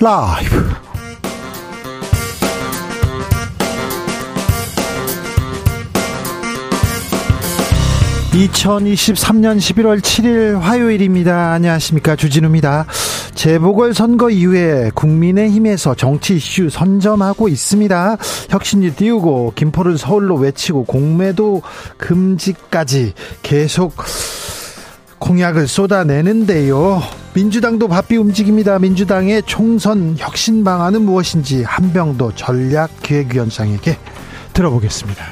라이브. 2023년 11월 7일 화요일입니다. 안녕하십니까. 주진우입니다. 재보궐선거 이후에 국민의힘에서 정치 이슈 선점하고 있습니다. 혁신이 띄우고 김포를 서울로 외치고 공매도 금지까지 계속 공약을 쏟아내는데요. 민주당도 바삐 움직입니다. 민주당의 총선 혁신 방안은 무엇인지 한병도 전략기획위원장에게 들어보겠습니다.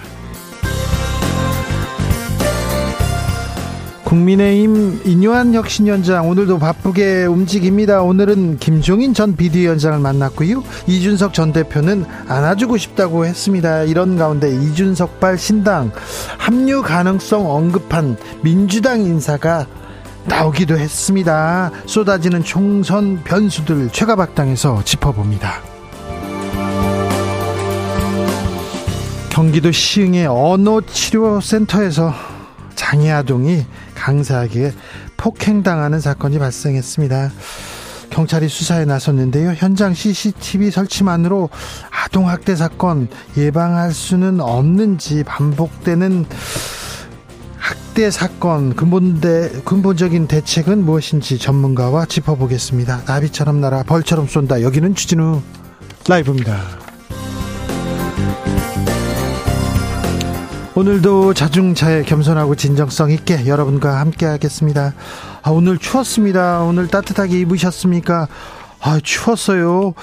국민의힘 인요한 혁신위원장 오늘도 바쁘게 움직입니다. 오늘은 김종인 전 비대위원장을 만났고요. 이준석 전 대표는 안아주고 싶다고 했습니다. 이런 가운데 이준석발 신당 합류 가능성 언급한 민주당 인사가 나오기도 했습니다. 쏟아지는 총선 변수들 최가박당에서 짚어봅니다. 경기도 시흥의 언어치료센터에서 장애아동이 강사에게 폭행당하는 사건이 발생했습니다. 경찰이 수사에 나섰는데요. 현장 CCTV 설치만으로 아동학대 사건 예방할 수는 없는지 반복되는 학대 사건 근본대, 근본적인 대책은 무엇인지 전문가와 짚어보겠습니다. 나비처럼 날아 벌처럼 쏜다. 여기는 주진우 라이브입니다. 오늘도 자중차에 겸손하고 진정성 있게 여러분과 함께 하겠습니다. 아, 오늘 추웠습니다. 오늘 따뜻하게 입으셨습니까? 아, 추웠어요.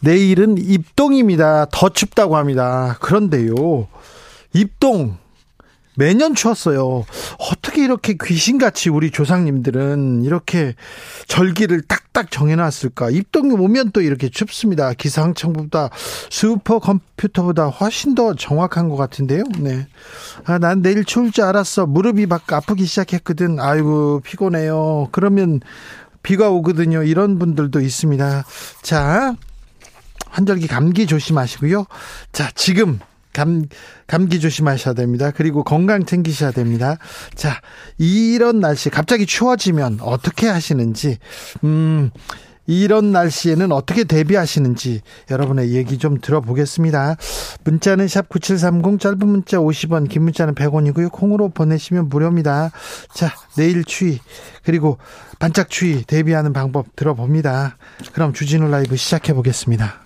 내일은 입동입니다. 더 춥다고 합니다. 그런데요. 입동 매년 추웠어요. 어떻게 이렇게 귀신같이 우리 조상님들은 이렇게 절기를 딱딱 정해놨을까? 입동이 오면 또 이렇게 춥습니다. 기상청보다 슈퍼컴퓨터보다 훨씬 더 정확한 것 같은데요. 네. 아, 난 내일 추울 줄 알았어. 무릎이 막 아프기 시작했거든. 아이고, 피곤해요. 그러면 비가 오거든요. 이런 분들도 있습니다. 자, 환절기 감기 조심하시고요. 자, 지금 감, 감기 조심하셔야 됩니다. 그리고 건강 챙기셔야 됩니다. 자, 이런 날씨, 갑자기 추워지면 어떻게 하시는지, 음, 이런 날씨에는 어떻게 대비하시는지 여러분의 얘기 좀 들어보겠습니다. 문자는 샵 9730 짧은 문자 50원 긴 문자는 100원이고요. 콩으로 보내시면 무료입니다. 자 내일 추위 그리고 반짝 추위 대비하는 방법 들어봅니다. 그럼 주진우 라이브 시작해 보겠습니다.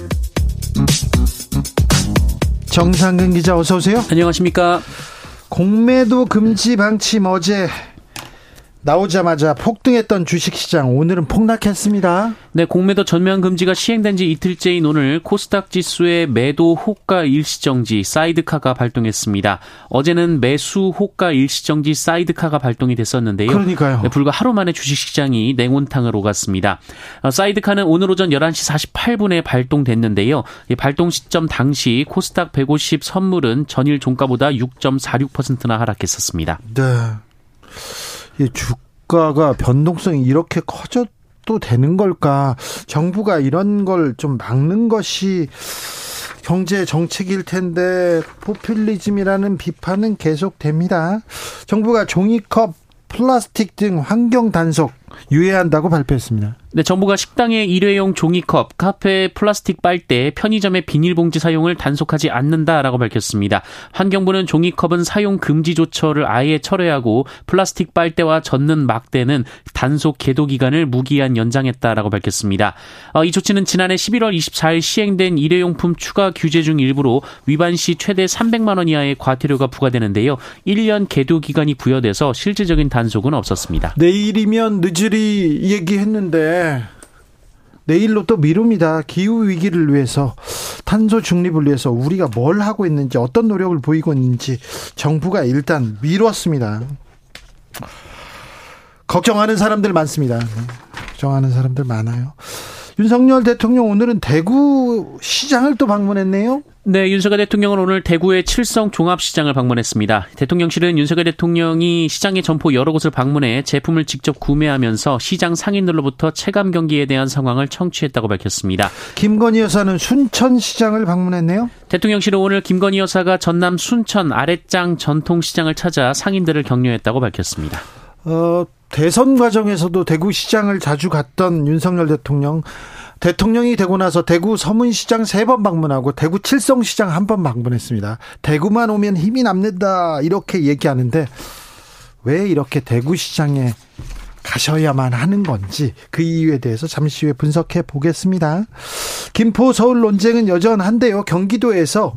정상근 기자 어서 오세요. 안녕하십니까. 공매도 금지 방침 어제 나오자마자 폭등했던 주식시장 오늘은 폭락했습니다. 네, 공매도 전면 금지가 시행된 지 이틀째인 오늘 코스닥 지수의 매도 호가 일시정지 사이드카가 발동했습니다. 어제는 매수 호가 일시정지 사이드카가 발동이 됐었는데요. 그러니까요. 네, 불과 하루 만에 주식시장이 냉온탕을 오갔습니다. 어, 사이드카는 오늘 오전 11시 48분에 발동됐는데요. 발동 시점 당시 코스닥 150 선물은 전일 종가보다 6.46%나 하락했었습니다. 네. 이 주가가 변동성이 이렇게 커져도 되는 걸까? 정부가 이런 걸 좀 막는 것이 경제 정책일 텐데 포퓰리즘이라는 비판은 계속됩니다. 정부가 종이컵, 플라스틱 등 환경 단속 유예한다고 발표했습니다. 네, 정부가 식당의 일회용 종이컵, 카페 플라스틱 빨대, 편의점의 비닐봉지 사용을 단속하지 않는다라고 밝혔습니다. 환경부는 종이컵은 사용 금지 조처를 아예 철회하고 플라스틱 빨대와 젖는 막대는 단속 계도 기간을 무기한 연장했다라고 밝혔습니다. 어, 이 조치는 지난해 11월 24일 시행된 일회용품 추가 규제 중 일부로 위반 시 최대 300만 원 이하의 과태료가 부과되는데요. 1년 계도 기간이 부여돼서 실질적인 단속은 없었습니다. 내일이면 늦으리 얘기했는데 내일로 또 미룹니다. 기후 위기를 위해서 탄소 중립을 위해서 우리가 뭘 하고 있는지 어떤 노력을 보이고 있는지 정부가 일단 미뤘습니다. 걱정하는 사람들 많습니다. 네. 걱정하는 사람들 많아요. 윤석열 대통령 오늘은 대구 시장을 또 방문했네요. 네, 윤석열 대통령은 오늘 대구의 칠성 종합시장을 방문했습니다. 대통령실은 윤석열 대통령이 시장의 점포 여러 곳을 방문해 제품을 직접 구매하면서 시장 상인들로부터 체감 경기에 대한 상황을 청취했다고 밝혔습니다. 김건희 여사는 순천시장을 방문했네요. 대통령실은 오늘 김건희 여사가 전남 순천 아랫장 전통시장을 찾아 상인들을 격려했다고 밝혔습니다. 어, 대선 과정에서도 대구시장을 자주 갔던 윤석열 대통령 대통령이 되고 나서 대구 서문시장 세 번 방문하고 대구 칠성시장 한 번 방문했습니다. 대구만 오면 힘이 남는다 이렇게 얘기하는데 왜 이렇게 대구시장에 가셔야만 하는 건지 그 이유에 대해서 잠시 후에 분석해 보겠습니다. 김포 서울 논쟁은 여전한데요. 경기도에서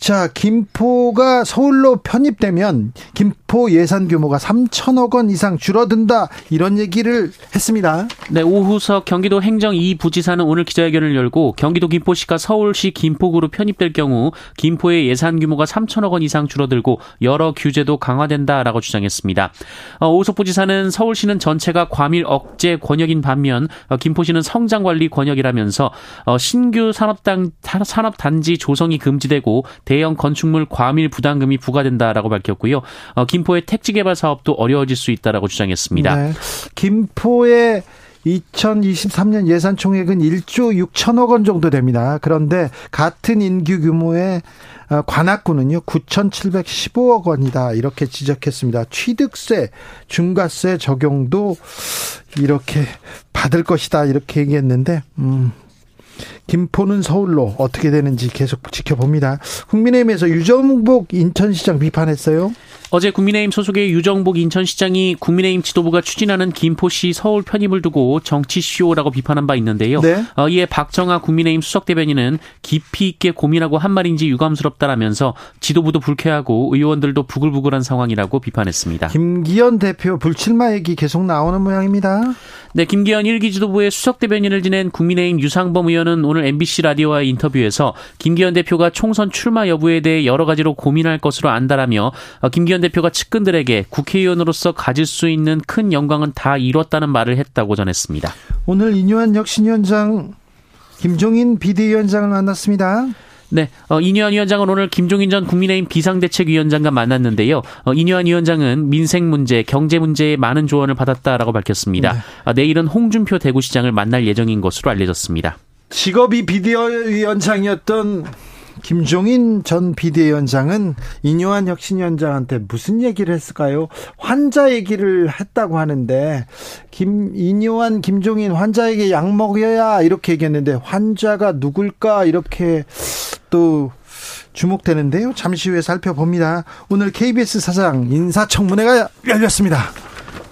자, 김포가 서울로 편입되면 김포 예산 규모가 3천억 원 이상 줄어든다. 이런 얘기를 했습니다. 네, 오후석 경기도 행정 2부지사는 오늘 기자회견을 열고 경기도 김포시가 서울시 김포구로 편입될 경우 김포의 예산 규모가 3천억 원 이상 줄어들고 여러 규제도 강화된다라고 주장했습니다. 어, 오후석 부지사는 서울시는 전체가 과밀 억제 권역인 반면 어, 김포시는 성장 관리 권역이라면서 어, 신규 산업단 산업단지 조성이 금지되고 대형 건축물 과밀 부담금이 부과된다라고 밝혔고요. 어, 김포의 택지 개발 사업도 어려워질 수 있다라고 주장했습니다. 네. 김포의 2023년 예산 총액은 1조 6천억 원 정도 됩니다. 그런데 같은 인구 규모의 어, 관악구는요 9,715억 원이다 이렇게 지적했습니다. 취득세, 중과세 적용도 이렇게 받을 것이다 이렇게 얘기했는데 음, 김포는 서울로 어떻게 되는지 계속 지켜봅니다. 국민의힘에서 유정복 인천시장 비판했어요. 어제 국민의힘 소속의 유정복 인천시장이 국민의힘 지도부가 추진하는 김포시 서울 편입을 두고 정치쇼라고 비판한 바 있는데요. 네. 어, 이에 박정아 국민의힘 수석 대변인은 깊이 있게 고민하고 한 말인지 유감스럽다라면서 지도부도 불쾌하고 의원들도 부글부글한 상황이라고 비판했습니다. 김기현 대표 불출마 얘기 계속 나오는 모양입니다. 네, 김기현 1기 지도부의 수석 대변인을 지낸 국민의힘 유상범 의원은 오늘 MBC 라디오와의 인터뷰에서 김기현 대표가 총선 출마 여부에 대해 여러 가지로 고민할 것으로 안다라며 어, 김기현 대표가 측근들에게 국회의원으로서 가질 수 있는 큰 영광은 다 이뤘다는 말을 했다고 전했습니다. 오늘 이뇨한 혁신위원장 김종인 비대위원장을 만났습니다. 네, 어, 이뇨한 위원장은 오늘 김종인 전 국민의힘 비상대책위원장과 만났는데요. 어, 이뇨한 위원장은 민생 문제, 경제 문제에 많은 조언을 받았다라고 밝혔습니다. 네. 어, 내일은 홍준표 대구시장을 만날 예정인 것으로 알려졌습니다. 직업이 비대위원장이었던 김종인 전 비대위원장은 이뇨한 혁신위원장한테 무슨 얘기를 했을까요? 환자 얘기를 했다고 하는데 김 이뇨한 김종인 환자에게 약 먹여야 이렇게 얘기했는데 환자가 누굴까 이렇게 또 주목되는데요. 잠시 후에 살펴봅니다. 오늘 KBS 사장 인사청문회가 열렸습니다.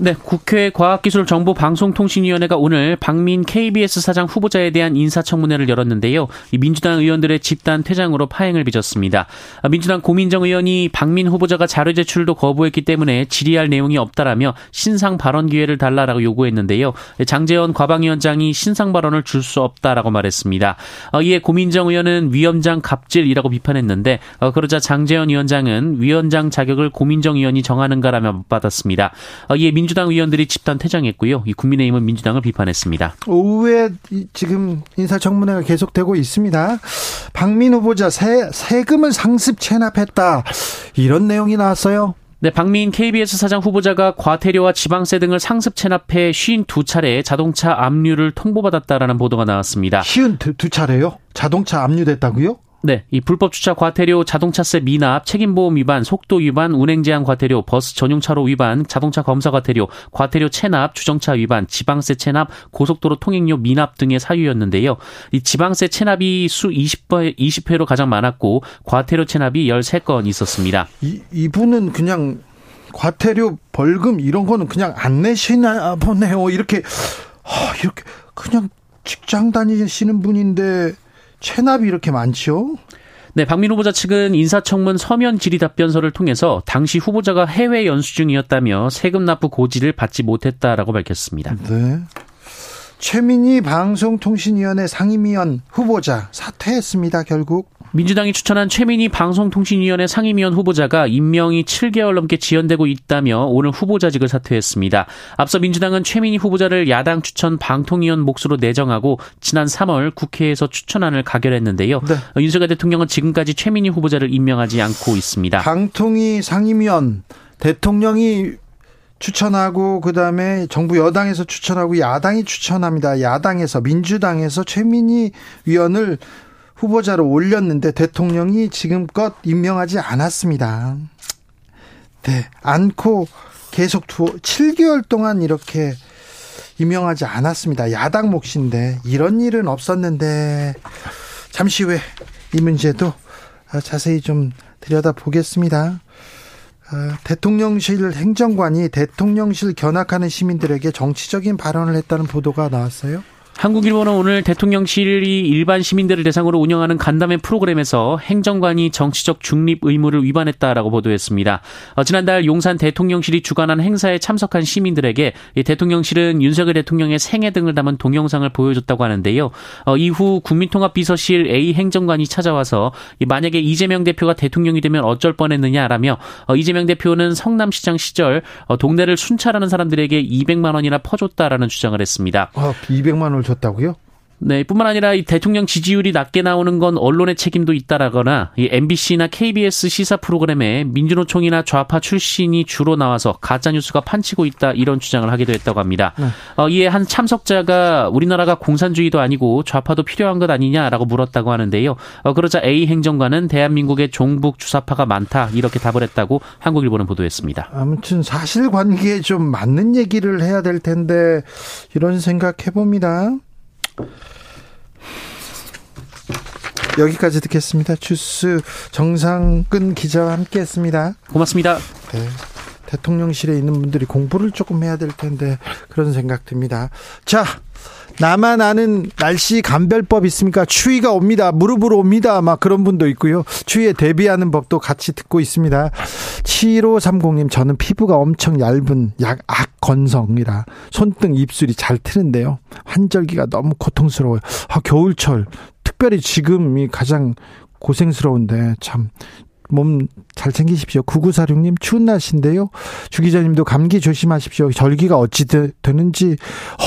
네, 국회 과학기술정보방송통신위원회가 오늘 박민 KBS 사장 후보자에 대한 인사청문회를 열었는데요. 민주당 의원들의 집단 퇴장으로 파행을 빚었습니다. 민주당 고민정 의원이 박민 후보자가 자료 제출도 거부했기 때문에 질의할 내용이 없다라며 신상 발언 기회를 달라라고 요구했는데요. 장재원 과방위원장이 신상 발언을 줄 수 없다라고 말했습니다. 이에 고민정 의원은 위원장 갑질이라고 비판했는데 어, 그러자 장재원 위원장은 위원장 자격을 고민정 의원이 정하는가라며 못 받았습니다. 이에 민 민주당 의원들이 집단 퇴장했고요. 이 국민의힘은 민주당을 비판했습니다. 오후에 지금 인사청문회가 계속되고 있습니다. 박민 후보자 세, 세금을 상습 체납했다. 이런 내용이 나왔어요. 네, 박민 KBS 사장 후보자가 과태료와 지방세 등을 상습 체납해 52차례 자동차 압류를 통보받았다라는 보도가 나왔습니다. 52차례요? 자동차 압류됐다고요? 네, 이 불법 주차 과태료, 자동차세 미납, 책임보험 위반, 속도 위반, 운행 제한 과태료, 버스 전용 차로 위반, 자동차 검사 과태료, 과태료 체납, 주정차 위반, 지방세 체납, 고속도로 통행료 미납 등의 사유였는데요. 이 지방세 체납이 수 20회, 20회로 가장 많았고 과태료 체납이 13건 있었습니다. 이, 이분은 그냥 과태료, 벌금 이런 거는 그냥 안 내시나 보네요. 이렇게 아, 이렇게 그냥 직장 다니시는 분인데 체납이 이렇게 많죠? 네, 박민 후보자 측은 인사청문 서면 질의 답변서를 통해서 당시 후보자가 해외 연수 중이었다며 세금 납부 고지를 받지 못했다라고 밝혔습니다. 네. 최민희 방송통신위원회 상임위원 후보자 사퇴했습니다, 결국. 민주당이 추천한 최민희 방송통신위원회 상임위원 후보자가 임명이 7개월 넘게 지연되고 있다며 오늘 후보자직을 사퇴했습니다. 앞서 민주당은 최민희 후보자를 야당 추천 방통위원 몫으로 내정하고 지난 3월 국회에서 추천안을 가결했는데요. 네. 윤석열 대통령은 지금까지 최민희 후보자를 임명하지 않고 있습니다. 방통위 상임위원 대통령이 추천하고 그다음에 정부 여당에서 추천하고 야당이 추천합니다. 야당에서 민주당에서 최민희 위원을 후보자로 올렸는데 대통령이 지금껏 임명하지 않았습니다. 네, 않고 계속 두 7개월 동안 이렇게 임명하지 않았습니다. 야당 몫인데 이런 일은 없었는데 잠시 후에 이 문제도 자세히 좀 들여다 보겠습니다. 아, 대통령실 행정관이 대통령실 견학하는 시민들에게 정치적인 발언을 했다는 보도가 나왔어요. 한국일보는 오늘 대통령실이 일반 시민들을 대상으로 운영하는 간담회 프로그램에서 행정관이 정치적 중립 의무를 위반했다라고 보도했습니다. 어, 지난달 용산 대통령실이 주관한 행사에 참석한 시민들에게 대통령실은 윤석열 대통령의 생애 등을 담은 동영상을 보여줬다고 하는데요. 어, 이후 국민통합비서실 A 행정관이 찾아와서 만약에 이재명 대표가 대통령이 되면 어쩔 뻔했느냐라며 어, 이재명 대표는 성남시장 시절 동네를 순찰하는 사람들에게 200만 원이나 퍼줬다라는 주장을 했습니다. 아, 200만 원을 줬다고요? 네, 뿐만 아니라 이 대통령 지지율이 낮게 나오는 건 언론의 책임도 있다라거나 이 MBC나 KBS 시사 프로그램에 민주노총이나 좌파 출신이 주로 나와서 가짜 뉴스가 판치고 있다 이런 주장을 하기도 했다고 합니다. 네. 어, 이에 한 참석자가 우리나라가 공산주의도 아니고 좌파도 필요한 것 아니냐라고 물었다고 하는데요. 어, 그러자 A 행정관은 대한민국의 종북 주사파가 많다 이렇게 답을 했다고 한국일보는 보도했습니다. 아무튼 사실관계에 좀 맞는 얘기를 해야 될 텐데 이런 생각 해봅니다. 여기까지 듣겠습니다. 주스 정상근 기자와 함께했습니다. 고맙습니다. 네. 대통령실에 있는 분들이 공부를 조금 해야 될 텐데 그런 생각 듭니다. 자, 나만 아는 날씨 감별법 있습니까? 추위가 옵니다. 무릎으로 옵니다. 막 그런 분도 있고요. 추위에 대비하는 법도 같이 듣고 있습니다. 7530님, 저는 피부가 엄청 얇은 약 악건성이라 손등 입술이 잘 트는데요. 환절기가 너무 고통스러워요. 아, 겨울철. 특별히 지금이 가장 고생스러운데 참 몸 잘 챙기십시오. 9946님 추운 날씨인데요. 주 기자님도 감기 조심하십시오. 절기가 어찌 되 는지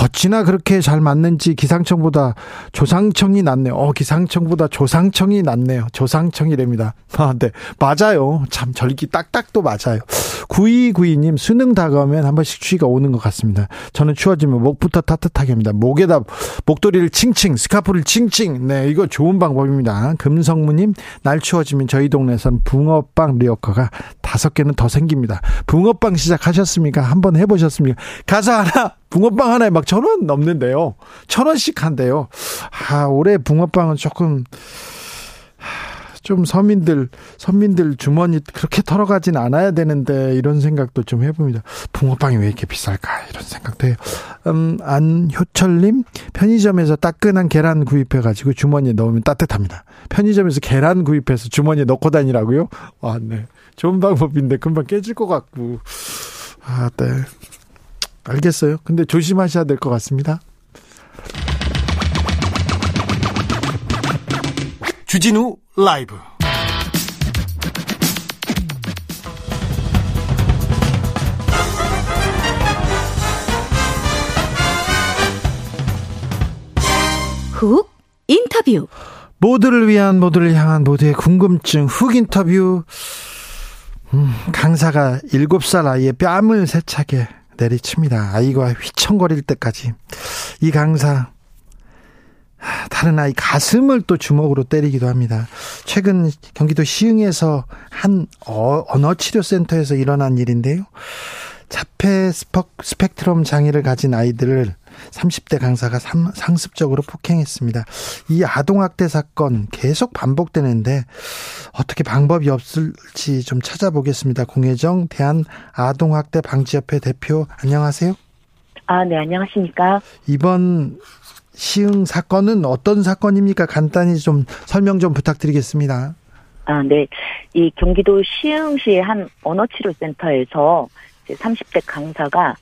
어찌나 그렇게 잘 맞는지 기상청보다 조상청이 낫네요. 어 기상청보다 조상청이 낫네요. 조상청이랍니다. 아, 네. 맞아요. 참 절기 딱딱도 맞아요. 9292님 수능 다가오면 한 번씩 추위가 오는 것 같습니다. 저는 추워지면 목부터 따뜻하게 합니다. 목에다 목도리를 칭칭 스카프를 칭칭. 네, 이거 좋은 방법입니다. 금성무님 날 추워지면 저희 동네에선 붕어빵 리어커가 다섯 개는 더 생깁니다. 붕어빵 시작하셨습니까? 한번 해보셨습니까? 가서 하나, 붕어빵 하나에 막 천 원 넘는데요. 천 원씩 한대요. 아, 올해 붕어빵은 조금, 좀 서민들 서민들 주머니 그렇게 털어가진 않아야 되는데 이런 생각도 좀 해봅니다. 붕어빵이 왜 이렇게 비쌀까 이런 생각도 해요. 음, 안효철님 편의점에서 따끈한 계란 구입해가지고 주머니에 넣으면 따뜻합니다. 편의점에서 계란 구입해서 주머니에 넣고 다니라고요? 아, 네. 좋은 방법인데 금방 깨질 것 같고. 아, 네. 알겠어요. 근데 조심하셔야 될 것 같습니다. 주진우 라이브. 훅 인터뷰. 모두를 위한 모두를 향한 모두의 궁금증 훅 인터뷰. 음, 강사가 7살 아이의 뺨을 세차게 내리칩니다. 아이가 휘청거릴 때까지. 이 강사 다른 아이 가슴을 또 주먹으로 때리기도 합니다. 최근 경기도 시흥에서 한 어, 언어치료센터에서 일어난 일인데요. 자폐 스펙트럼 장애를 가진 아이들을 30대 강사가 상습적으로 폭행했습니다. 이 아동학대 사건 계속 반복되는데 어떻게 방법이 없을지 좀 찾아보겠습니다. 공혜정 대한 아동학대 방지협회 대표 안녕하세요. 아, 네, 안녕하십니까. 이번 시흥 사건은 어떤 사건입니까? 간단히 좀 설명 좀 부탁드리겠습니다. 아, 네. 이 경기도 시흥시의 한 언어치료센터에서 30대 강사가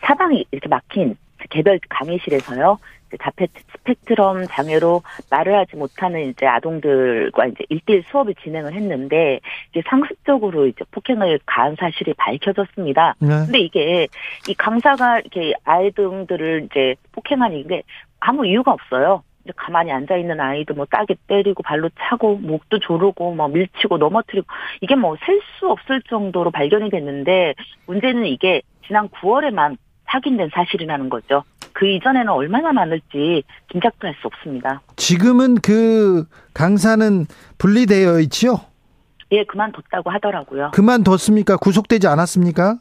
사방이 이렇게 막힌 개별 강의실에서요. 자폐 스펙트럼 장애로 말을 하지 못하는 이제 아동들과 이제 일대일 수업을 진행을 했는데 이제 상습적으로 이제 폭행을 가한 사실이 밝혀졌습니다. 네. 근데 이게 이 강사가 이렇게 아이들을 이제 폭행하는 게 아무 이유가 없어요. 이제 가만히 앉아 있는 아이도 뭐 따게 때리고 발로 차고 목도 조르고 뭐 밀치고 넘어뜨리고 이게 뭐 셀 수 없을 정도로 발견이 됐는데 문제는 이게 지난 9월에만 확인된 사실이라는 거죠. 그 이전에는 얼마나 많을지 짐작도 할 수 없습니다. 지금은 그 강사는 분리되어 있지요? 예, 그만뒀다고 하더라고요. 그만뒀습니까? 구속되지 않았습니까?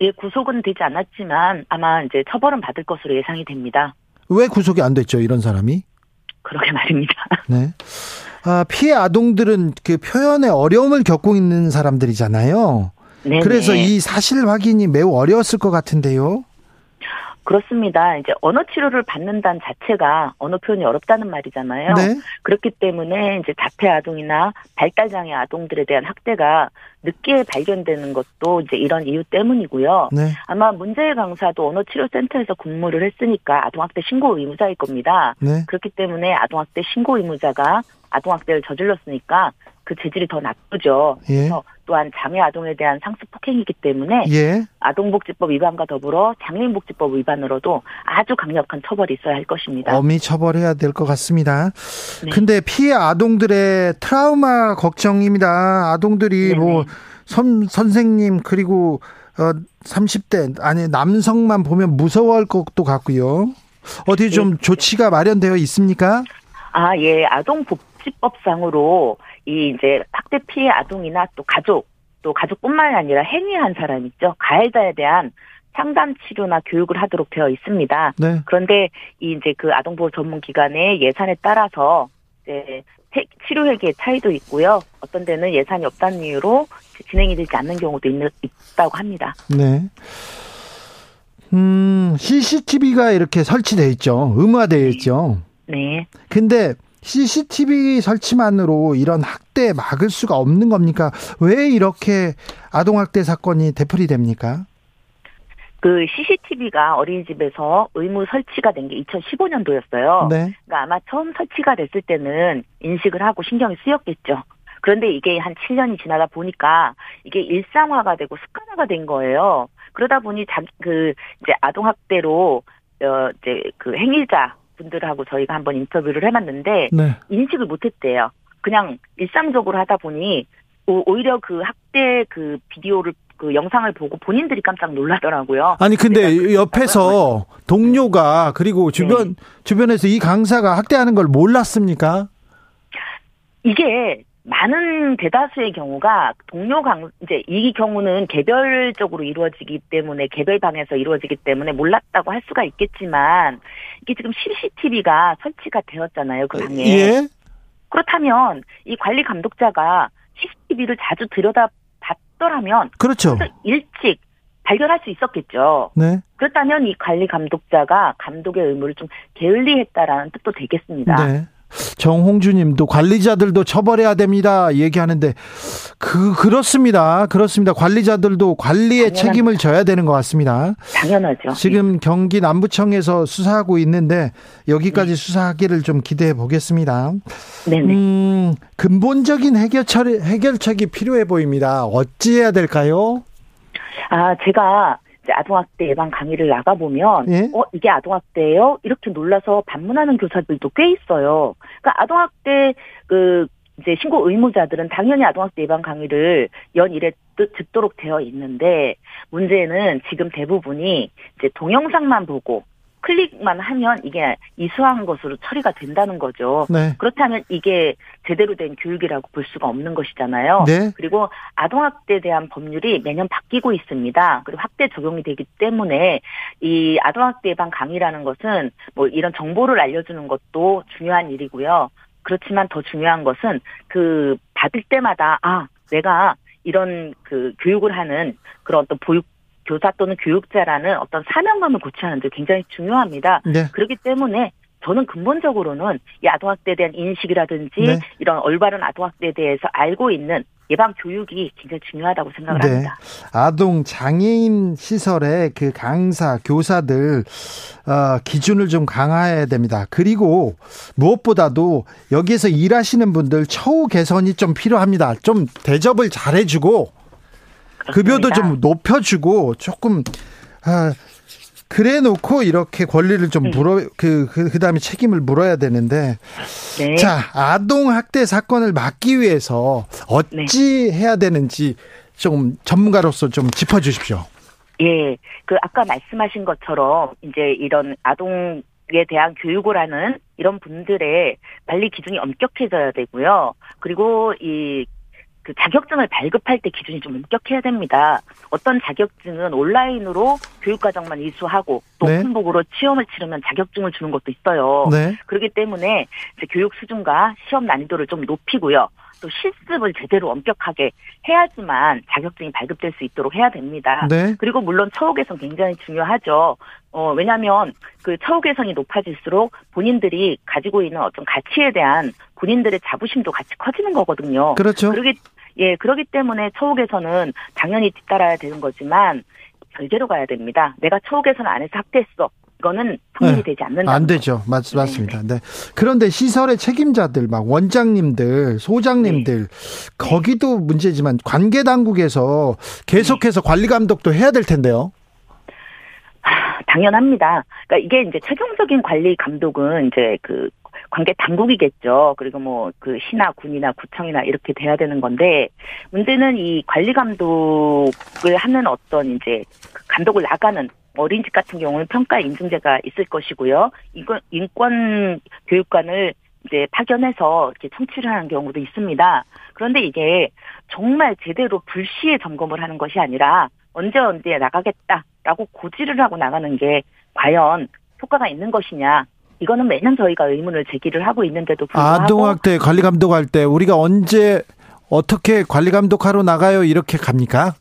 예, 구속은 되지 않았지만 아마 이제 처벌은 받을 것으로 예상이 됩니다. 왜 구속이 안 됐죠, 이런 사람이? 그러게 말입니다. 네. 아, 피해 아동들은 그 표현에 어려움을 겪고 있는 사람들이잖아요. 네. 그래서 이 사실 확인이 매우 어려웠을 것 같은데요. 그렇습니다. 이제 언어 치료를 받는다는 자체가 언어 표현이 어렵다는 말이잖아요. 네. 그렇기 때문에 이제 자폐 아동이나 발달 장애 아동들에 대한 학대가 늦게 발견되는 것도 이제 이런 이유 때문이고요. 네. 아마 문제의 강사도 언어 치료 센터에서 근무를 했으니까 아동학대 신고 의무자일 겁니다. 네. 그렇기 때문에 아동학대 신고 의무자가 아동학대를 저질렀으니까 그 재질이 더 나쁘죠. 예. 또한 장애 아동에 대한 상습 폭행이기 때문에 예. 아동복지법 위반과 더불어 장애인복지법 위반으로도 아주 강력한 처벌이 있어야 할 것입니다. 엄히 처벌해야 될 것 같습니다. 네. 근데 피해 아동들의 트라우마 걱정입니다. 아동들이 네네. 뭐 선, 선생님 그리고 어 30대 아니 남성만 보면 무서워할 것도 같고요. 어디 좀 네. 조치가 마련되어 있습니까? 아, 예. 아동 복지법상으로 이 이제 학대 피해 아동이나 또 가족, 또 가족뿐만이 아니라 행위한 사람 있죠. 가해자에 대한 상담 치료나 교육을 하도록 되어 있습니다. 네. 그런데 이 이제 그 아동보호 전문 기관의 예산에 따라서 이제 태- 치료 회계의 차이도 있고요. 어떤 데는 예산이 없다는 이유로 진행이 되지 않는 경우도 있, 있다고 합니다. 네. 음, CCTV가 이렇게 설치되어 있죠. 의무화되어 있죠. 네. 근데 CCTV 설치만으로 이런 학대 막을 수가 없는 겁니까? 왜 이렇게 아동학대 사건이 되풀이 됩니까? 그 CCTV가 어린이집에서 의무 설치가 된 게 2015년도였어요. 네. 그러니까 아마 처음 설치가 됐을 때는 인식을 하고 신경이 쓰였겠죠. 그런데 이게 한 7년이 지나다 보니까 이게 일상화가 되고 습관화가 된 거예요. 그러다 보니 자, 그 이제 아동 학대로 어 이제 그 행위자 분들하고 저희가 한번 인터뷰를 해봤는데 네. 인식을 못했대요. 그냥 일상적으로 하다 보니 오- 오히려 그 학대 그 비디오를 그 영상을 보고 본인들이 깜짝 놀라더라고요. 아니 근데 옆에서 동료가 그리고 주변 주변에서 이 강사가 학대하는 걸 몰랐습니까? 이게 많은 대다수의 경우가 동료 강 이제 이 경우는 개별적으로 이루어지기 때문에 개별 방에서 이루어지기 때문에 몰랐다고 할 수가 있겠지만 이게 지금 CCTV가 설치가 되었잖아요 그 방에 예. 그렇다면 이 관리 감독자가 CCTV를 자주 들여다 봤더라면 그렇죠. 더 일찍 발견할 수 있었겠죠. 네. 그렇다면 이 관리 감독자가 감독의 의무를 좀 게을리했다라는 뜻도 되겠습니다. 네. 정홍주 님도 관리자들도 처벌해야 됩니다. 얘기하는데 그 그렇습니다. 그렇습니다. 관리자들도 관리의 당연합니다. 책임을 져야 되는 것 같습니다. 당연하죠. 지금 경기 남부청에서 수사하고 있는데 여기까지 수사하기를 좀 기대해 보겠습니다. 네네. 음, 근본적인 해결책이, 해결책이 필요해 보입니다. 어찌해야 될까요? 아, 제가 이제 아동학대 예방 강의를 나가보면, 예? 어, 이게 아동학대예요? 이렇게 놀라서 반문하는 교사들도 꽤 있어요. 그러니까 아동학대, 그, 이제 신고 의무자들은 당연히 아동학대 예방 강의를 연일에 듣- 듣도록 되어 있는데, 문제는 지금 대부분이 이제 동영상만 보고, 클릭만 하면 이게 이수한 것으로 처리가 된다는 거죠. 네. 그렇다면 이게 제대로 된 교육이라고 볼 수가 없는 것이잖아요. 네. 그리고 아동학대에 대한 법률이 매년 바뀌고 있습니다. 그리고 학대 적용이 되기 때문에 이 아동학대 예방 강의라는 것은 뭐 이런 정보를 알려주는 것도 중요한 일이고요. 그렇지만 더 중요한 것은 그 받을 때마다 아 내가 이런 그 교육을 하는 그런 어떤 보육 교사 또는 교육자라는 어떤 사명감을 고취하는 데 굉장히 중요합니다. 네. 그렇기 때문에 저는 근본적으로는 이 아동학대에 대한 인식이라든지 네. 이런 올바른 아동학대에 대해서 알고 있는 예방 교육이 굉장히 중요하다고 생각을 네. 합니다. 아동 장애인 시설의 그 강사, 교사들 어, 기준을 좀 강화해야 됩니다. 그리고 무엇보다도 여기에서 일하시는 분들 처우 개선이 좀 필요합니다. 좀 대접을 잘해주고 그렇습니다. 좀 높여주고 조금 아, 그래 놓고 이렇게 권리를 좀 네. 물어 그, 그 그다음에 책임을 물어야 되는데 네. 자 아동 학대 사건을 막기 위해서 어찌 해야 되는지 좀 전문가로서 좀 짚어주십시오. 예, 그 아까 말씀하신 것처럼 이제 이런 아동에 대한 교육을 하는 이런 분들의 관리 기준이 엄격해져야 되고요. 그리고 이 그 자격증을 발급할 때 기준이 좀 엄격해야 됩니다. 어떤 자격증은 온라인으로 교육과정만 이수하고 또 네. 오픈북으로 시험을 치르면 자격증을 주는 것도 있어요. 네. 그렇기 때문에 교육 수준과 시험 난이도를 좀 높이고요. 또 실습을 제대로 엄격하게 해야지만 자격증이 발급될 수 있도록 해야 됩니다. 네. 그리고 물론 처우 개선 굉장히 중요하죠. 어, 왜냐하면 그 처우 개선이 높아질수록 본인들이 가지고 있는 어떤 가치에 대한 본인들의 자부심도 같이 커지는 거거든요. 그렇죠. 그러기 예 그러기 때문에 처우 개선은 당연히 뒤따라야 되는 거지만 별개로 가야 됩니다. 내가 처우 개선 안 해서 학대했어. 이거는 성립이 네. 되지 않는다. 안 되죠. 맞, 맞습니다. 네. 그런데 시설의 책임자들, 막 원장님들, 소장님들, 네. 거기도 문제지만 관계 당국에서 계속해서 관리 감독도 해야 될 텐데요. 아, 당연합니다. 그러니까 이게 이제 최종적인 관리 감독은 이제 그 관계 당국이겠죠. 그리고 뭐 그 시나 군이나 구청이나 이렇게 돼야 되는 건데 문제는 이 관리 감독을 하는 어떤 이제 그 감독을 나가는 어린이집 같은 경우는 평가 인증제가 있을 것이고요. 이건 인권 교육관을 이제 파견해서 이렇게 청취를 하는 경우도 있습니다. 그런데 이게 정말 제대로 불시에 점검을 하는 것이 아니라 언제 언제 나가겠다라고 고지를 하고 나가는 게 과연 효과가 있는 것이냐. 이거는 매년 저희가 의문을 제기를 하고 있는데도 불구하고 아동학대 관리 감독할 때 우리가 언제 어떻게 관리 감독하러 나가요? 이렇게 갑니까?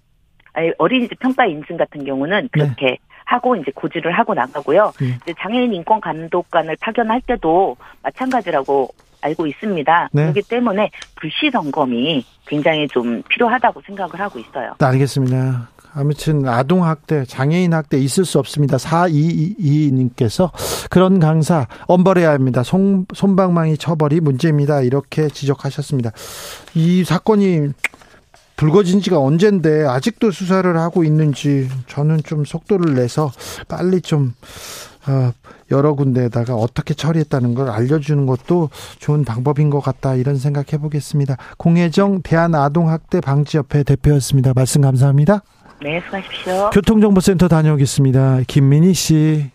아니, 어린이집 평가 인증 같은 경우는 그렇게 하고 이제 고지를 하고 나가고요. 네. 이제 장애인 인권 감독관을 파견할 때도 마찬가지라고 알고 있습니다. 네. 그렇기 때문에 불시 점검이 굉장히 좀 필요하다고 생각을 하고 있어요. 네, 알겠습니다. 아무튼 아동 학대, 장애인 학대 있을 수 없습니다. 4222님께서 그런 강사 엄벌해야 합니다. 손, 손방망이 처벌이 문제입니다. 이렇게 지적하셨습니다. 이 사건이 불거진 지가 언젠데 아직도 수사를 하고 있는지 저는 좀 속도를 내서 빨리 좀 어, 여러 군데에다가 어떻게 처리했다는 걸 알려주는 것도 좋은 방법인 것 같다 이런 생각해 보겠습니다. 공혜정 대한아동학대 방지협회 대표였습니다. 말씀 감사합니다. 네, 수고하십시오. 교통정보센터 다녀오겠습니다. 김민희 씨.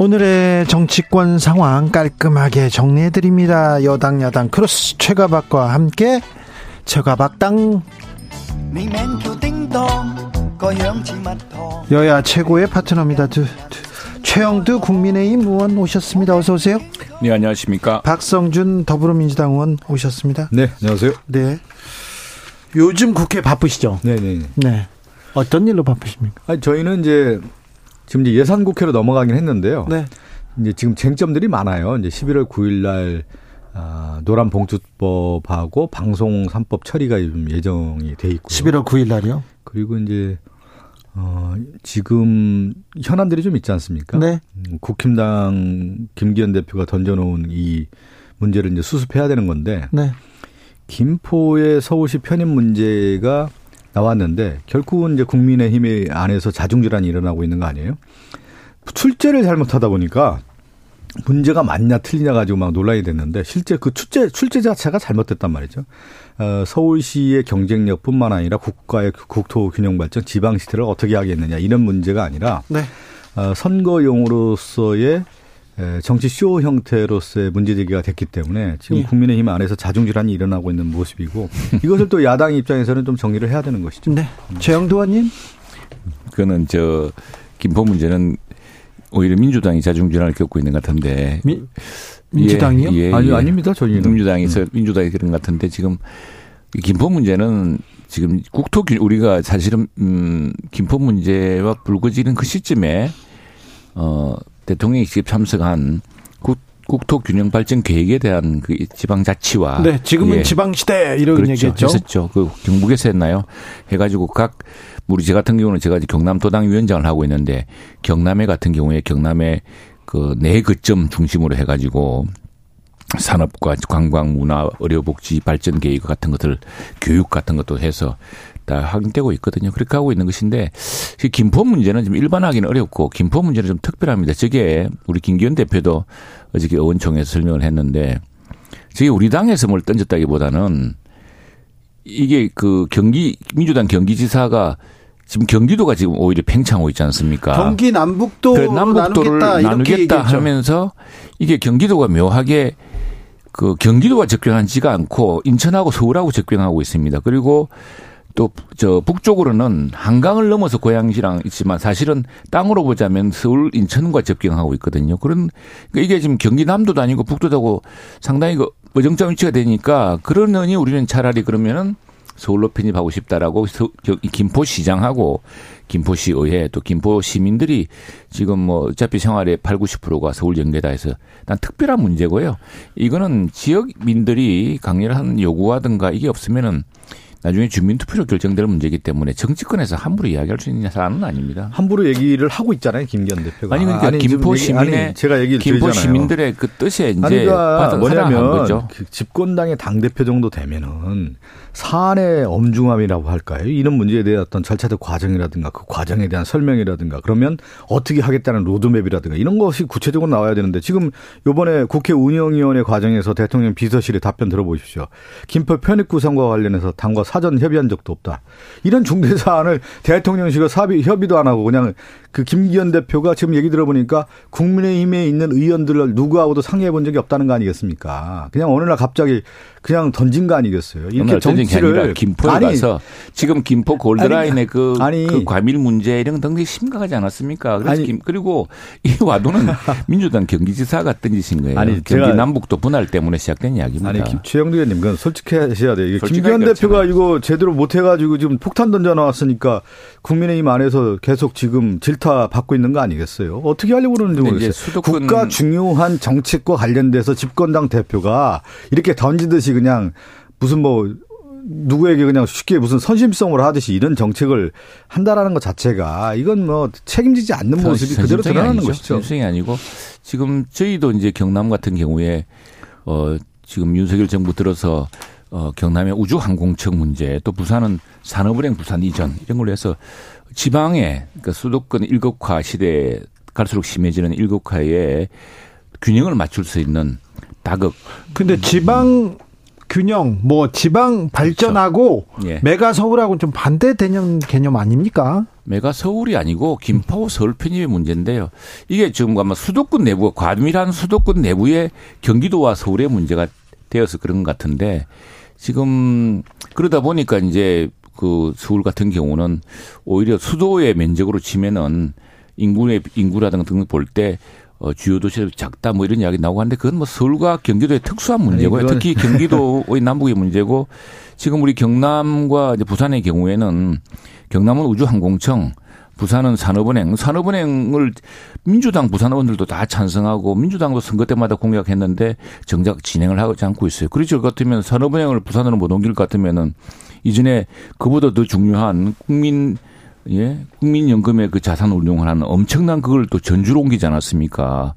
오늘의 정치권 상황 깔끔하게 정리해드립니다. 여당 야당 크로스 최가박과 함께 최가박당 여야 최고의 파트너입니다. 두, 두, 최영두 국민의힘 의원 오셨습니다. 어서 오세요. 네, 안녕하십니까. 박성준 더불어민주당 의원 오셨습니다. 네, 안녕하세요. 네. 요즘 국회 바쁘시죠? 네네. 네. 어떤 일로 바쁘십니까? 아니, 저희는 이제 지금 이제 예산 국회로 넘어가긴 했는데요. 네. 이제 지금 쟁점들이 많아요. 이제 11월 9일 날 아, 노란 봉투법하고 방송 3법 처리가 좀 예정이 돼 있고요. 11월 9일 날이요? 그리고 이제 어, 지금 현안들이 좀 있지 않습니까? 네. 음, 국힘당 김기현 대표가 던져놓은 이 문제를 이제 수습해야 되는 건데 네. 김포의 서울시 편입 문제가 나왔는데 결국은 이제 국민의힘의 안에서 자중질환이 일어나고 있는 거 아니에요? 출제를 잘못하다 보니까 문제가 맞냐 틀리냐 가지고 막 논란이 됐는데 실제 그 출제 출제 자체가 잘못됐단 말이죠. 어, 서울시의 경쟁력뿐만 아니라 국가의 국토 균형 발전, 지방 시대를 어떻게 하겠느냐 이런 문제가 아니라 네. 어, 선거용으로서의 에, 정치 쇼 형태로서의 문제 제기가 됐기 때문에 지금 예. 국민의힘 안에서 자중질환이 일어나고 있는 모습이고 이것을 또 야당 입장에서는 좀 정리를 해야 되는 것이죠. 네. 최영두 의원님? 그거는 저 김포 문제는 오히려 민주당이 자중질환을 겪고 있는 것 같은데. 미, 민주당이요? 음. 예, 예, 아니 예. 아닙니다. 저희는 민주당에서 민주당이 그런 것 같은데 지금 이 김포 문제는 지금 국토 우리가 사실은 음 김포 문제와 불거지는 그 시점에 어 대통령이 직접 참석한 국, 국토 균형 발전 계획에 대한 그 지방 자치와 네, 지금은 예. 지방 시대 이런 그렇죠. 얘기했죠. 했었죠. 그 경북에서 했나요? 해 가지고 각 우리 제 같은 경우는 제가 경남 도당 위원장을 하고 있는데 경남에 같은 경우에 경남에 그 네 거점 중심으로 해 가지고 산업과 관광, 문화, 의료복지 발전 계획 같은 것들 교육 같은 것도 해서 다 확인되고 있거든요. 그렇게 하고 있는 것인데 김포 문제는 좀 일반화하기는 어렵고 김포 문제는 좀 특별합니다. 저게 우리 김기현 대표도 어저께 의원총회에서 설명을 했는데 저게 우리 당에서 뭘 던졌다기보다는 이게 그 경기 민주당 경기지사가 지금 경기도가 지금 오히려 팽창하고 있지 않습니까? 경기 남북도 그 남북도를 나누겠다, 나누겠다 하면서 이게 경기도가 묘하게 그 경기도가 접경하지가 않고 인천하고 서울하고 접경하고 있습니다. 그리고 또 저 북쪽으로는 한강을 넘어서 고양시랑 있지만 사실은 땅으로 보자면 서울 인천과 접경하고 있거든요. 그런 그러니까 이게 지금 경기 남도도 아니고 북도도 상당히 그 어정점 위치가 되니까 그러느니 우리는 차라리 그러면은 서울로 편입하고 싶다라고 김포시장하고 김포시 의회 또 김포 시민들이 지금 뭐 어차피 생활의 8, 90%가 서울 연계다 해서 난 특별한 문제고요. 이거는 지역민들이 강렬한 요구하든가 이게 없으면은 나중에 주민투표로 결정될 문제이기 때문에 정치권에서 함부로 이야기할 수 있는 사안은 아닙니다. 함부로 얘기를 하고 있잖아요, 김기현 대표가. 아니 그러니까 아니, 김포 시민의 아니, 제가 얘기를 김포 드리잖아요. 시민들의 그 뜻에 이제 그러니까 뭐냐면 그 집권당의 당 대표 정도 되면은 사안의 엄중함이라고 할까요? 이런 문제에 대한 어떤 절차적 과정이라든가 그 과정에 대한 설명이라든가 그러면 어떻게 하겠다는 로드맵이라든가 이런 것이 구체적으로 나와야 되는데 지금 요번에 국회 운영위원회 과정에서 대통령 비서실의 답변 들어보십시오. 김포 편입 구성과 관련해서 당과 사전 협의한 적도 없다. 이런 중대 사안을 대통령실과 협의도 안 하고 그냥 그 김기현 대표가 지금 얘기 들어보니까 국민의힘에 있는 의원들을 누구하고도 상의해 본 적이 없다는 거 아니겠습니까? 그냥 어느 날 갑자기 그냥 던진 거 아니겠어요? 이렇게 정치를 김포에 아니, 가서 지금 김포 골드라인의 그, 아니, 그 과밀 문제 이런 등등이 심각하지 않았습니까? 그래서 아니, 김, 그리고 이 와도는 민주당 경기지사가 던지신 거예요. 아니, 경기 남북도 분할 때문에 시작된 이야기입니다. 아니 최영두 의원님 그건 솔직하셔야 돼요. 김기현 대표가 이거 제대로 못 해가지고 지금 폭탄 던져 나왔으니까 국민의힘 안에서 계속 지금 질타 받고 있는 거 아니겠어요? 어떻게 하려고 그러는지 모르겠어요. 국가 중요한 정책과 관련돼서 집권당 대표가 이렇게 던지듯이 그냥 무슨 뭐 누구에게 그냥 쉽게 무슨 선심성으로 하듯이 이런 정책을 한다라는 것 자체가 이건 뭐 책임지지 않는 모습이 그대로 드러나는 아니죠. 것이죠. 선심성이 아니고 지금 저희도 이제 경남 같은 경우에 어 지금 윤석열 정부 들어서 어 경남의 우주항공청 문제 또 부산은 산업은행 부산 이전 이런 걸로 해서 지방에 그러니까 수도권 일극화 시대에 갈수록 심해지는 일극화에 균형을 맞출 수 있는 다극. 근데 지방 균형, 뭐 지방 발전하고 그렇죠. 예. 메가 서울하고는 좀 반대 개념 개념 아닙니까? 메가 서울이 아니고 김포 서울 편입의 문제인데요. 이게 지금 아마 수도권 내부 과밀한 수도권 내부의 경기도와 서울의 문제가 되어서 그런 것 같은데 지금 그러다 보니까 이제 그 서울 같은 경우는 오히려 수도의 면적으로 치면은 인구의 인구라든가 등을 볼때 어, 주요 도시가 작다 뭐 이런 이야기 나오고 하는데 그건 뭐 서울과 경기도의 특수한 문제고요. 아니, 특히 경기도의 남북의 문제고 지금 우리 경남과 이제 부산의 경우에는 경남은 우주항공청 부산은 산업은행, 산업은행을 민주당 부산 의원들도 다 찬성하고 민주당도 선거 때마다 공약했는데 정작 진행을 하지 않고 있어요. 그렇죠. 같으면 산업은행을 부산으로 못 옮길 것 같으면은 이전에 그보다 더 중요한 국민 예, 국민연금의 그 자산 운용을 하는 엄청난 그걸 또 전주로 옮기지 않았습니까?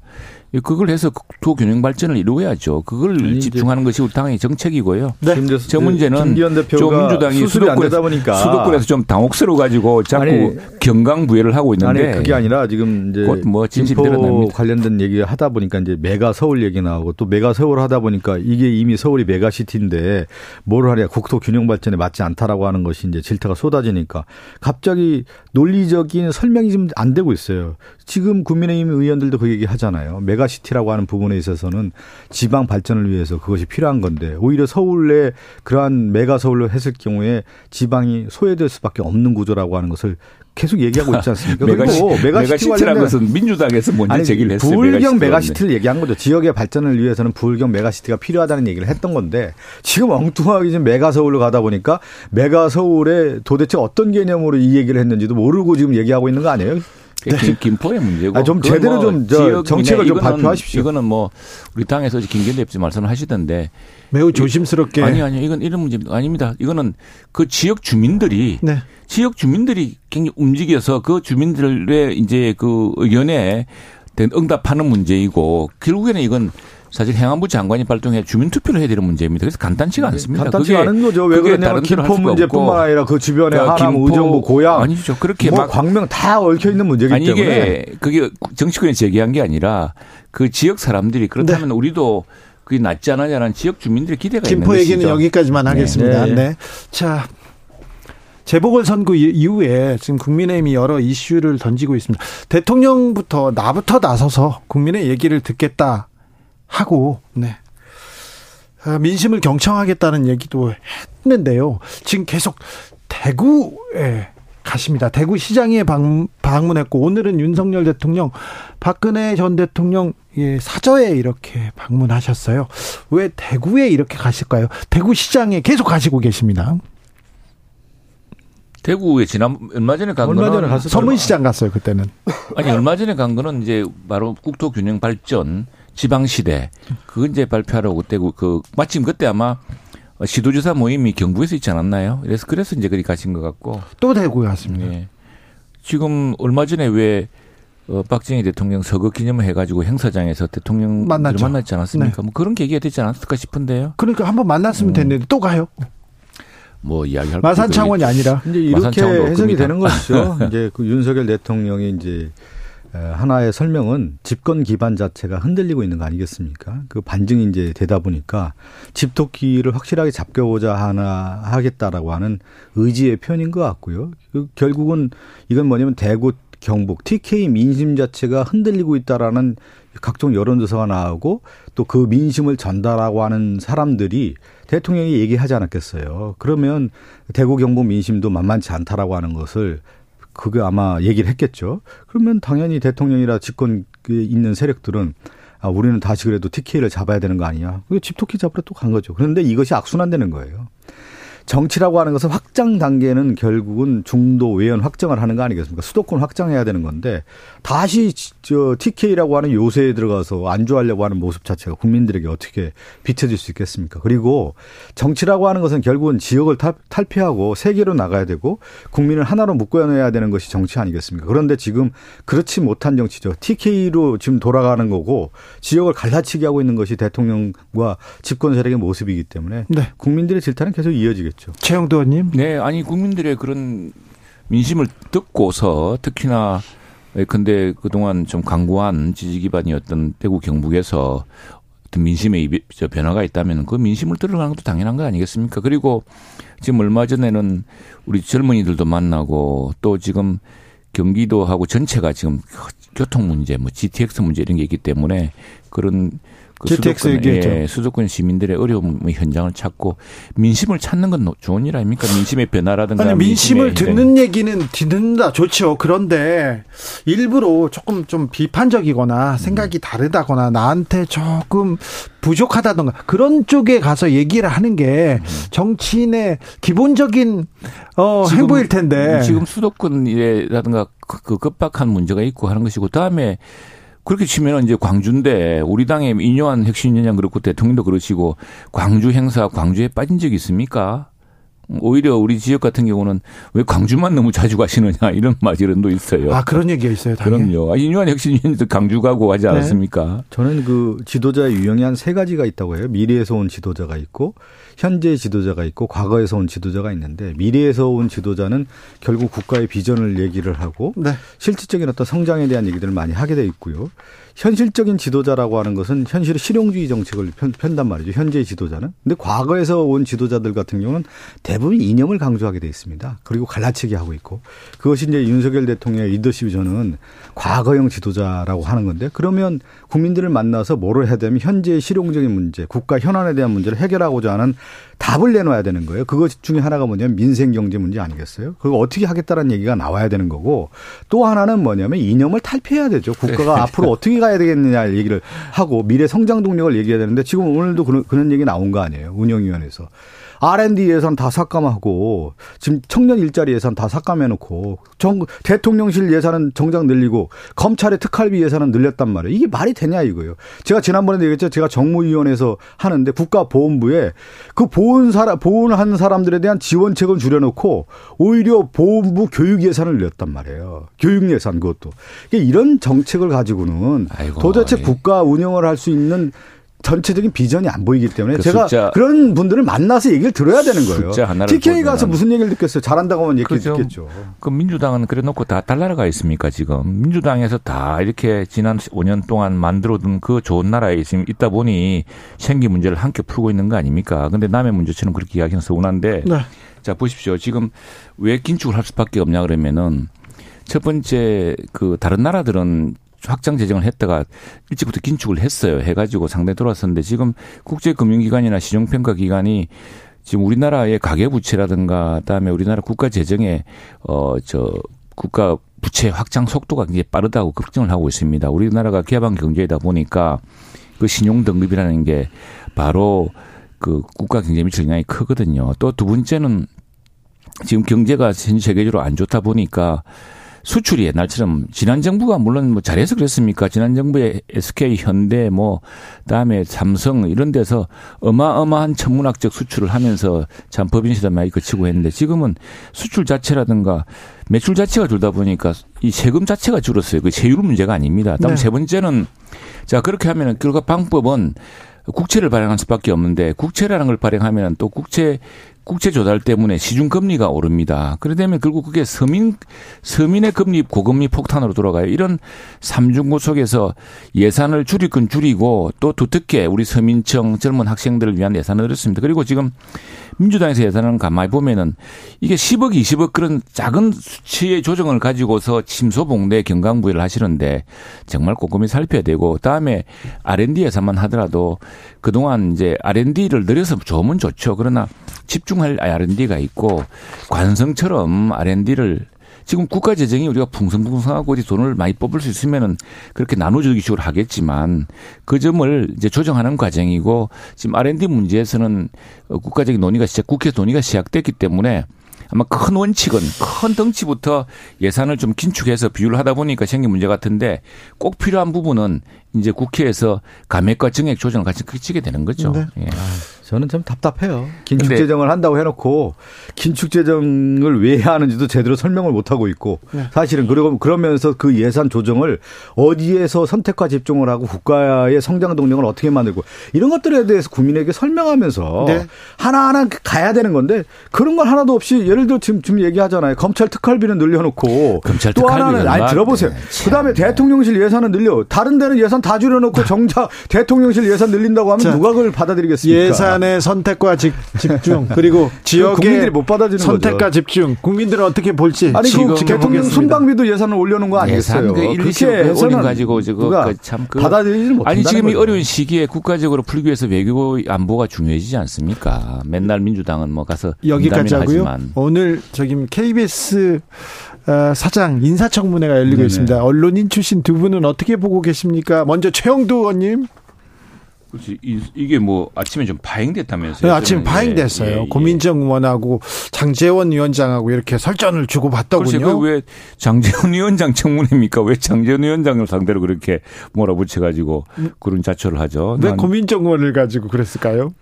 그걸 해서 국토 균형 발전을 이루어야죠. 그걸 아니, 집중하는 것이 우리 당의 정책이고요. 네. 저 문제는 좀 민주당이 수도권에서, 보니까. 수도권에서 좀 당혹스러워 가지고 자꾸 아니, 견강부회를 하고 있는데 아니 그게 아니라 지금 이제 곧뭐 진심 드러납니다. 관련된 얘기 하다 보니까 이제 메가 서울 얘기 나오고 또 메가 서울 하다 보니까 이게 이미 서울이 메가 시티인데 뭘 하냐 국토 균형 발전에 맞지 않다라고 하는 것이 이제 질타가 쏟아지니까 갑자기 논리적인 설명이 좀 안 되고 있어요. 지금 국민의힘 의원들도 그 얘기 하잖아요. 메가 메가시티라고 하는 부분에 있어서는 지방 발전을 위해서 그것이 필요한 건데 오히려 서울에 그러한 메가 서울로 했을 경우에 지방이 소외될 수밖에 없는 구조라고 하는 것을 계속 얘기하고 있지 않습니까? 메가시, 그리고 메가시티 라는 것은 민주당에서 먼저 아니, 제기를 했어요. 부울경 메가시티 를 얘기한 거죠. 지역의 발전을 위해서는 부울경 메가시티가 필요하다는 얘기를 했던 건데 지금 엉뚱하게 지금 메가 서울로 가다 보니까 메가 서울에 도대체 어떤 개념으로 이 얘기를 했는지도 모르고 지금 얘기하고 있는 거 아니에요? 네. 김포의 문제고. 아, 좀 제대로 뭐 좀 정책을 좀 발표하십시오. 이거는 뭐 우리 당에서 김경대 대표 말씀을 하시던데 매우 조심스럽게. 아니 아니 이건 이런 문제 아닙니다. 이거는 그 지역 주민들이 네. 지역 주민들이 굉장히 움직여서 그 주민들의 이제 그 의견에 응답하는 문제이고 결국에는 이건 사실 행안부 장관이 발동해 주민투표를 해야 되는 문제입니다. 그래서 간단치가 네, 않습니다. 간단치 않은 거죠. 왜 그러냐면 김포 문제뿐만 아니라 그 주변에 그러니까 하남, 김포, 의정부, 고양 아니죠. 그렇게 뭐 막 광명 다 얽혀 있는 문제기 아니, 때문에 이게 그게 정치권이 제기한 게 아니라 그 지역 사람들이 그렇다면 네. 우리도 그게 낫지 않느냐는 지역 주민들의 기대가 있는 김포 얘기는 여기까지만 네. 하겠습니다. 네. 네. 자, 재보궐선거 이후에 지금 국민의힘이 여러 이슈를 던지고 있습니다. 대통령부터 나부터 나서서 국민의 얘기를 듣겠다 하고 네. 아, 민심을 경청하겠다는 얘기도 했는데요. 지금 계속 대구에 가십니다. 대구 시장에 방문했고 오늘은 윤석열 대통령, 박근혜 전 대통령 사저에 이렇게 방문하셨어요. 왜 대구에 이렇게 가실까요? 대구 시장에 계속 가시고 계십니다. 대구에 지난 얼마 전에 간 얼마 거는 서문시장 갔어요 그때는. 아니 얼마 전에 간 거는 이제 바로 국토균형 발전 지방시대 그 이제 발표하러 그때고 그 마침 그때 아마 시도지사 모임이 경북에서 있지 않았나요? 그래서 그래서 이제 그리 가신 것 같고 또 대구에 왔습니다. 네. 지금 얼마 전에 왜 어, 박정희 대통령 서거 기념을 해가지고 행사장에서 대통령 만났죠. 만났지 않았습니까? 네. 뭐 그런 계기가 되지 않았을까 싶은데요. 그러니까 한번 만났으면 음. 됐는데 또 가요. 뭐 이야기할 마산 창원이 아니라 이제 이렇게 해석이 되는 것이죠. 이제 그 윤석열 대통령이 이제 하나의 설명은 집권 기반 자체가 흔들리고 있는 거 아니겠습니까? 그 반증이 이제 되다 보니까 집토끼를 확실하게 잡혀보자 하나 하겠다라고 하는 의지의 표현인 것 같고요. 그 결국은 이건 뭐냐면 대구 경북 TK 민심 자체가 흔들리고 있다라는 각종 여론조사가 나오고 또 그 민심을 전달하고 하는 사람들이 대통령이 얘기하지 않았겠어요. 그러면 대구 경북 민심도 만만치 않다라고 하는 것을 그게 아마 얘기를 했겠죠. 그러면 당연히 대통령이라 집권에 있는 세력들은 아, 우리는 다시 그래도 TK를 잡아야 되는 거 아니냐. 그 집토끼 잡으러 또 간 거죠. 그런데 이것이 악순환되는 거예요. 정치라고 하는 것은 확장 단계는 결국은 중도 외연 확정을 하는 거 아니겠습니까? 수도권 확장해야 되는 건데 다시 저 TK라고 하는 요새에 들어가서 안주하려고 하는 모습 자체가 국민들에게 어떻게 비춰질 수 있겠습니까? 그리고 정치라고 하는 것은 결국은 지역을 탈피하고 세계로 나가야 되고 국민을 하나로 묶어내야 되는 것이 정치 아니겠습니까? 그런데 지금 그렇지 못한 정치죠. TK로 지금 돌아가는 거고 지역을 갈라치기 하고 있는 것이 대통령과 집권 세력의 모습이기 때문에 네. 국민들의 질타는 계속 이어지겠죠. 최영도 의원님. 네, 아니 국민들의 그런 민심을 듣고서 특히나 예, 근데 그동안 좀 강구한 지지 기반이었던 대구 경북에서 어떤 민심의 변화가 있다면 그 민심을 들어가는 것도 당연한 거 아니겠습니까? 그리고 지금 얼마 전에는 우리 젊은이들도 만나고 또 지금 경기도하고 전체가 지금 교통 문제, 뭐 GTX 문제 이런 게 있기 때문에 그런 그 수도권, 예, 수도권 시민들의 어려움 현장을 찾고 민심을 찾는 건 좋은 일 아닙니까? 민심의 변화라든가. 아니, 민심을 듣는 얘기는 듣는다 좋죠. 그런데 일부러 조금 좀 비판적이거나 생각이 음. 다르다거나 나한테 조금 부족하다던가 그런 쪽에 가서 얘기를 하는 게 음. 정치인의 기본적인 어, 행보일 텐데. 지금 수도권이라든가 그, 그 급박한 문제가 있고 하는 것이고 다음에 그렇게 치면은 이제 광주인데 우리 당의 인요한 혁신위원장 그렇고 대통령도 그러시고 광주 행사 광주에 빠진 적이 있습니까? 오히려 우리 지역 같은 경우는 왜 광주만 너무 자주 가시느냐 이런 말이런도 있어요. 아 그런 얘기가 있어요. 당연히. 그럼요. 아, 인유한 혁신위원도 광주 가고 하지 네. 않았습니까? 네. 저는 그 지도자의 유형이 한 세 가지가 있다고 해요. 미래에서 온 지도자가 있고 현재 지도자가 있고 과거에서 온 지도자가 있는데 미래에서 온 지도자는 결국 국가의 비전을 얘기를 하고 네. 실질적인 어떤 성장에 대한 얘기들을 많이 하게 돼 있고요. 현실적인 지도자라고 하는 것은 현실의 실용주의 정책을 편, 편단 말이죠. 현재의 지도자는. 근데 과거에서 온 지도자들 같은 경우는 대부분 이념을 강조하게 돼 있습니다. 그리고 갈라치기 하고 있고 그것이 이제 윤석열 대통령의 리더십이 저는 과거형 지도자라고 하는 건데 그러면 국민들을 만나서 뭐를 해야 되면 현재의 실용적인 문제, 국가 현안에 대한 문제를 해결하고자 하는 답을 내놔야 되는 거예요. 그것 중에 하나가 뭐냐면 민생 경제 문제 아니겠어요? 그거 어떻게 하겠다는 얘기가 나와야 되는 거고 또 하나는 뭐냐면 이념을 탈피해야 되죠. 국가가 네. 앞으로 어떻게 가야 되겠느냐 얘기를 하고 미래 성장 동력을 얘기해야 되는데 지금 오늘도 그런, 그런 얘기 나온 거 아니에요. 운영위원회에서. R&D 예산 다 삭감하고 지금 청년 일자리 예산 다 삭감해놓고 정 대통령실 예산은 정작 늘리고 검찰의 특활비 예산은 늘렸단 말이에요. 이게 말이 되냐 이거예요. 제가 지난번에 얘기했죠. 제가 정무위원회에서 하는데 국가보훈부에 그 보훈 사람 보훈한 사람들에 대한 지원책을 줄여놓고 오히려 보훈부 교육 예산을 늘렸단 말이에요. 교육 예산 그것도 이런 정책을 가지고는 아이고, 도대체 예. 국가 운영을 할 수 있는 전체적인 비전이 안 보이기 때문에 그 제가 숫자, 그런 분들을 만나서 얘기를 들어야 되는 거예요. TK 가서 무슨 얘기를 듣겠어요? 잘한다고 하면 얘기 그렇죠. 듣겠죠. 그 민주당은 그래 놓고 다 달나라가 있습니까 지금 민주당에서 다 이렇게 지난 5년 동안 만들어둔 그 좋은 나라에 지금 있다 보니 생기 문제를 함께 풀고 있는 거 아닙니까? 근데 남의 문제처럼 그렇게 이야기하는 서운한데 네. 자 보십시오. 지금 왜 긴축을 할 수밖에 없냐 그러면은 첫 번째 그 다른 나라들은 확장 재정을 했다가 일찍부터 긴축을 했어요. 해가지고 상당히 돌아왔었는데 지금 국제금융기관이나 시정평가기관이 지금 우리나라의 가계부채라든가 그다음에 우리나라 국가 재정의 어저 국가 부채 확장 속도가 굉장히 빠르다고 걱정을 하고 있습니다. 우리나라가 개방 경제이다 보니까 그 신용 등급이라는 게 바로 그 국가 경제에 미칠 영향이 크거든요. 또 두 번째는 지금 경제가 전 세계적으로 안 좋다 보니까 수출이 옛날처럼 지난 정부가 물론 뭐 잘해서 그랬습니까? 지난 정부의 SK, 현대, 뭐 그다음에 삼성 이런 데서 어마어마한 천문학적 수출을 하면서 참 법인 시대 많이 거치고 했는데 지금은 수출 자체라든가 매출 자체가 줄다 보니까 이 세금 자체가 줄었어요. 그 세율 문제가 아닙니다. 다음 네. 세 번째는 자 그렇게 하면은 결과 방법은 국채를 발행할 수밖에 없는데 국채라는 걸 발행하면 또 국채 국채 조달 때문에 시중 금리가 오릅니다. 그러되면 결국 그게 서민 서민의 금리 고금리 폭탄으로 돌아가요. 이런 삼중고 속에서 예산을 줄일 건 줄이고 또 두텁게 우리 서민층 젊은 학생들을 위한 예산을 늘렸습니다. 그리고 지금 민주당에서 예산을 가만히 보면은 이게 10억, 20억 그런 작은 수치의 조정을 가지고서 침소봉대 경강부회를 하시는데 정말 꼼꼼히 살펴야 되고 다음에 R&D 예산만 하더라도 그동안 이제 R&D를 늘려서 좋으면 좋죠. 그러나 집중할 R&D가 있고 관성처럼 R&D를 지금 국가 재정이 우리가 풍성풍성하고 어디 돈을 많이 뽑을 수 있으면은 그렇게 나눠주기 식으로 하겠지만 그 점을 이제 조정하는 과정이고 지금 R&D 문제에서는 국가적인 논의가 시작, 국회 논의가 시작됐기 때문에 아마 큰 원칙은 큰 덩치부터 예산을 좀 긴축해서 비율을 하다 보니까 생긴 문제 같은데 꼭 필요한 부분은 이제 국회에서 감액과 증액 조정을 같이 그치게 되는 거죠. 네. 예. 저는 참 답답해요. 긴축 재정을 한다고 해놓고 긴축 재정을 왜 하는지도 제대로 설명을 못 하고 있고 네. 사실은 그러고 그러면서 그 예산 조정을 어디에서 선택과 집중을 하고 국가의 성장 동력을 어떻게 만들고 이런 것들에 대해서 국민에게 설명하면서 네. 하나하나 가야 되는 건데 그런 건 하나도 없이 예를 들어 지금 지금 얘기하잖아요. 검찰 특활비는 늘려놓고 검찰 또 하나는 아니 들어보세요. 네, 그다음에 대통령실 예산은 늘려 다른 데는 예산 다 줄여놓고 정작 대통령실 예산 늘린다고 하면 자, 누가 그걸 받아들이겠습니까? 예산 예산의 선택과 집, 중 그리고 지역의 국민들이 못 받아주는 선택과 거죠. 집중 국민들은 어떻게 볼지 아니 그 대통령 순방비도 예산을 올려놓은 거 아니겠어요? 예산 그 1, 2억 올린 가지고 그참그 받아들이지 못 아니 지금 이 어려운 시기에 국가적으로 풀기 위해서 외교 안보가 중요해지지 않습니까? 맨날 민주당은 뭐 가서 여기까지 하고요. 하지만. 오늘 저기 KBS 어, 사장 인사청문회가 열리고 네네. 있습니다. 언론인 출신 두 분은 어떻게 보고 계십니까? 먼저 최영두 의원님. 그렇지. 이, 게 뭐 아침에 좀 파행됐다면서요? 네, 아침에 파행됐어요. 예, 예. 고민정 의원하고 장재원 위원장하고 이렇게 설전을 주고 받더군요. 왜 장재원 위원장 청문회입니까? 왜 장재원 위원장을 상대로 그렇게 몰아붙여가지고 그런 자초를 하죠? 왜 고민정 의원을 가지고 그랬을까요?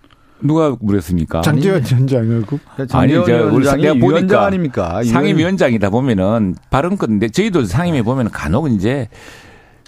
누가 물었습니까? 장재원 위원장하고 아니 저 우리 내가 보니까 아닙니까? 상임위원장이다 보면은 발언 건데 저희도 상임위 보면 간혹 이제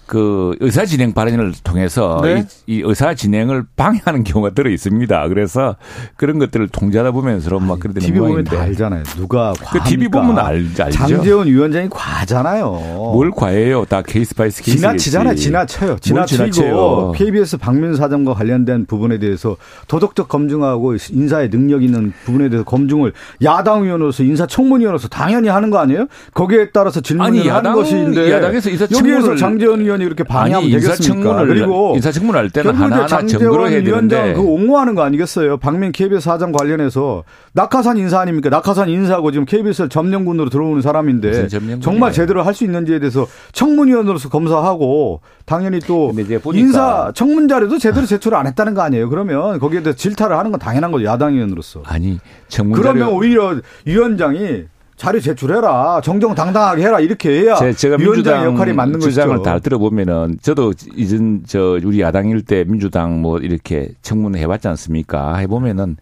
그 의사 진행 발언을 통해서 네. 이, 이 의사 진행을 방해하는 경우가 들어 있습니다. 그래서 그런 것들을 통제하다 보면서 막 그런 TV 보면 다 알잖아요. 누가 그 TV 보면 알, 알죠. 장재원 위원장이 과잖아요. 뭘 과해요? 다 case by case. 지나치잖아요. 지나쳐요. 지나치고 KBS 박민 사장과 관련된 부분에 대해서 도덕적 검증하고 인사에 능력 있는 부분에 대해서 검증을 야당 의원으로서 인사청문위원으로서 당연히 하는 거 아니에요? 거기에 따라서 질문을 아니, 하는 야당, 것인데 야당에서 인사청문을 여기에서 장재원 의원 이 이렇게 방해하면 아니, 되겠습니까? 인사청문을 그리고 인사청문을 할 때는 하나하나 증거를 해야 되는데 그 옹호하는 거 아니겠어요? 박민 KBS 사장 관련해서 낙하산 인사 아닙니까? 낙하산 인사하고 지금 KBS 점령군으로 들어오는 사람인데? 정말 제대로 할 수 있는지에 대해서 청문위원으로서 검사하고 당연히 또 인사 청문 자료도 제대로 제출을 안 했다는 거 아니에요? 그러면 거기에 대해서 질타를 하는 건 당연한 거죠 야당 의원으로서. 아니 청문 그러면 오히려 위원장이 자료 제출해라 정정당당하게 해라 이렇게 해야 제, 제가 위원장 민주당 역할이 맞는 주장을 것이죠. 다 들어보면은 저도 이전 저 우리 야당일 때 민주당 뭐 이렇게 청문회 해봤지 않습니까? 해보면은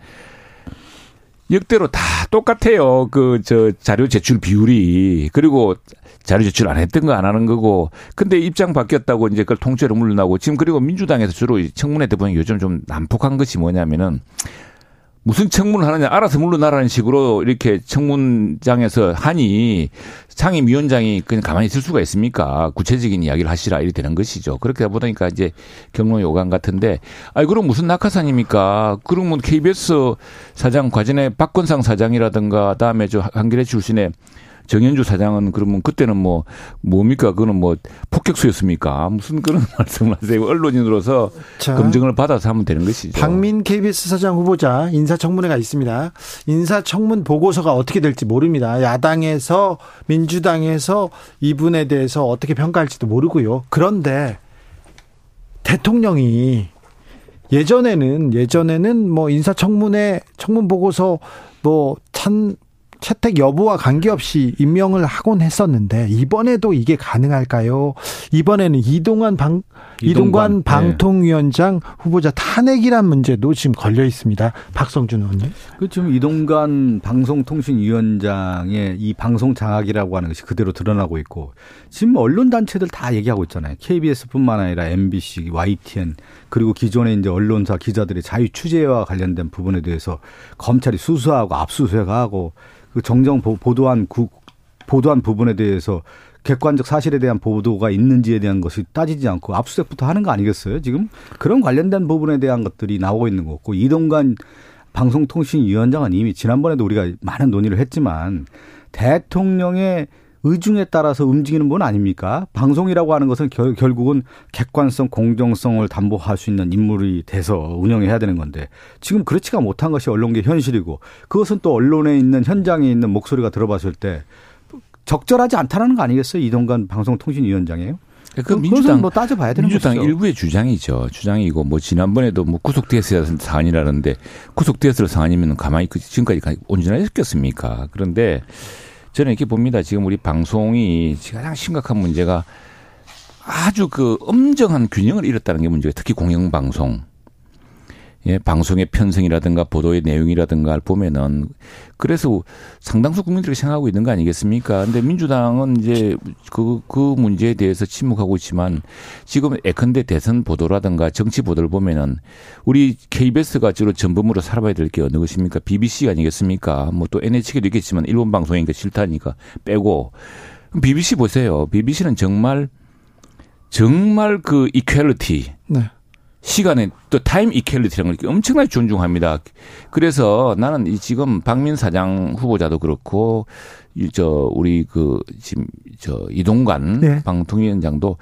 역대로 다 똑같아요. 그 저 자료 제출 비율이 그리고 자료 제출 안 했던 거 안 하는 거고 근데 입장 바뀌었다고 이제 그걸 통째로 물러나고 지금 그리고 민주당에서 주로 이 청문회 때 보면 요즘 좀 난폭한 것이 뭐냐면은 무슨 청문을 하느냐 알아서 물러나라는 식으로 이렇게 청문장에서 하니 상임위원장이 그냥 가만히 있을 수가 있습니까? 구체적인 이야기를 하시라 이렇게 되는 것이죠. 그렇게 보니까 이제 경로 요강 같은데 아니 그럼 무슨 낙하산입니까? 그러면 KBS 사장 과전에 박건상 사장이라든가 다음에 저 한겨레 출신의 정현주 사장은 그러면 그때는 뭐 뭡니까? 그거는 뭐 폭격수였습니까? 무슨 그런 말씀을 하세요? 언론인으로서 자. 검증을 받아서 하면 되는 것이죠. 박민 KBS 사장 후보자 인사청문회가 있습니다. 인사청문 보고서가 어떻게 될지 모릅니다. 야당에서 민주당에서 이분에 대해서 어떻게 평가할지도 모르고요. 그런데 대통령이 예전에는 예전에는 뭐 인사청문회 청문 보고서 뭐 찬 채택 여부와 관계없이 임명을 하곤 했었는데 이번에도 이게 가능할까요? 이번에는 이동환 방 이동관, 이동관, 방통위원장 후보자 탄핵이란 문제도 지금 걸려 있습니다. 박성준 의원님. 그 지금 이동관 방송통신위원장의 이 방송 장악이라고 하는 것이 그대로 드러나고 있고 지금 언론 단체들 다 얘기하고 있잖아요. KBS뿐만 아니라 MBC, YTN 그리고 기존의 이제 언론사 기자들의 자유 취재와 관련된 부분에 대해서 검찰이 수수하고 압수수색하고 그 정정 보- 보도한 구, 보도한 부분에 대해서 객관적 사실에 대한 보도가 있는지에 대한 것이 따지지 않고 압수수색부터 하는 거 아니겠어요? 지금 그런 관련된 부분에 대한 것들이 나오고 있는 거고 이동관 방송통신위원장은 이미 지난번에도 우리가 많은 논의를 했지만 대통령의 의중에 따라서 움직이는 분 아닙니까? 방송이라고 하는 것은 결, 결국은 객관성, 공정성을 담보할 수 있는 인물이 돼서 운영해야 되는 건데 지금 그렇지가 못한 것이 언론계 현실이고 그것은 또 언론에 있는 현장에 있는 목소리가 들어봤을 때 적절하지 않다는 거 아니겠어요? 이동관 방송통신위원장이에요. 그 민주당 뭐 따져봐야 되는 민주당 것이죠. 일부의 주장이죠. 주장이고 뭐 지난번에도 뭐 구속됐어야 하는 사안이라는데 구속됐을 사안이면 가만히 그 지금까지 가- 온전하셨겠습니까? 그런데 저는 이렇게 봅니다. 지금 우리 방송이 가장 심각한 문제가 아주 그 엄정한 균형을 잃었다는 게 문제예요. 특히 공영방송. 예, 방송의 편성이라든가 보도의 내용이라든가를 보면은 그래서 상당수 국민들이 생각하고 있는 거 아니겠습니까? 근데 민주당은 이제 그, 그 문제에 대해서 침묵하고 있지만 지금 예컨대 대선 보도라든가 정치 보도를 보면은 우리 KBS가 주로 전범으로 삼아봐야 될 게 어느 것입니까? BBC 아니겠습니까? 뭐 또 NHK도 있겠지만 일본 방송이니까 싫다니까 빼고. BBC 보세요. BBC는 정말 정말 그 equality 네. 시간에 또 time equality라는 걸 엄청나게 존중합니다. 그래서 나는 이 지금 박민 사장 후보자도 그렇고 이저 우리 그 지금 저 이동관 네. 방통위원장도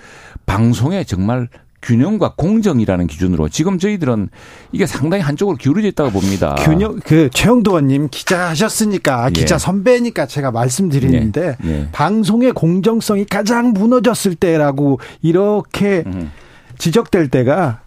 방송에 정말 균형과 공정이라는 기준으로 지금 저희들은 이게 상당히 한쪽으로 기울어져 있다고 봅니다. 균형 그 최영도 의원님 기자 하셨으니까 예. 기자 선배니까 제가 말씀드리는데 예. 예. 방송의 공정성이 가장 무너졌을 때라고 이렇게 음. 지적될 때가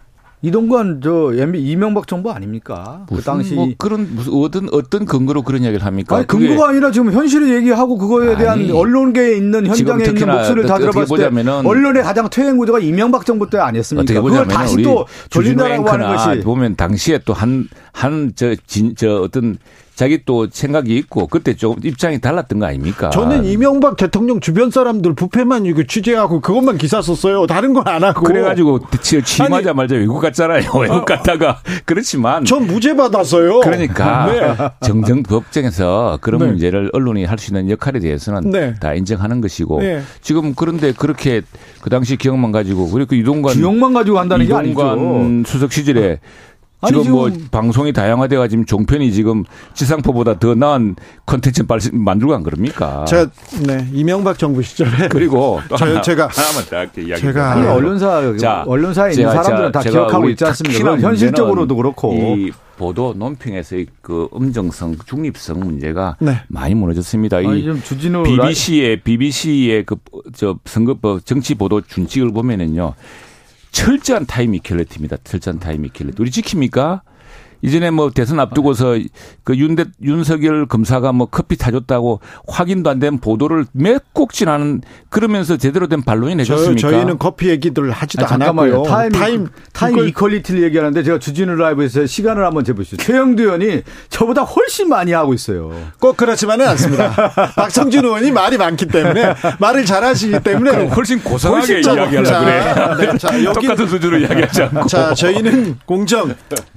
이동관 저 이명박 정부 아닙니까? 그 당시 뭐 그런 무슨 어떤 어떤 근거로 그런 이야기를 합니까? 아니 근거가 아니라 지금 현실을 얘기하고 그거에 대한 아니, 언론계에 있는 현장에 있는 목소리를 다 들어봤을 때 언론의 가장 퇴행 구조가 이명박 정부 때 아니었습니까? 어떻게 그걸 다시 또 돌린다라고 하는 것이 보면 당시에 또 한 한 저 진저 어떤 자기 또 생각이 있고 그때 조금 입장이 달랐던 거 아닙니까? 저는 이명박 대통령 주변 사람들 부패만 이거 취재하고 그것만 기사 썼어요. 다른 건 안 하고. 그래가지고 취임하자마자 외국 갔잖아요. 외국 갔다가 그렇지만 전 무죄 받았어요. 그러니까 네. 정정 법정에서 그런 네. 문제를 언론이 할 수 있는 역할에 대해서는 네. 다 인정하는 것이고 네. 지금 그런데 그렇게 그 당시 기억만 가지고 그리고 이동관 기억만 가지고 한다는 게 아니죠. 수석 시절에 아니, 지금 뭐 지금- 방송이 다양화돼가 지금 종편이 지금 지상포보다 더 나은 컨텐츠 만들고 안 그럽니까? 제가 네 이명박 정부 시절에 그리고 또 저- 하나, 제가- 하나만 더 할게 이야기. 제가- 아니, 아, 언론사 자, 언론사에 있는 제가- 사람들은 다 제가 기억하고 있지 않습니까? 현실적으로도 그렇고 이 보도 논평에서의 그 엄정성, 중립성 문제가 네. 많이 무너졌습니다. 아니, 이좀 주진우 BBC의 BBC의 그 저 선거 뭐 정치 보도 준칙을 보면은요 철저한 time equality입니다. 철저한 time equality. 우리 지킵니까? 이전에 뭐 대선 앞두고서 그 윤대, 윤석열 검사가 뭐 커피 타줬다고 확인도 안 된 보도를 몇 꼭지나 그러면서 제대로 된 반론이 저, 내줬습니까? 저 희는 커피 얘기들 하지도 아니, 잠깐만요. 않았고요. time, time time equality를 얘기하는데 제가 주진우 라이브에서 시간을 한번 재보시죠. 최형두 의원이 저보다 훨씬 많이 하고 있어요. 꼭 그렇지만은 않습니다. 박성준 의원이 말이 많기 때문에 말을 잘하시기 때문에 훨씬 고상하게 자, 그래. 네, 자, 여기- 똑같은 수준으로 이야기하지 않고. 자 저희는 공정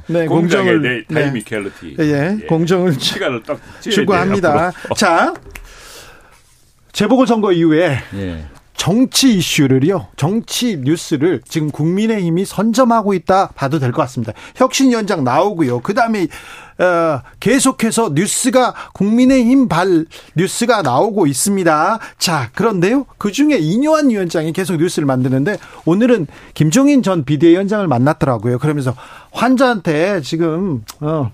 네 공정을 공정의 time 네, equality. 예, 공정을 시간을 딱 추구합니다. 자 재보궐 선거 이후에 예. 정치 이슈를요, 정치 뉴스를 지금 국민의힘이 선점하고 있다 봐도 될 것 같습니다. 혁신위원장 나오고요. 그 다음에 어, 계속해서 뉴스가 국민의힘 발 뉴스가 나오고 있습니다. 자, 그런데요, 그 중에 이뇨한 위원장이 계속 뉴스를 만드는데 오늘은 김종인 전 비대위원장을 만났더라고요. 그러면서 환자한테 지금 어.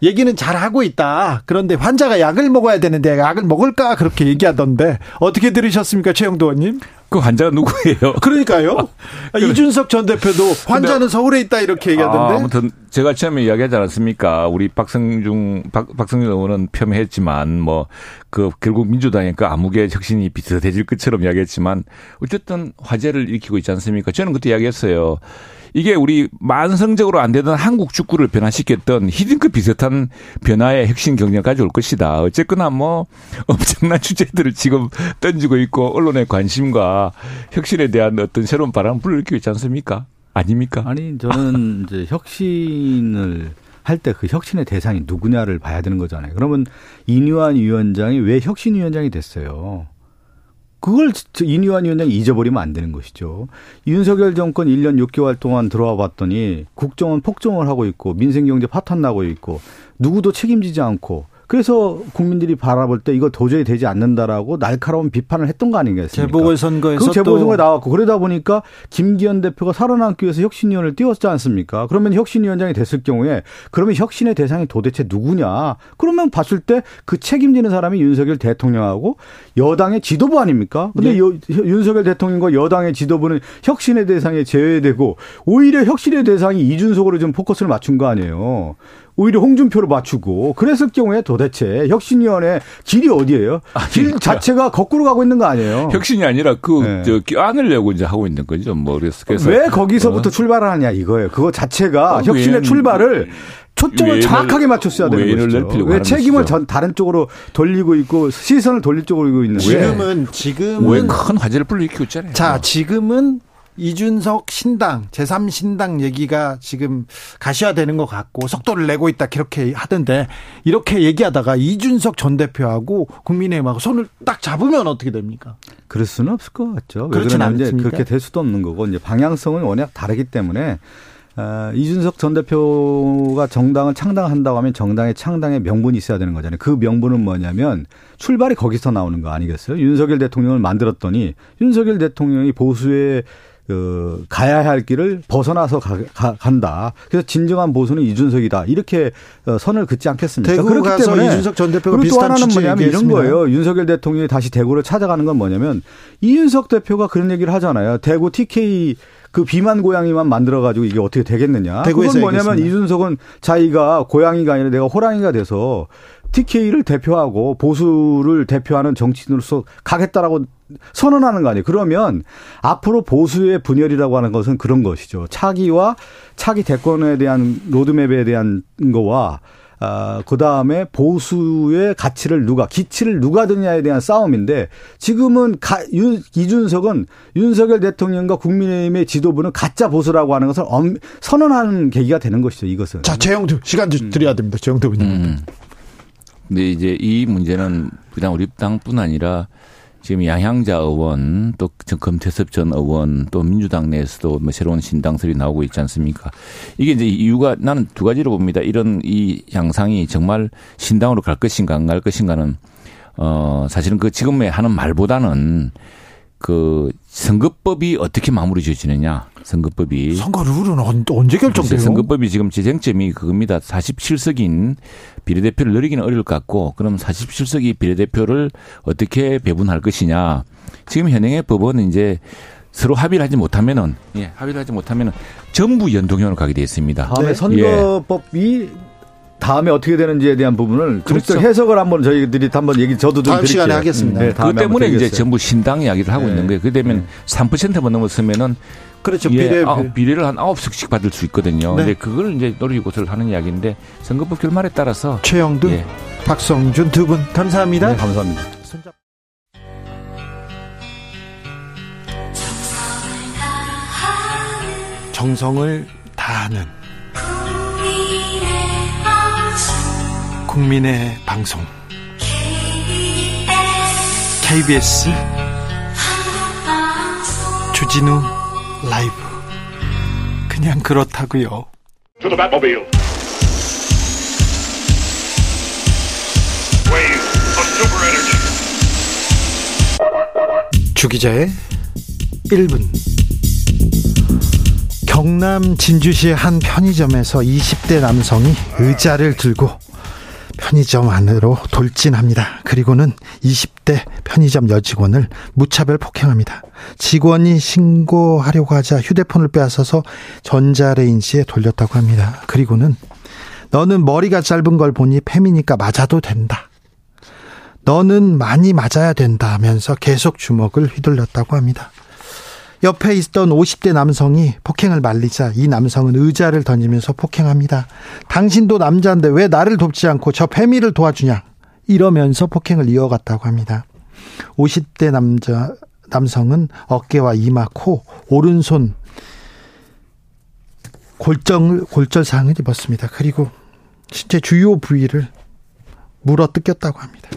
얘기는 잘 하고 있다. 그런데 환자가 약을 먹어야 되는데 약을 먹을까 그렇게 얘기하던데 어떻게 들으셨습니까, 최영도 의원님? 그 환자가 누구예요? 그러니까요. 아, 이준석 전 대표도 환자는 서울에 있다 이렇게 아, 얘기하던데. 아무튼 제가 처음에 이야기하지 않았습니까? 우리 박성중 박, 박성준 의원은 폄했지만 뭐그 결국 민주당의 그 암흑의 혁신이 비슷해질 것처럼 이야기했지만 어쨌든 화제를 일으키고 있지 않습니까? 저는 그때 이야기했어요. 이게 우리 만성적으로 안 되던 한국 축구를 변화시켰던 히딩크 비슷한 변화의 혁신 경쟁을 가져올 것이다. 어쨌거나 뭐 엄청난 주제들을 지금 던지고 있고 언론의 관심과 혁신에 대한 어떤 새로운 바람을 불러일으키고 있지 않습니까? 아닙니까? 아니 저는 이제 혁신을 할 때 그 혁신의 대상이 누구냐를 봐야 되는 거잖아요. 그러면 이뉴한 위원장이 왜 혁신위원장이 됐어요? 그걸 저 이뉴한 위원장이 잊어버리면 안 되는 것이죠. 윤석열 정권 1년 6개월 동안 들어와 봤더니 국정원 폭정을 하고 있고 민생경제 파탄 나고 있고 누구도 책임지지 않고 그래서 국민들이 바라볼 때 이거 도저히 되지 않는다라고 날카로운 비판을 했던 거 아니겠습니까? 재보궐선거에서 그 재보궐선거에 또 나왔고 그러다 보니까 김기현 대표가 살아남기 위해서 혁신위원을 띄웠지 않습니까? 그러면 혁신위원장이 됐을 경우에 그러면 혁신의 대상이 도대체 누구냐? 그러면 봤을 때 그 책임지는 사람이 윤석열 대통령하고 여당의 지도부 아닙니까? 근데 예. 여- 윤석열 대통령과 여당의 지도부는 혁신의 대상에 제외되고 오히려 혁신의 대상이 이준석으로 좀 포커스를 맞춘 거 아니에요. 오히려 홍준표를 맞추고 그랬을 경우에 도대체 혁신위원회 길이 어디예요? 길 자체가 거꾸로 가고 있는 거 아니에요? 혁신이 아니라 그, 네. 저, 껴안으려고 이제 하고 있는 거죠. 뭐, 그래서. 그래서 왜 거기서부터 출발을 하냐 이거예요. 그거 자체가 어, 혁신의 출발을 초점을 외인을- 정확하게 맞췄어야 되는. 넓히려고 왜 책임을. 전 다른 쪽으로 돌리고 있고 시선을 돌릴 쪽으로 이고 있는데 지금은 왜 지금은 큰 화제를 불러일으키고 있잖아요. 자 지금은 이준석 신당 제3신당 얘기가 지금 가시화되는 것 같고 속도를 내고 있다 그렇게 하던데 이렇게 얘기하다가 이준석 전 대표하고 국민의힘하고 손을 딱 잡으면 어떻게 됩니까? 그럴 수는 없을 것 같죠. 왜 그렇진 않습니까? 그렇게 될 수도 없는 거고 이제 방향성은 워낙 다르기 때문에 어, 이준석 전 대표가 정당을 창당한다고 하면 정당의 창당의 명분이 있어야 되는 거잖아요. 그 명분은 뭐냐면 출발이 거기서 나오는 거 아니겠어요? 윤석열 대통령을 만들었더니 윤석열 대통령이 보수의 그 가야 할 길을 벗어나서 가, 가- 간다. 그래서 진정한 보수는 이준석이다. 이렇게 어, 선을 긋지 않겠습니까? 대구 그렇기 가서 때문에 이준석 전 대표가 그리고 또 비슷한 하나는 뭐냐면 이런 얘기했습니다. 거예요. 윤석열 대통령이 다시 대구를 찾아가는 건 뭐냐면 이윤석 대표가 그런 얘기를 하잖아요. 대구 TK 그 비만 고양이만 만들어 가지고 이게 어떻게 되겠느냐? 대구에서 그건 뭐냐면 얘기했습니다. 이준석은 자기가 고양이가 아니라 내가 호랑이가 돼서 TK를 대표하고 보수를 대표하는 정치인으로서 가겠다라고 선언하는 거 아니에요. 그러면 앞으로 보수의 분열이라고 하는 것은 그런 것이죠. 차기와 차기 대권에 대한 로드맵에 대한 거와 아, 그 다음에 보수의 가치를 누가, 기치를 누가 드냐에 대한 싸움인데 지금은 가, 윤, 이준석은 윤석열 대통령과 국민의힘의 지도부는 가짜 보수라고 하는 것을 엄, 선언하는 계기가 되는 것이죠, 이것은. 자, 재영도 시간 좀 드려야 됩니다. 의원. 음. 근데 이제 이 문제는 그냥 우리 당뿐 아니라 지금 양향자 의원 또 검태섭 전 의원 또 민주당 내에서도 뭐 새로운 신당설이 나오고 있지 않습니까? 이게 이제 이유가 나는 두 가지로 봅니다. 이런 이 양상이 정말 신당으로 갈 것인가 안 갈 것인가는 어 사실은 그 지금에 하는 말보다는 그 선거법이 어떻게 마무리 지어지느냐 선거법이 선거 룰은 언제 결정돼요? 선거법이 지금 지쟁점이 그겁니다. 47석인 비례대표를 늘리기는 어려울 것 같고 그럼 47석이 비례대표를 어떻게 배분할 것이냐. 지금 현행의 법은 이제 서로 합의를 하지 못하면은 예, 합의를 하지 못하면은 전부 연동형으로 가게 되어 있습니다. 다음에 예. 선거법이 다음에 어떻게 되는지에 대한 부분을 그렇죠. 해석을 한번 저희들이 한번 얘기 저도 좀 다음 드릴게요. 시간에 하겠습니다. 네, 그 때문에 이제 전부 신당 이야기를 하고 네. 있는 거예요. 그 되면 3%만 넘었으면은 그렇죠. 예, 비례 아, 비례를 한 9석씩 받을 수 있거든요. 네. 근데 그걸 이제 노리고서를 하는 이야기인데 선거법 결말에 따라서 최영두, 예. 박성준 두 분 감사합니다. 네, 감사합니다. 정성을 다하는 국민의 방송. KBS 주진우 라이브. 그냥 그렇다고요. 주기자의 1분. 경남 진주시의 한 편의점에서 20대 남성이 의자를 들고 편의점 안으로 돌진합니다. 그리고는 20대 편의점 여직원을 무차별 폭행합니다. 직원이 신고하려고 하자 휴대폰을 빼앗아서 전자레인지에 돌렸다고 합니다. 그리고는 너는 머리가 짧은 걸 보니 팸이니까 맞아도 된다. 너는 많이 맞아야 된다 하면서 계속 주먹을 휘둘렀다고 합니다. 옆에 있던 50대 남성이 폭행을 말리자 이 남성은 의자를 던지면서 폭행합니다. 당신도 남자인데 왜 나를 돕지 않고 저 패미를 도와주냐? 이러면서 폭행을 이어갔다고 합니다. 50대 남자 남성은 어깨와 이마, 코, 오른손 골절 골절 상을 입었습니다. 그리고 신체 주요 부위를 물어 뜯겼다고 합니다.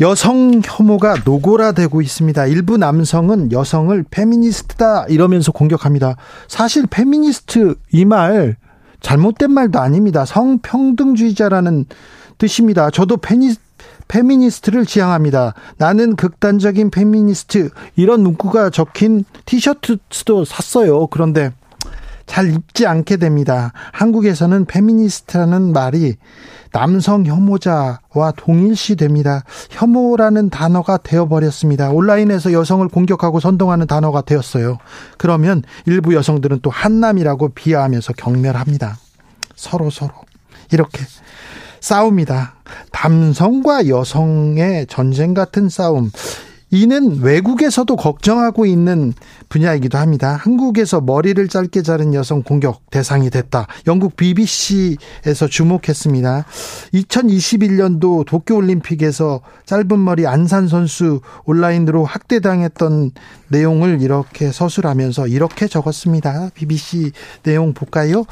여성 혐오가 노골화되고 있습니다. 일부 남성은 여성을 페미니스트다 이러면서 공격합니다. 사실 페미니스트 이 말 잘못된 말도 아닙니다. 성평등주의자라는 뜻입니다. 저도 페니, 페미니스트를 지향합니다. 나는 극단적인 페미니스트 이런 문구가 적힌 티셔츠도 샀어요. 그런데 잘 입지 않게 됩니다. 한국에서는 페미니스트라는 말이 남성 혐오자와 동일시됩니다. 혐오라는 단어가 되어버렸습니다. 온라인에서 여성을 공격하고 선동하는 단어가 되었어요. 그러면 일부 여성들은 또 한남이라고 비하하면서 경멸합니다. 서로 서로 이렇게 싸웁니다. 남성과 여성의 전쟁 같은 싸움. 이는 외국에서도 걱정하고 있는 분야이기도 합니다. 한국에서 머리를 짧게 자른 여성 공격 대상이 됐다. 영국 BBC에서 주목했습니다. 2021년도 도쿄올림픽에서 짧은 머리 안산 선수 온라인으로 학대당했던 내용을 이렇게 서술하면서 이렇게 적었습니다. BBC 내용 볼까요?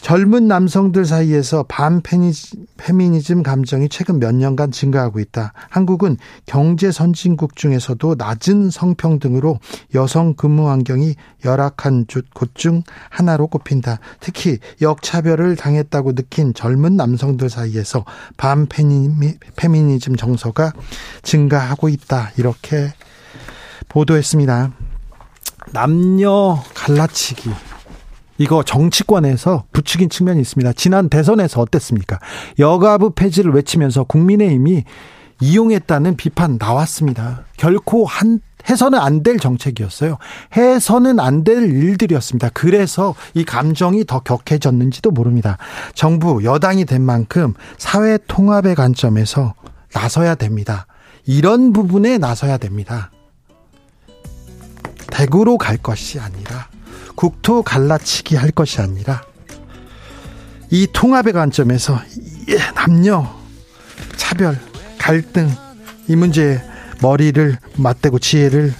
젊은 남성들 사이에서 반페미니즘 감정이 최근 몇 년간 증가하고 있다. 한국은 경제 선진국 중에서도 낮은 성평등으로 여성 근무 환경이 열악한 곳 중 하나로 꼽힌다. 특히 역차별을 당했다고 느낀 젊은 남성들 사이에서 반페미니즘 정서가 증가하고 있다. 이렇게 보도했습니다. 남녀 갈라치기. 이거 정치권에서 부추긴 측면이 있습니다. 지난 대선에서 어땠습니까? 여가부 폐지를 외치면서 국민의힘이 이용했다는 비판 나왔습니다. 결코 한 해서는 안 될 정책이었어요. 해서는 안 될 일들이었습니다. 그래서 이 감정이 더 격해졌는지도 모릅니다. 정부 여당이 된 만큼 사회 통합의 관점에서 나서야 됩니다. 이런 부분에 나서야 됩니다. 대구로 갈 것이 아니라 국토 갈라치기 할 것이 아니라 이 통합의 관점에서 이 남녀 차별 갈등 이 문제에 머리를 맞대고 지혜를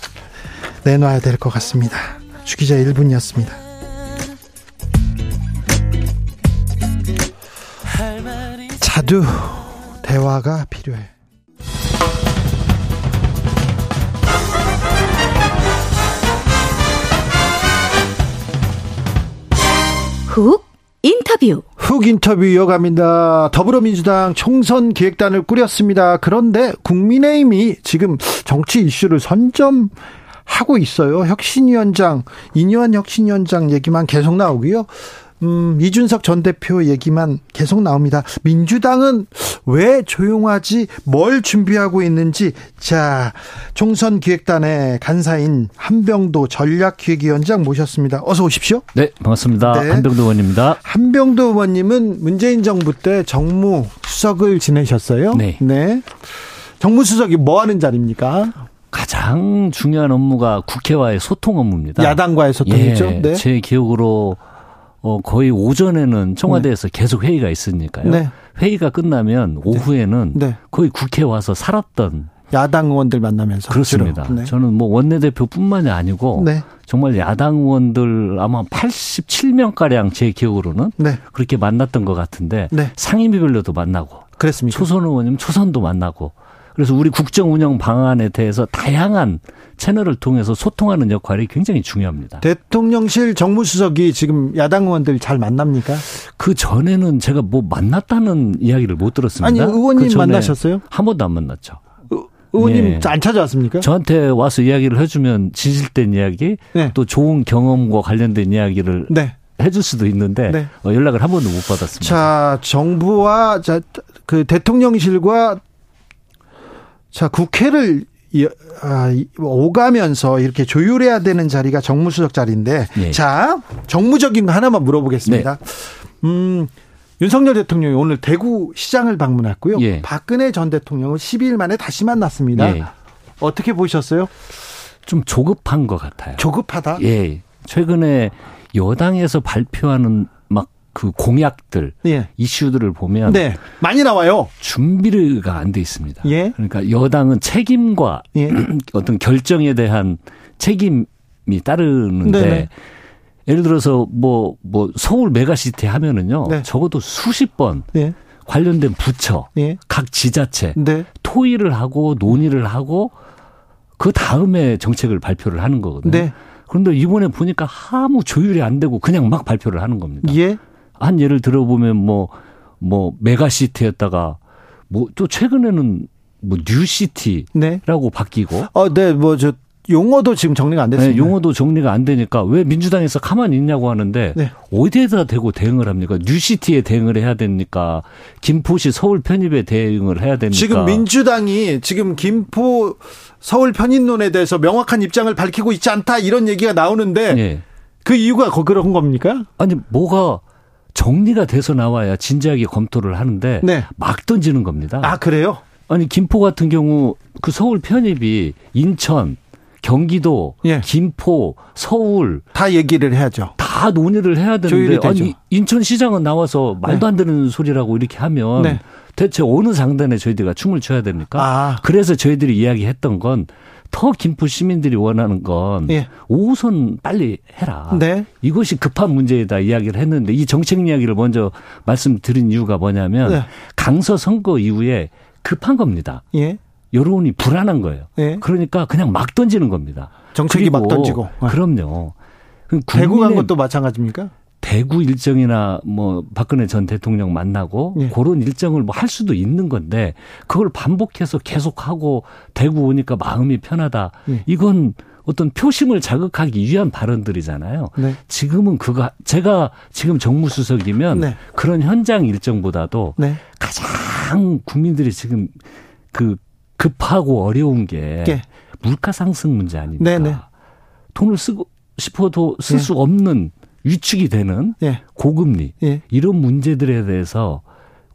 내놔야 될 것 같습니다. 주기자 1분이었습니다. 자두 대화가 필요해. 훅 인터뷰. 훅 인터뷰 이어갑니다. 더불어민주당 총선 기획단을 꾸렸습니다. 그런데 국민의힘이 지금 정치 이슈를 선점 하고 있어요. 혁신위원장, 이뇨한 혁신위원장 얘기만 계속 나오고요. 음, 이준석 전 대표 얘기만 계속 나옵니다. 민주당은 왜 조용하지? 뭘 준비하고 있는지. 자, 총선 기획단의 간사인 한병도 전략기획위원장 모셨습니다. 어서 오십시오. 네, 반갑습니다. 네. 한병도 의원입니다. 한병도 의원님은 문재인 정부 때 정무 수석을 지내셨어요. 네. 정무 수석이 뭐 하는 자리입니까? 가장 중요한 업무가 국회와의 소통 업무입니다. 야당과의 소통이죠. 예, 네. 제 기억으로 어, 거의 오전에는 청와대에서 계속 회의가 있으니까요. 네. 회의가 끝나면 오후에는 네. 거의 국회 와서 살았던 야당 의원들 만나면서 그렇습니다. 네. 저는 뭐 원내대표뿐만이 아니고 네. 정말 야당 의원들 아마 87명 가량 제 기억으로는 네. 그렇게 만났던 것 같은데 네. 상임위별로도 만나고 그랬습니까? 초선 의원님 초선도 만나고 그래서 우리 국정 운영 방안에 대해서 다양한 채널을 통해서 소통하는 역할이 굉장히 중요합니다. 대통령실 정무수석이 지금 야당 의원들 잘 만납니까? 그 전에는 제가 뭐 만났다는 이야기를 못 들었습니다. 아니 의원님 그 만나셨어요? 한 번도 안 만났죠. 의원님 예. 안 찾아왔습니까? 저한테 와서 이야기를 해주면 진실된 이야기, 네. 또 좋은 경험과 관련된 이야기를 네. 해줄 수도 있는데 네. 어, 연락을 한 번도 못 받았습니다. 자, 정부와 자, 그 대통령실과 자, 국회를 이- 아, 이- 오가면서 이렇게 조율해야 되는 자리가 정무수석 자리인데 예. 자, 정무적인 거 하나만 물어보겠습니다. 음, 윤석열 대통령이 오늘 대구 시장을 방문했고요. 예. 박근혜 전 대통령은 12일 만에 다시 만났습니다. 예. 어떻게 보셨어요? 좀 조급한 것 같아요. 조급하다. 예. 최근에 여당에서 발표하는 막 그 공약들, 예. 이슈들을 보면 네. 많이 나와요. 준비가 안 돼 있습니다. 예. 그러니까 여당은 책임과 예. 어떤 결정에 대한 책임이 따르는데 네네. 예를 들어서 뭐뭐 서울 메가시티 하면은요 네. 적어도 수십 번 예. 관련된 부처 예. 각 지자체 네. 토의를 하고 논의를 하고 그 다음에 정책을 발표를 하는 거거든요. 네. 그런데 이번에 보니까 아무 조율이 안 되고 그냥 막 발표를 하는 겁니다. 예. 한 예를 들어보면 뭐, 뭐, 메가시티였다가 뭐 또 최근에는 뭐 뉴시티라고 네. 바뀌고 어, 네, 뭐, 저, 용어도 지금 정리가 안 됐습니다. 네, 용어도 정리가 안 되니까 왜 민주당에서 가만히 있냐고 하는데 네. 어디에다 대고 대응을 합니까? 뉴시티에 대응을 해야 됩니까? 김포시 서울 편입에 대응을 해야 됩니까? 지금 민주당이 지금 김포 서울 편입론에 대해서 명확한 입장을 밝히고 있지 않다 이런 얘기가 나오는데 예. 그 이유가 거- 그런 겁니까? 아니 뭐가 정리가 돼서 나와야 진지하게 검토를 하는데 네. 막 던지는 겁니다. 아, 그래요? 아니 김포 같은 경우 그 서울 편입이 인천, 경기도, 예. 김포, 서울 다 얘기를 해야죠. 다 논의를 해야 되는데. 아니 인천시장은 나와서 말도 안 되는 소리라고 이렇게 하면 네. 대체 어느 장단에 저희들가 춤을 춰야 됩니까? 아. 그래서 저희들이 이야기했던 건 더 김포 시민들이 원하는 건 예. 5호선 빨리 해라. 네. 이것이 급한 문제이다 이야기를 했는데 이 정책 이야기를 먼저 말씀드린 이유가 뭐냐면 네. 강서 선거 이후에 급한 겁니다. 예. 여론이 불안한 거예요. 예. 그러니까 그냥 막 던지는 겁니다. 정책이 막 던지고. 네. 그럼요. 그럼 대구 간 것도 마찬가지입니까? 대구 일정이나 뭐 박근혜 전 대통령 만나고 예. 그런 일정을 뭐 할 수도 있는 건데 그걸 반복해서 계속하고 대구 오니까 마음이 편하다. 예. 이건 어떤 표심을 자극하기 위한 발언들이잖아요. 네. 지금은 그거 제가 지금 정무수석이면 네. 그런 현장 일정보다도 네. 가장 국민들이 지금 그 급하고 어려운 게 예. 물가 상승 문제 아닙니까? 네네. 돈을 쓰고 싶어도 쓸 예. 수 없는 위축이 되는 예. 고금리 예. 이런 문제들에 대해서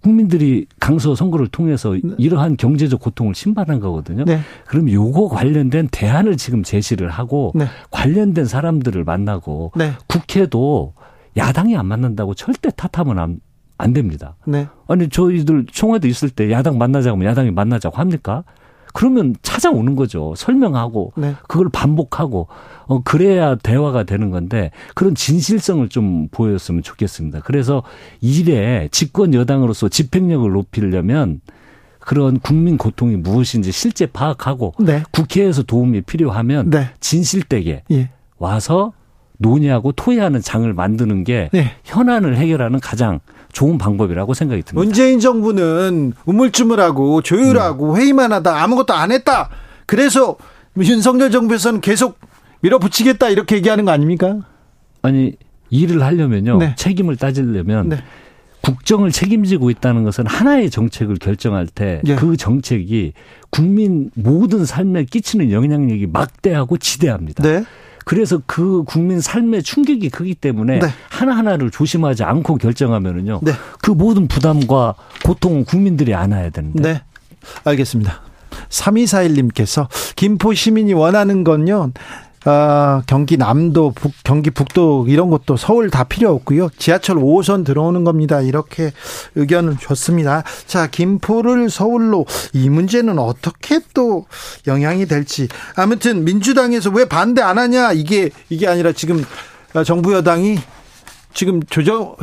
국민들이 강서 선거를 통해서 이러한 경제적 고통을 심판한 거거든요. 네. 그럼 요거 관련된 대안을 지금 제시를 하고 네. 관련된 사람들을 만나고 네. 국회도 야당이 안 만난다고 절대 탓하면 안, 안 됩니다. 네. 아니 저희들 청와대 있을 때 야당 만나자고 하면 야당이 만나자고 합니까? 그러면 찾아오는 거죠. 설명하고 네. 그걸 반복하고 어 그래야 대화가 되는 건데 그런 진실성을 좀 보였으면 좋겠습니다. 그래서 일에 집권 여당으로서 집행력을 높이려면 그런 국민 고통이 무엇인지 실제 파악하고 네. 국회에서 도움이 필요하면 네. 진실되게 예. 와서 논의하고 토의하는 장을 만드는 게 네. 현안을 해결하는 가장 좋은 방법이라고 생각이 듭니다. 문재인 정부는 우물쭈물하고 조율하고 회의만 하다 아무것도 안 했다. 그래서 윤석열 정부에서는 계속 밀어붙이겠다 이렇게 얘기하는 거 아닙니까? 아니 일을 하려면요 네. 책임을 따지려면 네. 국정을 책임지고 있다는 것은 하나의 정책을 결정할 때 예. 그 정책이 국민 모든 삶에 끼치는 영향력이 막대하고 지대합니다. 네. 그래서 그 국민 삶의 충격이 크기 때문에 네. 하나하나를 조심하지 않고 결정하면은요. 네. 그 모든 부담과 고통은 국민들이 안아야 되는데. 네. 알겠습니다. 3241님께서 김포 시민이 원하는 건요. 아, 경기 남도, 북, 경기 북도 이런 것도 서울 다 필요 없고요. 지하철 5호선 들어오는 겁니다. 이렇게 의견을 줬습니다. 자, 김포를 서울로 이 문제는 어떻게 또 영향이 될지. 아무튼 민주당에서 왜 반대 안 하냐? 이게 이게 아니라 지금 정부 여당이 지금 조정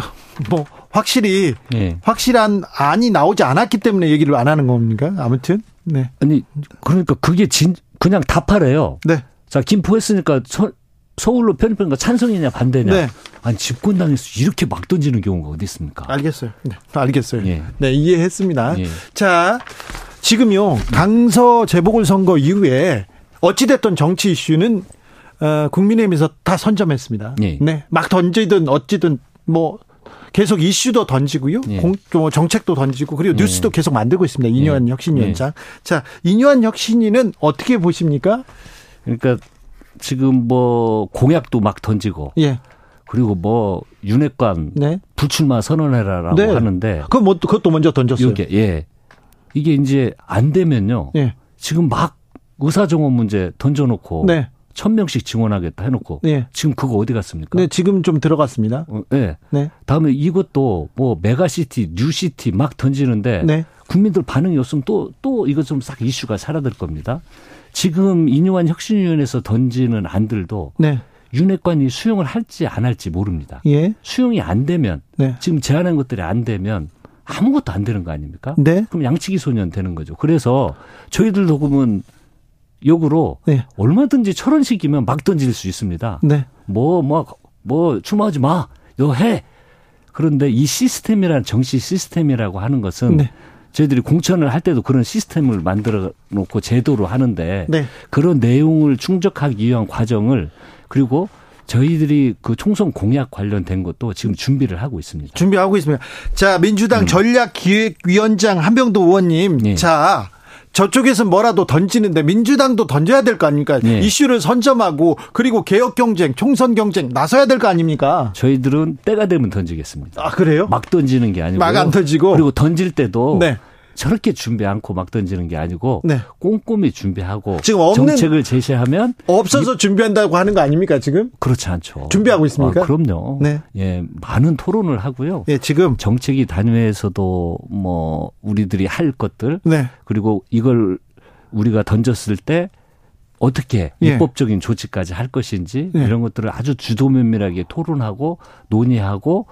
뭐 확실히 예. 확실한 안이 나오지 않았기 때문에 얘기를 안 하는 겁니까? 아무튼 네, 아니 그러니까 그게 진 그냥 답하래요. 네, 자 김포 했으니까 서, 서울로 편입하니까 찬성이냐 반대냐. 네. 아니 집권당에서 이렇게 막 던지는 경우가 어디 있습니까? 알겠어요. 네, 알겠어요. 예. 네, 이해했습니다. 예. 자, 지금요 강서 재보궐 선거 이후에 어찌됐던 정치 이슈는 어, 국민의힘에서 다 선점했습니다. 예. 네, 막 던지든 어찌든 뭐. 계속 이슈도 던지고요. 예. 공, 또 정책도 던지고 그리고 뉴스도 계속 만들고 있습니다. 이뇨한 예. 혁신위원장. 자, 이뇨한 혁신위는 어떻게 보십니까? 그러니까 지금 뭐 공약도 막 던지고 예. 그리고 뭐 윤핵관 네. 불출마 선언해라라고 네. 하는데 그거 뭐 그것도 먼저 던졌어요. 이게 예 이게 이제 안 되면요. 예. 지금 막 의사 정원 문제 던져 놓고 네. 천 명씩 증원하겠다 해 놓고 예. 지금 그거 어디 갔습니까? 네, 지금 좀 들어갔습니다. 어, 예. 네. 다음에 이것도 뭐 메가시티, new city 막 던지는데 네. 국민들 반응이 없으면 또, 또 이거 좀싹 이슈가 사라질 겁니다. 지금 인요한 혁신위원회에서 던지는 안들도 네. 윤핵관이 수용을 할지 안 할지 모릅니다. 예. 수용이 안 되면 네. 지금 제안한 것들이 안 되면 아무것도 안 되는 거 아닙니까? 네. 그럼 양치기 소년 되는 거죠. 그래서 저희들도 그러면 역으로 네. 얼마든지 철원식이면 막 던질 수 있습니다. 네. 뭐, 뭐, 뭐, 출마하지 마. 너 해. 그런데 이 시스템이라는 정치 시스템이라고 하는 것은 네. 저희들이 공천을 할 때도 그런 시스템을 만들어 놓고 제도로 하는데 네. 그런 내용을 충족하기 위한 과정을 그리고 저희들이 그 총선 공약 관련된 것도 지금 준비를 하고 있습니다. 준비하고 있습니다. 자, 민주당 전략기획위원장 한병도 의원님. 음. 예. 자, 저쪽에서 뭐라도 던지는데 민주당도 던져야 될 거 아닙니까? 예. 이슈를 선점하고 그리고 개혁 경쟁, 총선 경쟁 나서야 될 거 아닙니까? 저희들은 때가 되면 던지겠습니다. 아, 그래요? 막 던지는 게 아니고 막 안 던지고? 그리고 던질 때도 네. 저렇게 준비 않고 막 던지는 게 아니고 네. 꼼꼼히 준비하고 지금 없는- 정책을 제시하면 없어서 준비한다고 하는 거 아닙니까, 지금? 그렇지 않죠. 준비하고 있습니까? 아, 그럼요. 네. 예, 많은 토론을 하고요. 예, 지금. 정책위 단위에서도 뭐 우리들이 할 것들 네. 그리고 이걸 우리가 던졌을 때 어떻게 예. 입법적인 조치까지 할 것인지 예. 이런 것들을 아주 주도면밀하게 토론하고 논의하고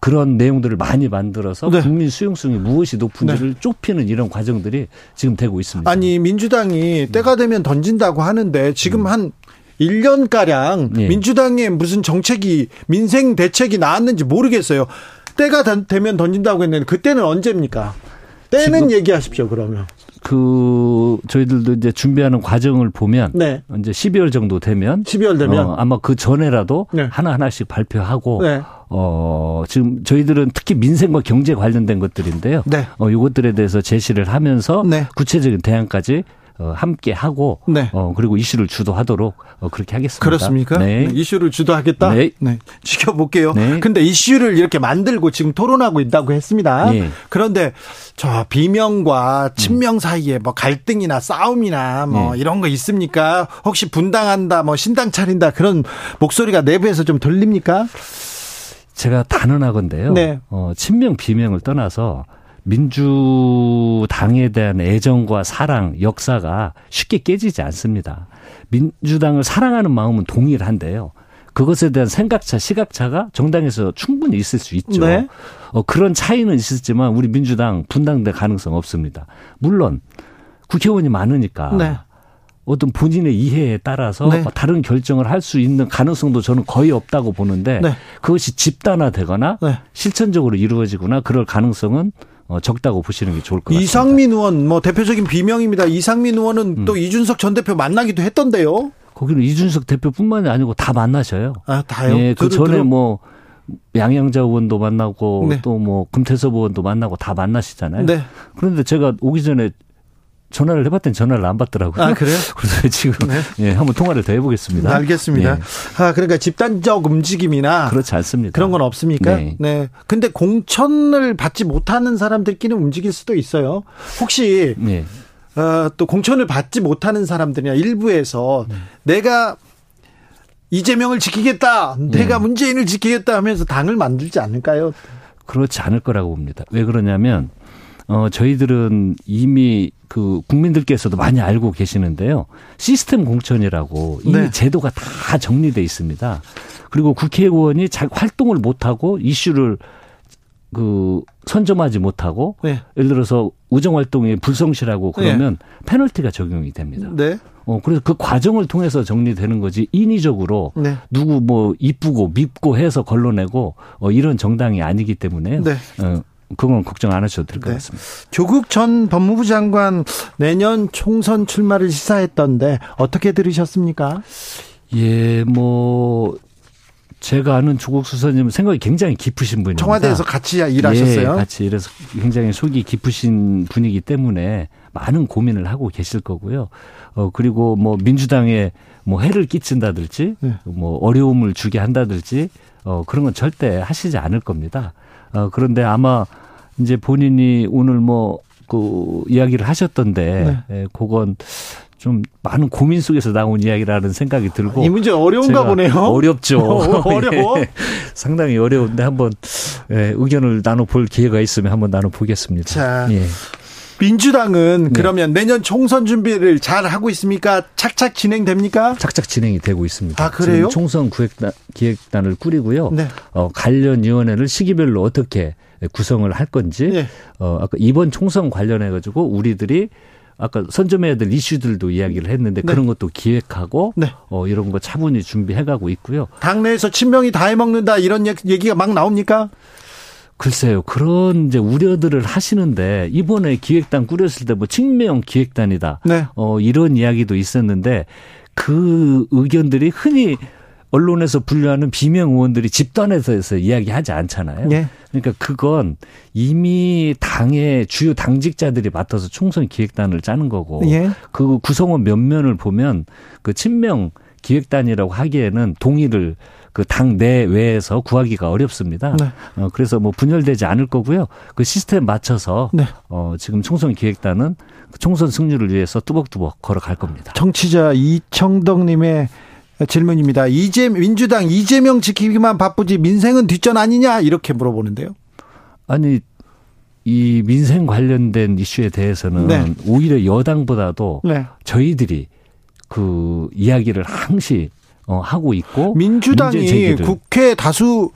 그런 내용들을 많이 만들어서 네. 국민 수용성이 무엇이 높은지를 좁히는 이런 과정들이 지금 되고 있습니다. 아니, 민주당이 때가 되면 던진다고 하는데 지금 한 1년가량 예. 민주당의 무슨 정책이, 민생 대책이 나왔는지 모르겠어요. 때가 던- 되면 던진다고 했는데 그때는 언제입니까? 때는 얘기하십시오, 그러면. 그 저희들도 이제 준비하는 과정을 보면 네. 이제 12월 정도 되면 12월 되면. 어, 아마 그 전에라도 네. 하나 하나씩 발표하고 네. 어 지금 저희들은 특히 민생과 경제 관련된 것들인데요. 네. 어 요것들에 대해서 제시를 하면서 네. 구체적인 대안까지 어, 함께 하고 네. 어 그리고 이슈를 주도하도록 어, 그렇게 하겠습니다. 그렇습니까? 네. 네, 이슈를 주도하겠다? 네. 지켜볼게요. 네. 근데 이슈를 이렇게 만들고 지금 토론하고 있다고 했습니다. 예. 그런데 저 비명과 친명 사이에 뭐 갈등이나 싸움이나 뭐 예. 이런 거 있습니까? 혹시 분당한다, 뭐 신당 차린다 그런 목소리가 내부에서 좀 들립니까? 제가 단언하건데요. 네. 어, 친명 비명을 떠나서 민주당에 대한 애정과 사랑, 역사가 쉽게 깨지지 않습니다. 민주당을 사랑하는 마음은 동일한데요. 그것에 대한 생각차, 시각차가 정당에서 충분히 있을 수 있죠. 네. 어, 그런 차이는 있었지만 우리 민주당 분당될 가능성 없습니다. 물론 국회의원이 많으니까 네. 어떤 본인의 이해에 따라서 네. 다른 결정을 할 수 있는 가능성도 저는 거의 없다고 보는데 네. 그것이 집단화되거나 네. 실천적으로 이루어지거나 그럴 가능성은 어, 적다고 보시는 게 좋을 것 같습니다. 이상민 의원 뭐 대표적인 비명입니다. 이상민 의원은 음. 또 이준석 전 대표 만나기도 했던데요. 거기는 이준석 대표뿐만이 아니고 다 만나셔요. 아 다요. 예, 그 전에 뭐 양양자 의원도 만나고 네. 또뭐 금태섭 의원도 만나고 다 만나시잖아요. 네. 그런데 제가 오기 전에 전화를 해봤더니 전화를 안 받더라고요. 아 그래요? 그래서 지금 예, 한번 통화를 더 해보겠습니다. 알겠습니다. 예, 아 그러니까 집단적 움직임이나 그렇지 않습니다. 그런 건 없습니까? 네. 네. 근데 공천을 받지 못하는 사람들끼리 움직일 수도 있어요. 혹시 네. 어, 또 공천을 받지 못하는 사람들이나 일부에서 네. 내가 이재명을 지키겠다, 내가 네. 문재인을 지키겠다 하면서 당을 만들지 않을까요? 그렇지 않을 거라고 봅니다. 왜 그러냐면 어 저희들은 이미 그 국민들께서도 많이 알고 계시는데요. 시스템 공천이라고 이미 네. 제도가 다 정리돼 있습니다. 그리고 국회의원이 자 활동을 못 하고 이슈를 그 선점하지 못하고 네. 예를 들어서 우정 활동에 불성실하고 그러면 페널티가 적용이 됩니다. 네. 어 그래서 그 과정을 통해서 정리되는 거지 인위적으로 네. 누구 뭐 이쁘고 밉고 해서 걸러내고 어 이런 정당이 아니기 때문에 네. 어 그건 걱정 안 하셔도 될것 네. 같습니다. 조국 전 법무부 장관 내년 총선 출마를 시사했던데 어떻게 들으셨습니까? 예, 뭐 제가 아는 조국 수사님은 생각이 굉장히 깊으신 분입니다. 청와대에서 같이 일하셨어요? 예, 같이 일해서 굉장히 속이 깊으신 분이기 때문에 많은 고민을 하고 계실 거고요. 어 그리고 뭐 민주당에 뭐 해를 끼친다든지 네. 뭐 어려움을 주게 한다든지 어 그런 건 절대 하시지 않을 겁니다. 어 그런데 아마 이제 본인이 오늘 뭐 그 이야기를 하셨던데 예, 그건 좀 많은 고민 속에서 나온 이야기라는 생각이 들고 이 문제 어려운가 보네요. 어렵죠. 어려워? 예, 상당히 어려운데 한번 예, 의견을 나눠 볼 기회가 있으면 한번 나눠 보겠습니다. 자, 예. 민주당은 네. 그러면 내년 총선 준비를 잘 하고 있습니까? 착착 진행됩니까? 착착 진행이 되고 있습니다. 아, 그래요? 지금 총선 구획단, 기획단을 꾸리고요. 네. 어, 관련 위원회를 시기별로 어떻게 구성을 할 건지 예. 어, 아까 이번 총선 관련해 가지고 우리들이 아까 선점해야 될 이슈들도 이야기를 했는데 네. 그런 것도 기획하고 네. 어, 이런 거 차분히 준비해가고 있고요. 당내에서 친명이 다 해먹는다 이런 얘- 얘기가 막 나옵니까? 글쎄요, 그런 이제 우려들을 하시는데 이번에 기획단 꾸렸을 때 뭐 친명 기획단이다. 네. 어, 이런 이야기도 있었는데 그 의견들이 흔히 언론에서 분류하는 비명 의원들이 집단에서 이야기하지 않잖아요. 예. 그러니까 그건 이미 당의 주요 당직자들이 맡아서 총선 기획단을 짜는 거고 예. 그 구성원 몇 면을 보면 그 친명 기획단이라고 하기에는 동의를 그 당 내외에서 구하기가 어렵습니다. 네. 어, 그래서 뭐 분열되지 않을 거고요. 그 시스템 맞춰서 네. 어, 지금 총선 기획단은 그 총선 승리를 위해서 뚜벅뚜벅 걸어갈 겁니다. 정치자 이청덕님의 질문입니다. 이재 민주당 이재명 지키기만 바쁘지 민생은 뒷전 아니냐 이렇게 물어보는데요. 아니 이 민생 관련된 이슈에 대해서는 네. 오히려 여당보다도 네. 저희들이 그 이야기를 항시 어, 하고 있고 민주당이. 국회 다수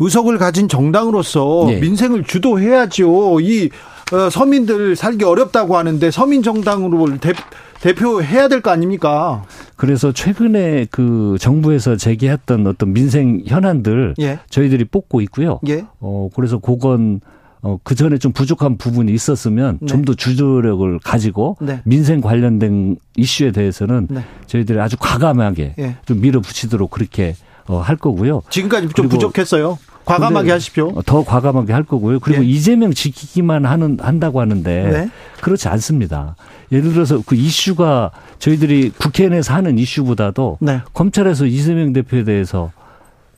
의석을 가진 정당으로서 네. 민생을 주도해야죠. 이 어, 서민들 살기 어렵다고 하는데 서민 정당으로 대, 대표해야 될 거 아닙니까? 그래서 최근에 그 정부에서 제기했던 어떤 민생 현안들 예. 저희들이 뽑고 있고요. 예. 어 그래서 그건 어, 그 전에 좀 부족한 부분이 있었으면 네. 좀더 주도력을 가지고 네. 민생 관련된 이슈에 대해서는 네. 저희들이 아주 과감하게 예. 좀 밀어붙이도록 그렇게 어, 할 거고요. 지금까지 좀 부족했어요. 과감하게 하십시오. 어, 더 과감하게 할 거고요. 그리고 예. 이재명 지키기만 하는 한다고 하는데 네. 그렇지 않습니다. 예를 들어서 그 이슈가 저희들이 국회 내에서 하는 이슈보다도 네. 검찰에서 이재명 대표에 대해서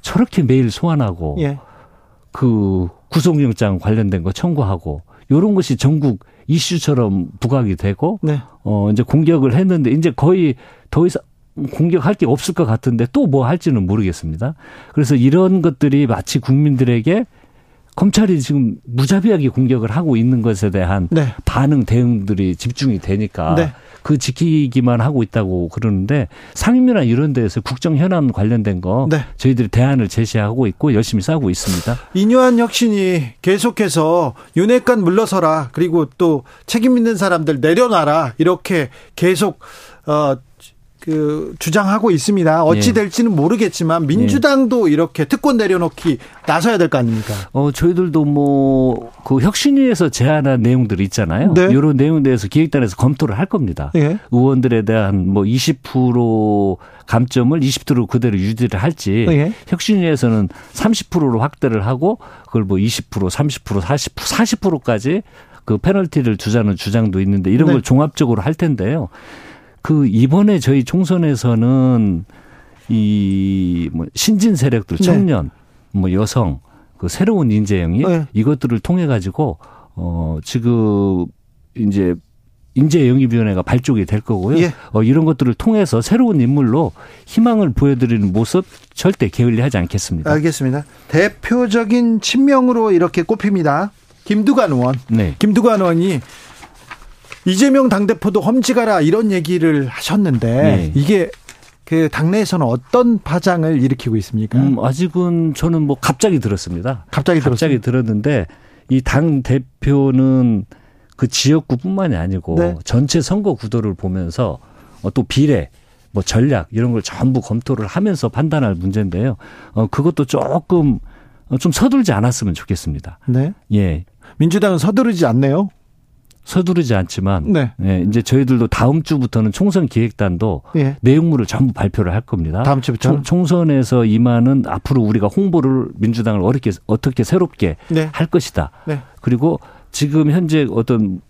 저렇게 매일 소환하고 예. 그 구속영장 관련된 거 청구하고 요런 것이 전국 이슈처럼 부각이 되고 네. 어 이제 공격을 했는데 이제 거의 더 이상 공격할 게 없을 것 같은데 또 뭐 할지는 모르겠습니다. 그래서 이런 것들이 마치 국민들에게 검찰이 지금 무자비하게 공격을 하고 있는 것에 대한 네. 반응 대응들이 집중이 되니까 네. 그 지키기만 하고 있다고 그러는데 상임위나 이런 데에서 국정 현안 관련된 거 네. 저희들이 대안을 제시하고 있고 열심히 싸우고 있습니다. 이뇨한 혁신이 계속해서 윤핵관 물러서라 그리고 또 책임 있는 사람들 내려놔라 이렇게 계속 어. 그 주장하고 있습니다. 어찌 예. 될지는 모르겠지만 민주당도 이렇게 특권 내려놓기 나서야 될 거 아닙니까? 어, 저희들도 뭐, 그 혁신위에서 제안한 내용들이 있잖아요. 네. 이런 내용에 대해서 기획단에서 검토를 할 겁니다. 예. 의원들에 대한 뭐 20% 감점을 20% 그대로 유지를 할지 예. 혁신위에서는 30%로 확대를 하고 그걸 뭐 20%, 30%, 40, 40%까지 그 페널티를 주자는 주장도 있는데 이런 네. 걸 종합적으로 할 텐데요. 그 이번에 저희 총선에서는 이 뭐 신진 세력들 네. 청년 뭐 여성 그 새로운 인재 영입 네. 이것들을 통해 가지고 어 지금 이제 인재 영입위원회가 발족이 될 거고요. 예. 어, 이런 것들을 통해서 새로운 인물로 희망을 보여드리는 모습 절대 게을리하지 않겠습니다. 알겠습니다. 대표적인 친명으로 이렇게 꼽힙니다. 김두관 의원. 네. 김두관 의원이 이재명 당대표도 험지가라 이런 얘기를 하셨는데 네. 이게 그 당내에서는 어떤 파장을 일으키고 있습니까? 음, 아직은 저는 뭐 갑자기 들었습니다. 갑자기 갑자기 들었어요. 들었는데 이 당 대표는 그 지역구뿐만이 아니고 네. 전체 선거 구도를 보면서 어, 또 비례 뭐 전략 이런 걸 전부 검토를 하면서 판단할 문제인데요. 어 그것도 조금 어, 좀 서둘지 않았으면 좋겠습니다. 네. 예. 민주당은 서두르지 않네요. 서두르지 않지만 네. 예, 이제 저희들도 다음 주부터는 총선 기획단도 예. 내용물을 전부 발표를 할 겁니다. 다음 주부터. 총, 총선에서 임하는 앞으로 우리가 홍보를 민주당을 어렵게 어떻게 새롭게 네. 할 것이다. 네. 그리고 지금 현재 어떤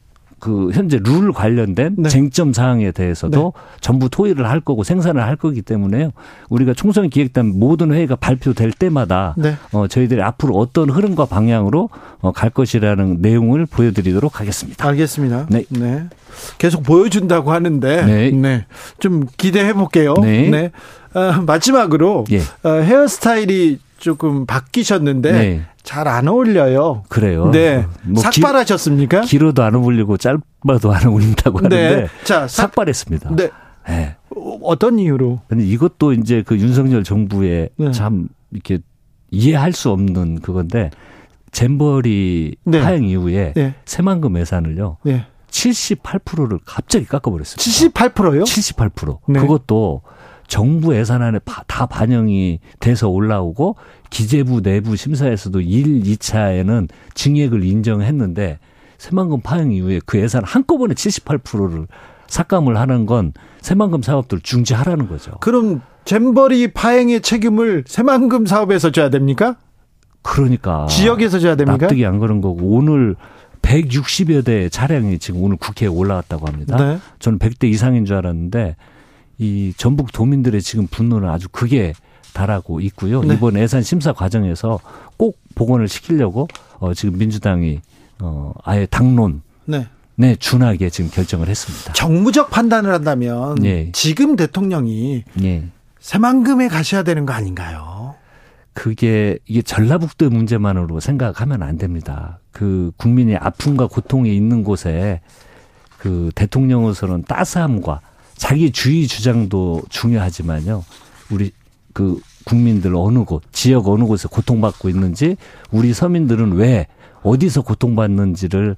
그 현재 룰 관련된 네. 쟁점 사항에 대해서도 전부 토의를 할 거고 생산을 할 거기 때문에요. 우리가 총선 기획단 모든 회의가 발표될 때마다 네. 어 저희들이 앞으로 어떤 흐름과 방향으로 어, 갈 것이라는 내용을 보여드리도록 하겠습니다. 알겠습니다. 네. 계속 보여준다고 하는데, 네. 좀 기대해 볼게요. 네. 어, 마지막으로 예. 어, 헤어스타일이 조금 바뀌셨는데 네. 잘안 어울려요. 그래요. 네. 뭐 기- 삭발하셨습니까? 길어도 안 어울리고 짧아도 안 어울린다고 하는데 네. 자, 삭, 삭발했습니다. 네. 네. 어, 어떤 이유로? 이것도 이제 그 윤석열 정부의 네. 참 이렇게 이해할 수 없는 그건데 잼버리 네. 파행 이후에 네. 새만금 예산을요 네. 78%를 갑자기 깎아버렸습니다. 78%요? 78%. 네. 그것도 정부 예산안에 바- 다 반영이 돼서 올라오고 기재부 내부 심사에서도 1, 2차에는 증액을 인정했는데 새만금 파행 이후에 그 예산 한꺼번에 78%를 삭감을 하는 건 새만금 사업들 중지하라는 거죠. 그럼 잼버리 파행의 책임을 새만금 사업에서 져야 됩니까? 그러니까 지역에서 져야 됩니까? 납득이 안 그런 거고 오늘 160여 대 차량이 지금 오늘 국회에 올라왔다고 합니다. 네. 저는 100대 이상인 줄 알았는데 이 전북 도민들의 지금 분노는 아주 크게 달하고 있고요. 네. 이번 예산 심사 과정에서 꼭 복원을 시키려고 어 지금 민주당이 어 아예 당론에 네. 준하게 지금 결정을 했습니다. 정무적 판단을 한다면 예. 지금 대통령이 예. 새만금에 가셔야 되는 거 아닌가요? 그게 이게 전라북도 문제만으로 생각하면 안 됩니다. 그 국민의 아픔과 고통이 있는 곳에 그 대통령으로서는 따스함과 자기 주의 주장도 중요하지만요. 우리 그 국민들 어느 곳, 지역 어느 곳에 고통받고 있는지 우리 서민들은 왜 어디서 고통받는지를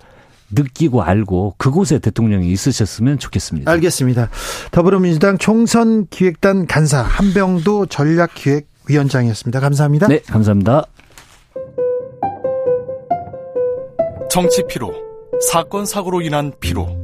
느끼고 알고 그곳에 대통령이 있으셨으면 좋겠습니다. 알겠습니다. 더불어민주당 총선 기획단 간사 한병도 전략기획위원장이었습니다. 감사합니다. 네, 감사합니다. 정치 피로, 사건 사고로 인한 피로,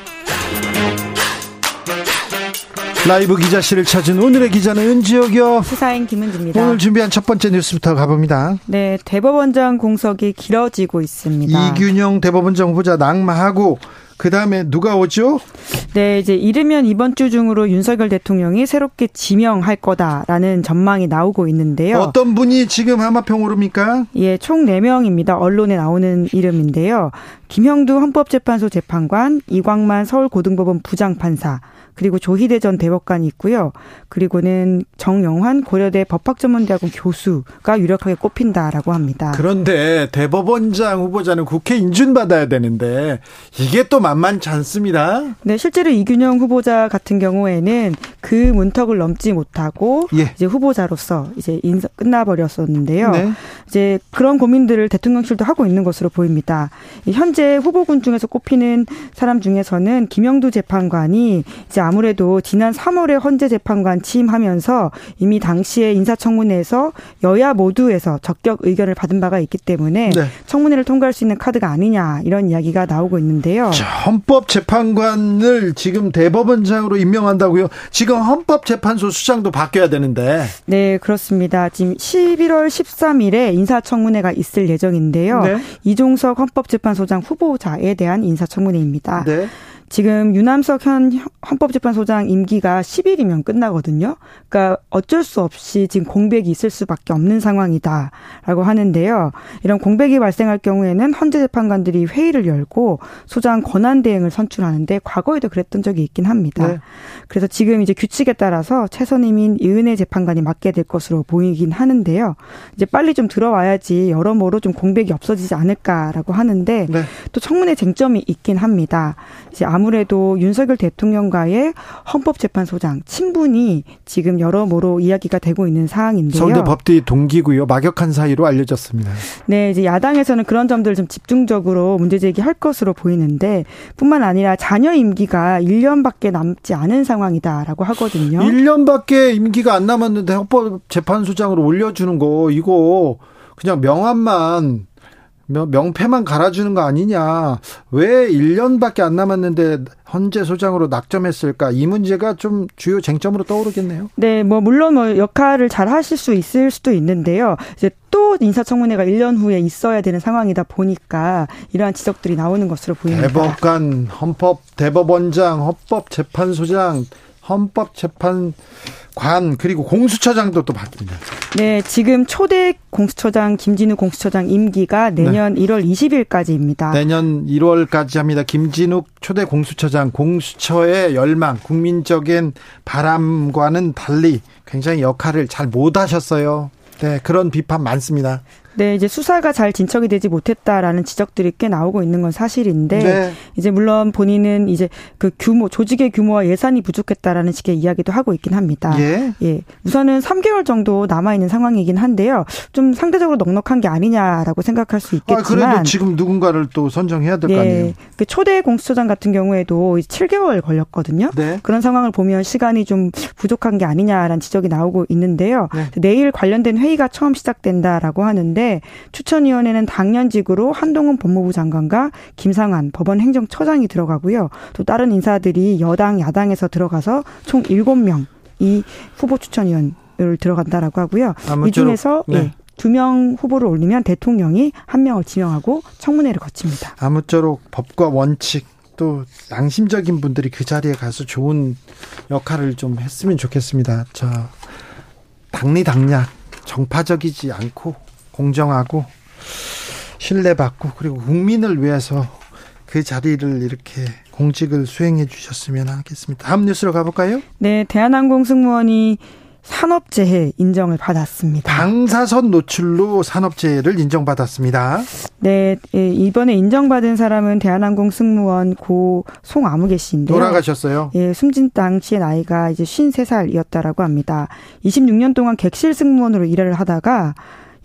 라이브 기자실을 찾은 오늘의 기자는 은지혁이요. 시사인 김은지입니다. 오늘 준비한 첫 번째 뉴스부터 가봅니다. 네, 대법원장 공석이 길어지고 있습니다. 이균영 대법원장 후보자 낙마하고 그 다음에 누가 오죠? 네, 이제 이르면 이번 주 중으로 윤석열 대통령이 새롭게 지명할 거다라는 전망이 나오고 있는데요. 어떤 분이 지금 하마평 오릅니까? 예, 총 4명입니다. 언론에 나오는 이름인데요. 김형두 헌법재판소 재판관, 이광만 서울고등법원 부장판사, 그리고 조희대 전 대법관이 있고요. 그리고는 정영환 고려대 법학전문대학원 교수가 유력하게 꼽힌다라고 합니다. 그런데 대법원장 후보자는 국회 인준받아야 되는데 이게 또 만만치 않습니다. 네, 실제로 이균영 후보자 같은 경우에는 그 문턱을 넘지 못하고 예. 이제 후보자로서 이제 인사 끝나버렸었는데요. 네. 이제 그런 고민들을 대통령실도 하고 있는 것으로 보입니다. 현재 후보군 중에서 꼽히는 사람 중에서는 김영두 재판관이 이제 아무래도 지난 3월에 헌재 재판관 취임하면서 이미 당시에 인사청문회에서 여야 모두에서 적격 의견을 받은 바가 있기 때문에 네. 청문회를 통과할 수 있는 카드가 아니냐 이런 이야기가 나오고 있는데요. 자, 헌법재판관을 지금 대법원장으로 임명한다고요? 지금 헌법재판소 수장도 바뀌어야 되는데. 네, 그렇습니다. 지금 11월 13일에 인사청문회가 있을 예정인데요. 네. 이종석 헌법재판소장 후보자에 대한 인사청문회입니다. 네. 지금 유남석 현 헌법재판소장 임기가 10일이면 끝나거든요. 그러니까 어쩔 수 없이 지금 공백이 있을 수밖에 없는 상황이다라고 하는데요. 이런 공백이 발생할 경우에는 헌재 재판관들이 회의를 열고 소장 권한 대행을 선출하는데 과거에도 그랬던 적이 있긴 합니다. 네. 그래서 지금 이제 규칙에 따라서 최선임인 이은혜 재판관이 맡게 될 것으로 보이긴 하는데요. 이제 빨리 좀 들어와야지 여러모로 좀 공백이 없어지지 않을까라고 하는데 네. 또 청문회 쟁점이 있긴 합니다. 이제 아무 래도 윤석열 대통령과의 헌법재판소장 친분이 지금 여러모로 이야기가 되고 있는 사항인데요. 서울대 법대 동기고요. 막역한 사이로 알려졌습니다. 네, 이제 야당에서는 그런 점들을 좀 집중적으로 문제 제기할 것으로 보이는데 뿐만 아니라 자녀 임기가 1년밖에 남지 않은 상황이다라고 하거든요. 1년밖에 임기가 안 남았는데 헌법재판소장으로 올려주는 거 이거 그냥 명함만 명- 명패만 갈아주는 거 아니냐. 왜 1년밖에 안 남았는데 헌재 소장으로 낙점했을까? 이 문제가 좀 주요 쟁점으로 떠오르겠네요. 네, 뭐 물론 뭐 역할을 잘 하실 수 있을 수도 있는데요. 이제 또 인사청문회가 1년 후에 있어야 되는 상황이다 보니까 이러한 지적들이 나오는 것으로 보입니다. 대법관, 헌법 대법원장, 헌법재판소장, 헌법재판관 그리고 공수처장도 또 바뀝니다. 네, 지금 초대 공수처장 김진우 공수처장 임기가 내년 1월 20일까지입니다. 내년 1월까지 합니다. 김진욱 초대 공수처장 공수처의 열망, 국민적인 바람과는 달리 굉장히 역할을 잘 못하셨어요. 네, 그런 비판 많습니다. 네, 이제 수사가 잘 진척이 되지 못했다라는 지적들이 꽤 나오고 있는 건 사실인데 네. 이제 물론 본인은 이제 그 규모 조직의 규모와 예산이 부족했다라는 식의 이야기도 하고 있긴 합니다. 예. 예. 우선은 3개월 정도 남아 있는 상황이긴 한데요. 좀 상대적으로 넉넉한 게 아니냐라고 생각할 수 아, 있겠지만 그래도 지금 누군가를 또 선정해야 될거 아니에요. 네. 그 초대 공수처장 같은 경우에도 7개월 걸렸거든요. 네. 그런 상황을 보면 시간이 좀 부족한 게 아니냐라는 지적이 나오고 있는데요. 네. 내일 관련된 회의가 처음 시작된다라고 하는데 추천위원회는 당연직으로 한동훈 법무부 장관과 김상환 법원 행정처장이 들어가고요. 또 다른 인사들이 여당 야당에서 들어가서 총 7명 이 후보 추천위원을 들어간다라고 하고요. 아무쪼록, 이 중에서 네. 예, 두명 후보를 올리면 대통령이 한 명을 지명하고 청문회를 거칩니다. 아무쪼록 법과 원칙 또 양심적인 분들이 그 자리에 가서 좋은 역할을 좀 했으면 좋겠습니다. 저 당리당략 정파적이지 않고 공정하고 신뢰받고 그리고 국민을 위해서 그 자리를 이렇게 공직을 수행해 주셨으면 하겠습니다. 다음 뉴스로 가볼까요? 네, 대한항공 승무원이 산업재해 인정을 받았습니다. 방사선 노출로 산업재해를 인정받았습니다. 네, 예, 이번에 인정받은 사람은 대한항공 승무원 고 송아무개 씨인데요. 돌아가셨어요. 예, 숨진 당시의 나이가 이제 53살이었다라고 합니다. 26년 동안 객실 승무원으로 일을 하다가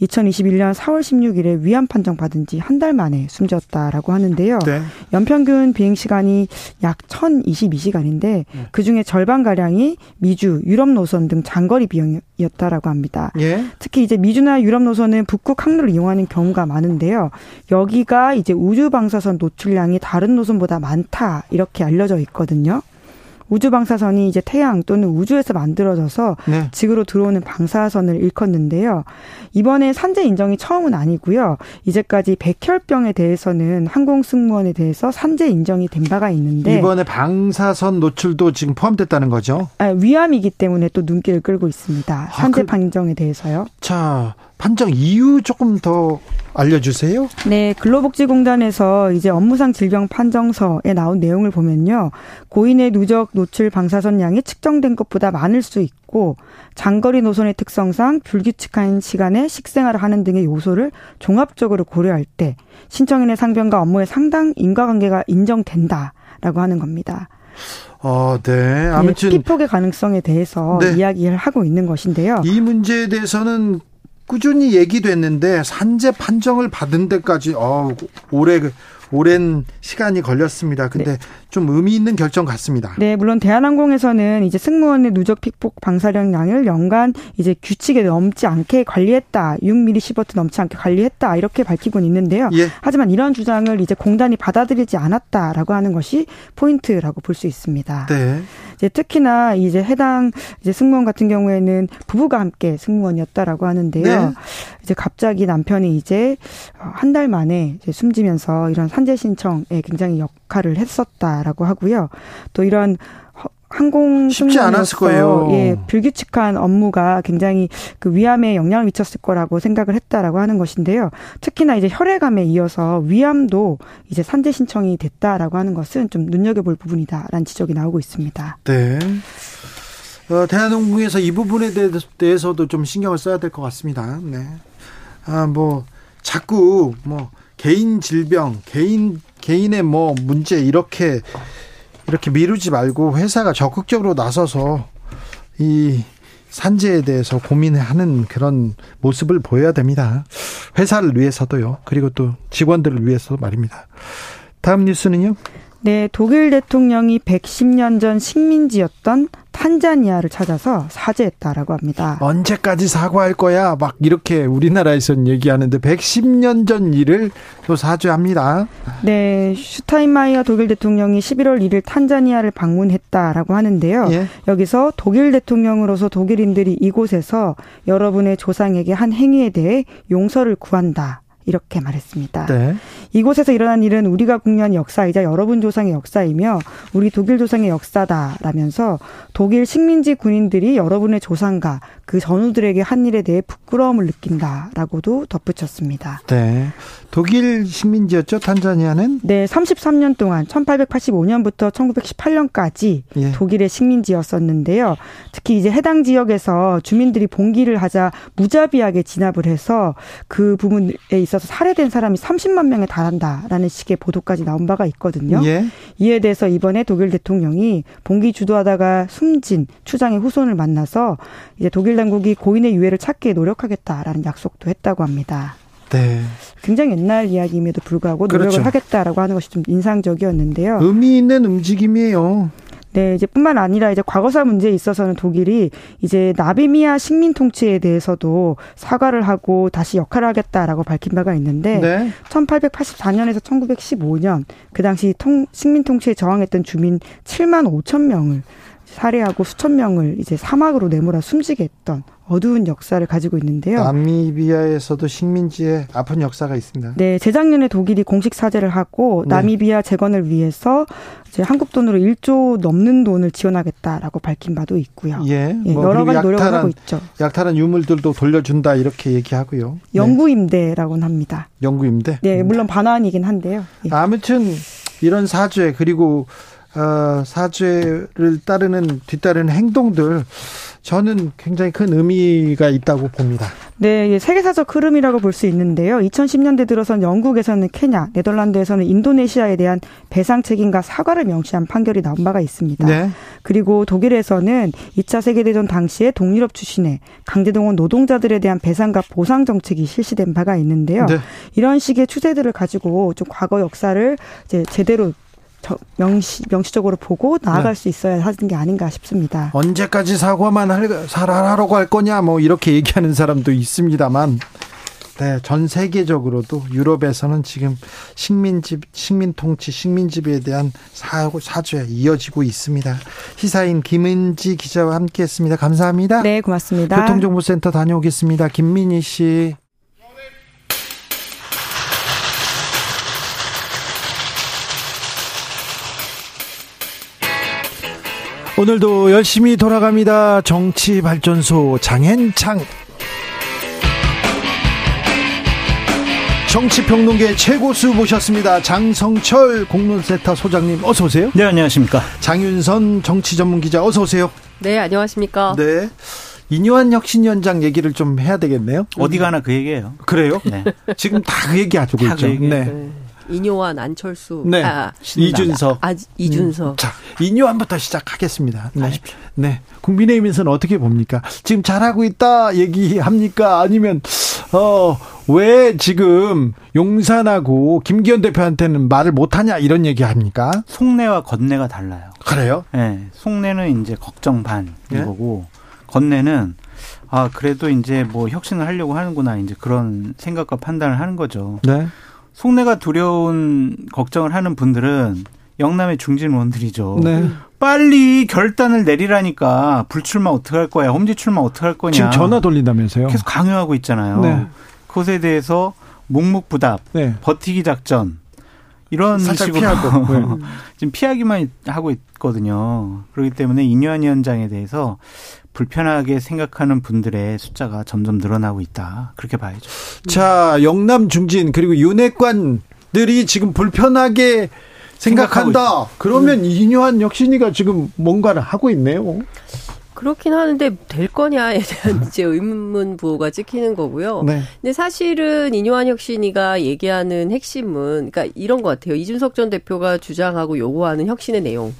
2021년 4월 16일에 위안 판정 받은 지 한 달 만에 숨졌다라고 하는데요. 네. 연평균 비행 시간이 약 1022시간인데 그 중에 절반 가량이 미주, 유럽 노선 등 장거리 비용이었다라고 합니다. 예. 특히 이제 미주나 유럽 노선은 북극 항로를 이용하는 경우가 많은데요. 여기가 이제 우주 방사선 노출량이 다른 노선보다 많다 이렇게 알려져 있거든요. 우주 방사선이 이제 태양 또는 우주에서 만들어져서 네. 지구로 들어오는 방사선을 일컫는데요. 이번에 산재 인정이 처음은 아니고요. 이제까지 백혈병에 대해서는 항공 승무원에 대해서 산재 인정이 된 바가 있는데 이번에 방사선 노출도 지금 포함됐다는 거죠. 아, 위암이기 때문에 또 눈길을 끌고 있습니다. 산재 그- 판정에 대해서요. 자, 판정 이유 조금 더 알려주세요. 네, 근로복지공단에서 이제 업무상 질병 판정서에 나온 내용을 보면요. 고인의 누적 노출 방사선 양이 측정된 것보다 많을 수 있고 장거리 노선의 특성상 불규칙한 시간에 식생활을 하는 등의 요소를 종합적으로 고려할 때 신청인의 상병과 업무의 상당 인과관계가 인정된다라고 하는 겁니다. 어, 네. 네, 아무튼 피폭의 가능성에 대해서 네. 이야기를 하고 있는 것인데요. 이 문제에 대해서는 꾸준히 얘기됐는데 산재 판정을 받은 데까지 어, 오래 오랜 시간이 걸렸습니다. 근데 좀 의미 있는 결정 같습니다. 네, 물론 대한항공에서는 이제 승무원의 누적 픽폭 방사량 양을 연간 이제 규칙에 넘지 않게 관리했다. 6mSv 넘지 않게 관리했다. 이렇게 밝히곤 있는데요. 예. 하지만 이런 주장을 이제 공단이 받아들이지 않았다라고 하는 것이 포인트라고 볼 수 있습니다. 네. 이제 특히나 이제 해당 이제 승무원 같은 경우에는 부부가 함께 승무원이었다라고 하는데요. 네. 이제 갑자기 남편이 이제 한 달 만에 이제 숨지면서 이런 산재 신청에 굉장히 역할을 했었다라고 하고요. 또 이런 허- 항공 쉽지 않았을 거예요. 예, 불규칙한 업무가 굉장히 그 위암에 영향을 미쳤을 거라고 생각을 했다라고 하는 것인데요. 특히나 이제 혈액암에 이어서 위암도 이제 산재 신청이 됐다라고 하는 것은 좀 눈여겨볼 부분이다라는 지적이 나오고 있습니다. 네. 어, 대한항공에서 이 부분에 대- 대해서도 좀 신경을 써야 될 것 같습니다. 네. 아, 뭐, 자꾸, 뭐, 개인 질병, 개인, 개인의 뭐, 문제, 이렇게, 이렇게 미루지 말고 회사가 적극적으로 나서서 이 산재에 대해서 고민하는 그런 모습을 보여야 됩니다. 회사를 위해서도요. 그리고 또 직원들을 위해서 말입니다. 다음 뉴스는요? 네, 독일 대통령이 110년 전 식민지였던 탄자니아를 찾아서 사죄했다라고 합니다. 언제까지 사과할 거야? 막 이렇게 우리나라에서는 얘기하는데 110년 전 일을 또 사죄합니다. 네, 슈타인마이어 독일 대통령이 11월 1일 탄자니아를 방문했다라고 하는데요. 예. 여기서 독일 대통령으로서 독일인들이 이곳에서 여러분의 조상에게 한 행위에 대해 용서를 구한다. 이렇게 말했습니다. 네. 이곳에서 일어난 일은 우리가 공유한 역사이자 여러분 조상의 역사이며 우리 독일 조상의 역사다라면서 독일 식민지 군인들이 여러분의 조상과 그 전우들에게 한 일에 대해 부끄러움을 느낀다라고도 덧붙였습니다. 네. 독일 식민지였죠, 탄자니아는? 네, 33년 동안 1885년부터 1918년까지 예. 독일의 식민지였었는데요. 특히 이제 해당 지역에서 주민들이 봉기를 하자 무자비하게 진압을 해서 그 부분에 있어서 살해된 사람이 30만 명에 달한다라는 식의 보도까지 나온 바가 있거든요. 예. 이에 대해서 이번에 독일 대통령이 봉기 주도하다가 숨진 추장의 후손을 만나서 이제 독일 당국이 고인의 유해를 찾기 노력하겠다라는 약속도 했다고 합니다. 네. 굉장히 옛날 이야기임에도 불구하고 노력을 그렇죠. 하겠다라고 하는 것이 좀 인상적이었는데요. 의미 있는 움직임이에요. 네, 이제 뿐만 아니라 이제 과거사 문제에 있어서는 독일이 이제 나비미아 식민 통치에 대해서도 사과를 하고 다시 역할을 하겠다라고 밝힌 바가 있는데 네. 1884년에서 1915년 그 당시 통, 식민 통치에 저항했던 주민 7만 5천 명을 살해하고 수천 명을 이제 사막으로 내몰아 숨지게 했던 어두운 역사를 가지고 있는데요. 나미비아에서도 식민지의 아픈 역사가 있습니다. 네, 재작년에 독일이 공식 사죄를 하고 네. 나미비아 재건을 위해서 이제 한국 돈으로 1조 넘는 돈을 지원하겠다라고 밝힌 바도 있고요. 예. 예, 뭐 여러 가지 노력을 하고 있죠. 약탈한 유물들도 돌려준다 이렇게 얘기하고요. 네. 영구 임대라고는 합니다. 영구 임대. 네, 물론 반환이긴 한데요. 예. 아무튼 이런 사죄 그리고 어, 사죄를 따르는 뒤따르는 행동들 저는 굉장히 큰 의미가 있다고 봅니다. 네, 예, 세계사적 흐름이라고 볼 수 있는데요. 2010년대 들어선 영국에서는 케냐, 네덜란드에서는 인도네시아에 대한 배상 책임과 사과를 명시한 판결이 나온 바가 있습니다. 네. 그리고 독일에서는 2차 세계대전 당시에 동유럽 출신의 강제동원 노동자들에 대한 배상과 보상 정책이 실시된 바가 있는데요. 네. 이런 식의 추세들을 가지고 좀 과거 역사를 제대로 저- 명시, 명시적으로 보고 나아갈 네. 수 있어야 하는 게 아닌가 싶습니다. 언제까지 사과만 할, 살아라고 할 거냐 뭐 이렇게 얘기하는 사람도 있습니다만 네, 전 세계적으로도 유럽에서는 지금 식민지 식민 통치 식민지배에 대한 사, 사죄 이어지고 있습니다. 시사인 김은지 기자와 함께 했습니다. 감사합니다. 네, 고맙습니다. 교통정보센터 다녀오겠습니다. 김민희 씨. 오늘도 열심히 돌아갑니다. 정치발전소 장현창. 정치평론계 최고수 모셨습니다. 장성철 공론센터 소장님 어서 오세요. 네, 안녕하십니까. 장윤선 정치전문기자 어서 오세요. 네, 안녕하십니까. 네. 이뇨한 혁신위원장 얘기를 좀 해야 되겠네요. 어디 가나 그 얘기예요. 그래요? 네. 지금 다 그 얘기 하고 다 있죠. 그 얘기. 네. 네. 이뇨한 안철수. 네. 아, 이준석. 아, 이준석. 자, 이뇨한부터 시작하겠습니다. 네. 네. 국민의힘에서는 어떻게 봅니까? 지금 잘하고 있다 얘기합니까? 아니면, 어, 왜 지금 용산하고 김기현 대표한테는 말을 못하냐 이런 얘기 합니까? 속내와 겉내가 달라요. 그래요? 네. 속내는 이제 걱정 반인 예? 거고, 겉내는 아, 그래도 이제 뭐 혁신을 하려고 하는구나. 이제 그런 생각과 판단을 하는 거죠. 네. 속내가 두려운 걱정을 하는 분들은 영남의 중진 의원들이죠. 네. 빨리 결단을 내리라니까 불출마 어떡할 거야, 험지 출마 어떡할 거냐. 지금 전화 돌린다면서요? 계속 강요하고 있잖아요. 네. 그것에 대해서 묵묵부답, 네. 버티기 작전 이런 식으로 피하고. 네. 지금 피하기만 하고 있거든요. 그렇기 때문에 이뇨한 위원장에 대해서 불편하게 생각하는 분들의 숫자가 점점 늘어나고 있다. 그렇게 봐야죠. 자, 영남 중진 그리고 윤핵관들이 지금 불편하게 생각한다. 그러면 이뇨한 혁신이가 지금 뭔가를 하고 있네요. 그렇긴 하는데 될 거냐에 대한 이제 의문 부호가 찍히는 거고요. 네. 근데 사실은 이뇨한 혁신이가 얘기하는 핵심은 그러니까 이런 것 같아요. 이준석 전 대표가 주장하고 요구하는 혁신의 내용.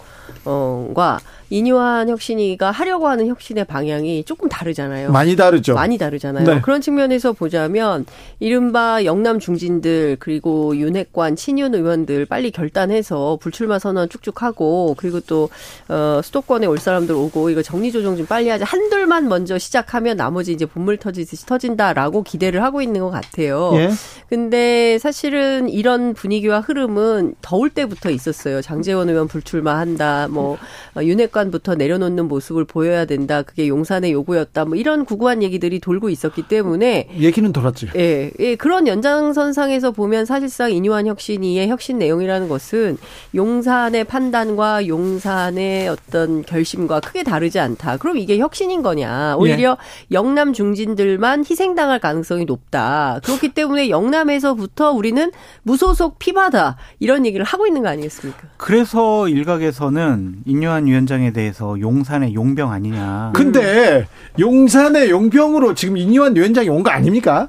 어,과 이뇨한 혁신이가 하려고 하는 혁신의 방향이 조금 다르잖아요. 많이 다르죠. 많이 다르잖아요. 네. 그런 측면에서 보자면 이른바 영남 중진들 그리고 윤핵관 친윤 의원들 빨리 결단해서 불출마 선언 쭉쭉 하고 그리고 또 어, 수도권에 올 사람들 오고 이거 정리 조정 좀 빨리 하자 한둘만 먼저 시작하면 나머지 이제 본물 터지듯이 터진다라고 기대를 하고 있는 것 같아요. 예. 근데 사실은 이런 분위기와 흐름은 더울 때부터 있었어요. 장재원 의원 불출마한다. 뭐 어, 윤핵 관부터 내려놓는 모습을 보여야 된다. 그게 용산의 요구였다. 뭐 이런 구구한 얘기들이 돌고 있었기 때문에 얘기는 돌았죠. 예, 예, 그런 연장선상에서 보면 사실상 이뇨한 혁신이의 혁신 내용이라는 것은 용산의 판단과 용산의 어떤 결심과 크게 다르지 않다. 그럼 이게 혁신인 거냐? 오히려 영남 중진들만 희생당할 가능성이 높다. 그렇기 때문에 영남에서부터 우리는 무소속 피바다 이런 얘기를 하고 있는 거 아니겠습니까? 그래서 일각에서는 인요한 위원장 에 대해서 용산의 용병 아니냐. 근데 용산의 용병으로 지금 이뇨한 위원장이 온 거 아닙니까?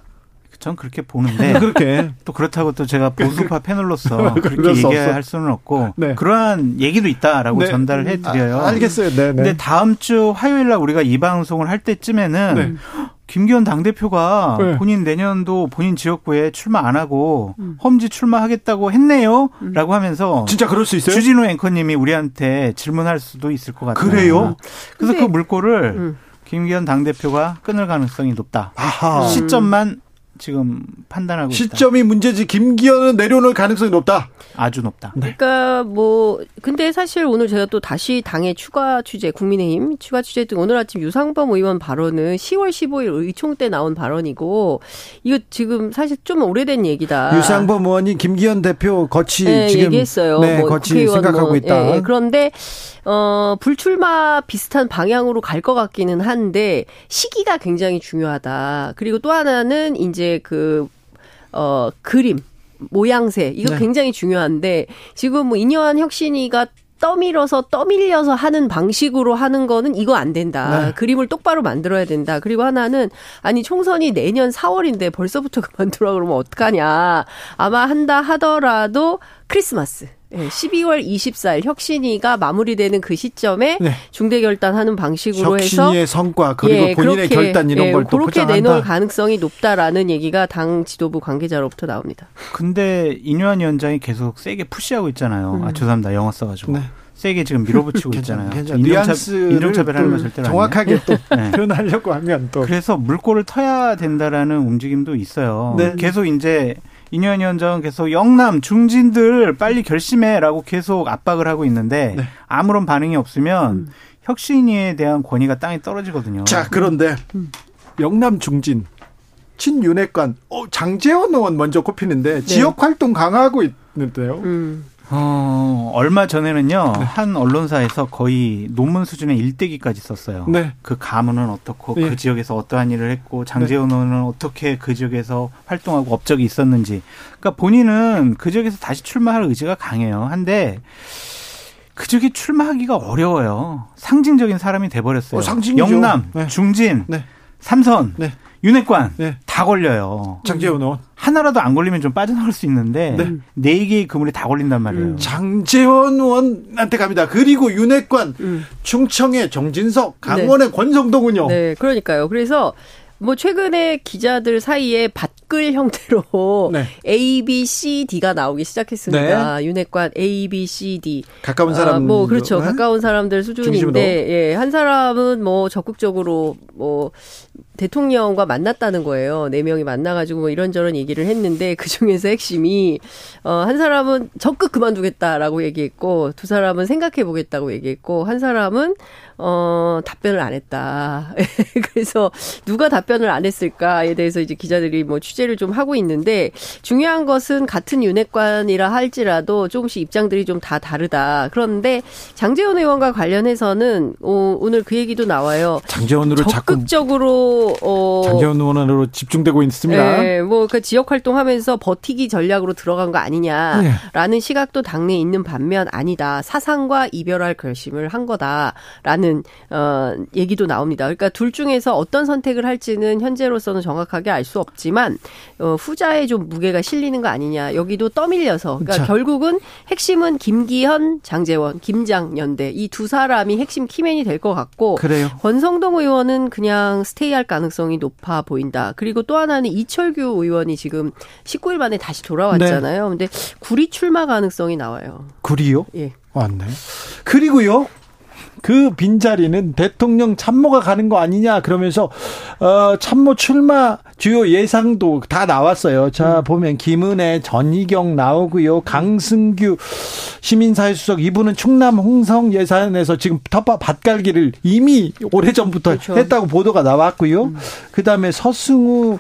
전 그렇게 보는데 그렇게 또 그렇다고 또 제가 보수파 패널로서 그렇게 수 얘기할 없어. 수는 없고 네. 그러한 얘기도 있다라고 네. 전달을 해드려요. 아, 알겠어요. 네, 네. 근데 다음 주 화요일 날 우리가 이 방송을 할 때쯤에는 네. 김기현 당대표가 네. 본인 내년도 본인 지역구에 출마 안 하고 음. 험지 출마하겠다고 했네요. 라고 하면서 진짜 그럴 수 있어요? 주진우 앵커님이 우리한테 질문할 수도 있을 것 같아요. 그래요? 그래서 근데- 그 물꼬를 음. 김기현 당대표가 끊을 가능성이 높다. 아하. 시점만 지금 판단하고 있다. 시점이 문제지 김기현은 내려놓을 가능성이 높다. 아주 높다. 그러니까 뭐 근데 사실 오늘 제가 또 다시 당의 추가 취재 국민의힘 추가 취재 등 오늘 아침 유상범 의원 발언은 10월 15일 의총 때 나온 발언이고 이거 지금 사실 좀 오래된 얘기다. 유상범 의원이 김기현 대표 거치 네, 지금 얘기했어요. 네, 뭐 거치 생각하고 뭐, 있다. 예, 예. 그런데 어 불출마 비슷한 방향으로 갈 것 같기는 한데 시기가 굉장히 중요하다. 그리고 또 하나는 이제 그 어 그림 모양새 이거 네. 굉장히 중요한데 지금 뭐 인여한 혁신이가 떠밀어서 떠밀려서 하는 방식으로 하는 거는 이거 안 된다. 네. 그림을 똑바로 만들어야 된다. 그리고 하나는 아니 총선이 내년 4월인데 벌써부터 그만두라 그러면 어떡하냐. 아마 한다 하더라도 크리스마스. 예, 12월 24일 혁신이가 마무리되는 그 시점에 네. 중대 결단하는 방식으로 해서 혁신의 성과 그리고 예, 본인의 그렇게, 결단 이런 예, 걸또 그렇게 내놓을 포장한다. 가능성이 높다라는 얘기가 당 지도부 관계자로부터 나옵니다. 근데 인요한 위원장이 계속 세게 푸시하고 있잖아요. 음. 아 죄송합니다. 영어 써가지고. 네. 세게 지금 밀어붙이고 있잖아요. 괜찮아요. 인종차, 뉘앙스를 인종차별하는 건또 절대로 정확하게 또 네. 표현하려고 하면 또 그래서 물꼬를 터야 된다라는 움직임도 있어요. 네. 계속 이제 이뇨한 위원장은 계속 영남 중진들 빨리 결심해라고 계속 압박을 하고 있는데 네. 아무런 반응이 없으면 혁신위에 대한 권위가 땅에 떨어지거든요. 자, 그런데 영남 중진 친윤핵관 어, 장재원 의원 먼저 꼽히는데 지역 활동 강화하고 있는데요. 음. 어, 얼마 전에는요, 한 언론사에서 거의 논문 수준의 일대기까지 썼어요. 네. 그 가문은 어떻고, 네. 그 지역에서 어떠한 일을 했고, 장재원 의원은 어떻게 그 지역에서 활동하고 업적이 있었는지. 그러니까 본인은 그 지역에서 다시 출마할 의지가 강해요. 한데, 그 지역에 출마하기가 어려워요. 상징적인 사람이 돼버렸어요. 어, 상징이죠. 영남, 네. 중진, 네. 삼선, 네. 윤핵관, 네. 다 걸려요. 장재원 의원. 하나라도 안 걸리면 좀 빠져나갈 수 있는데, 네. 네 개의 그물이 다 걸린단 말이에요. 음. 장재원 의원한테 갑니다. 그리고 윤핵관, 충청의 정진석, 강원의 권성동은요. 네, 그러니까요. 그래서 뭐 최근에 기자들 사이에 밭 글 형태로 네. A, B, C, D가 나오기 시작했습니다. 윤핵관 A, B, C, D. 가까운 사람. 아, 뭐 그렇죠. 네? 가까운 사람들. 수준인데 예, 한 사람은 뭐 적극적으로 뭐 대통령과 만났다는 거예요. 네 명이 만나가지고 뭐 이런저런 얘기를 했는데 그 중에서 핵심이 어, 한 사람은 적극 그만두겠다라고 얘기했고 두 사람은 생각해 보겠다고 얘기했고 한 사람은 어, 답변을 안 했다. 그래서 누가 답변을 안 했을까에 대해서 이제 기자들이 뭐 취재를 좀 하고 있는데 중요한 것은 같은 윤핵관이라 할지라도 조금씩 입장들이 좀 다 다르다. 그런데 장재원 의원과 관련해서는 어, 오늘 그 얘기도 나와요. 장재원으로 적극적으로 어 장재원 의원으로 집중되고 있습니다. 예, 뭐그 지역 활동하면서 버티기 전략으로 들어간 거 아니냐라는 시각도 당내에 있는 반면 아니다. 사상과 이별할 결심을 한 거다라는 어 얘기도 나옵니다. 그러니까 둘 중에서 어떤 선택을 할지는 현재로서는 정확하게 알 수 없지만 어 후자에 좀 무게가 실리는 거 아니냐. 여기도 떠밀려서 그러니까 자. 결국은 핵심은 김기현, 장재원, 김장연대 이 두 사람이 핵심 키맨이 될 것 같고 그래요. 권성동 의원은 그냥 스테이할 가능성이 높아 보인다. 그리고 또 하나는 이철규 의원이 지금 19일 만에 다시 돌아왔잖아요. 근데 구리 출마 가능성이 나와요. 구리요? 예. 왔네. 그리고요. 그 빈자리는 대통령 참모가 가는 거 아니냐 그러면서 어 참모 출마 주요 예상도 다 나왔어요. 자 보면 김은혜, 전희경 나오고요. 강승규 시민사회 수석 이분은 충남 홍성 예산에서 지금 텃밭 밭갈기를 이미 오래전부터 그렇죠. 했다고 보도가 나왔고요. 그다음에 서승우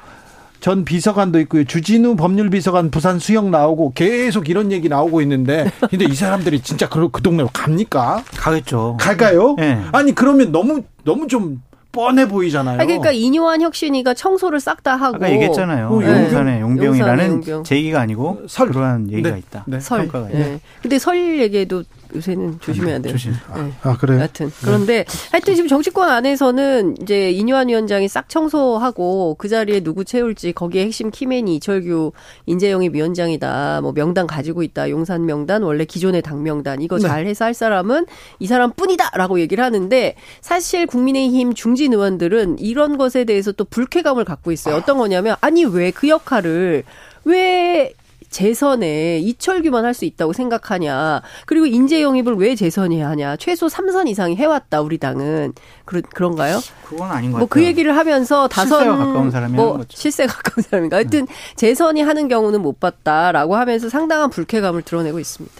전 비서관도 있고요. 주진우 법률비서관 부산 수영 나오고 계속 이런 얘기 나오고 있는데 근데 이 사람들이 진짜 그, 그 동네로 갑니까? 가겠죠. 갈까요? 네. 아니 그러면 너무 너무 좀 뻔해 보이잖아요. 아니, 그러니까 이뇨한 혁신이가 청소를 싹 다 하고 아까 얘기했잖아요. 어, 네. 용산의 용병이라는 용병. 제기가 아니고 설. 그러한 얘기가 네. 있다. 네. 설. 평가가 있다. 예. 근데 설 얘기도 요새는 조심해야 돼요. 조심. 네. 아 그래요? 여하튼 그런데 하여튼 지금 정치권 안에서는 이제 이뇨한 위원장이 싹 청소하고 그 자리에 누구 채울지 거기에 핵심 키맨이 이철규 인재영입 위원장이다. 뭐 명단 가지고 있다. 용산 명단 원래 기존의 당 명단 이거 네. 잘 해서 할 사람은 이 사람뿐이다라고 얘기를 하는데 사실 국민의힘 중진 의원들은 이런 것에 대해서 또 불쾌감을 갖고 있어요. 어떤 거냐면 아니 왜 그 역할을 왜 재선에 이철규만 할 수 있다고 생각하냐. 그리고 인재 영입을 왜 재선이 하냐. 최소 3선 이상이 해왔다, 우리 당은. 그런, 그런가요? 그건 아닌 것 뭐 같아요. 그 얘기를 하면서 다선. 실세가 가까운 사람이 뭐. 실세가 가까운 사람인가. 하여튼 재선이 하는 경우는 못 봤다라고 하면서 상당한 불쾌감을 드러내고 있습니다.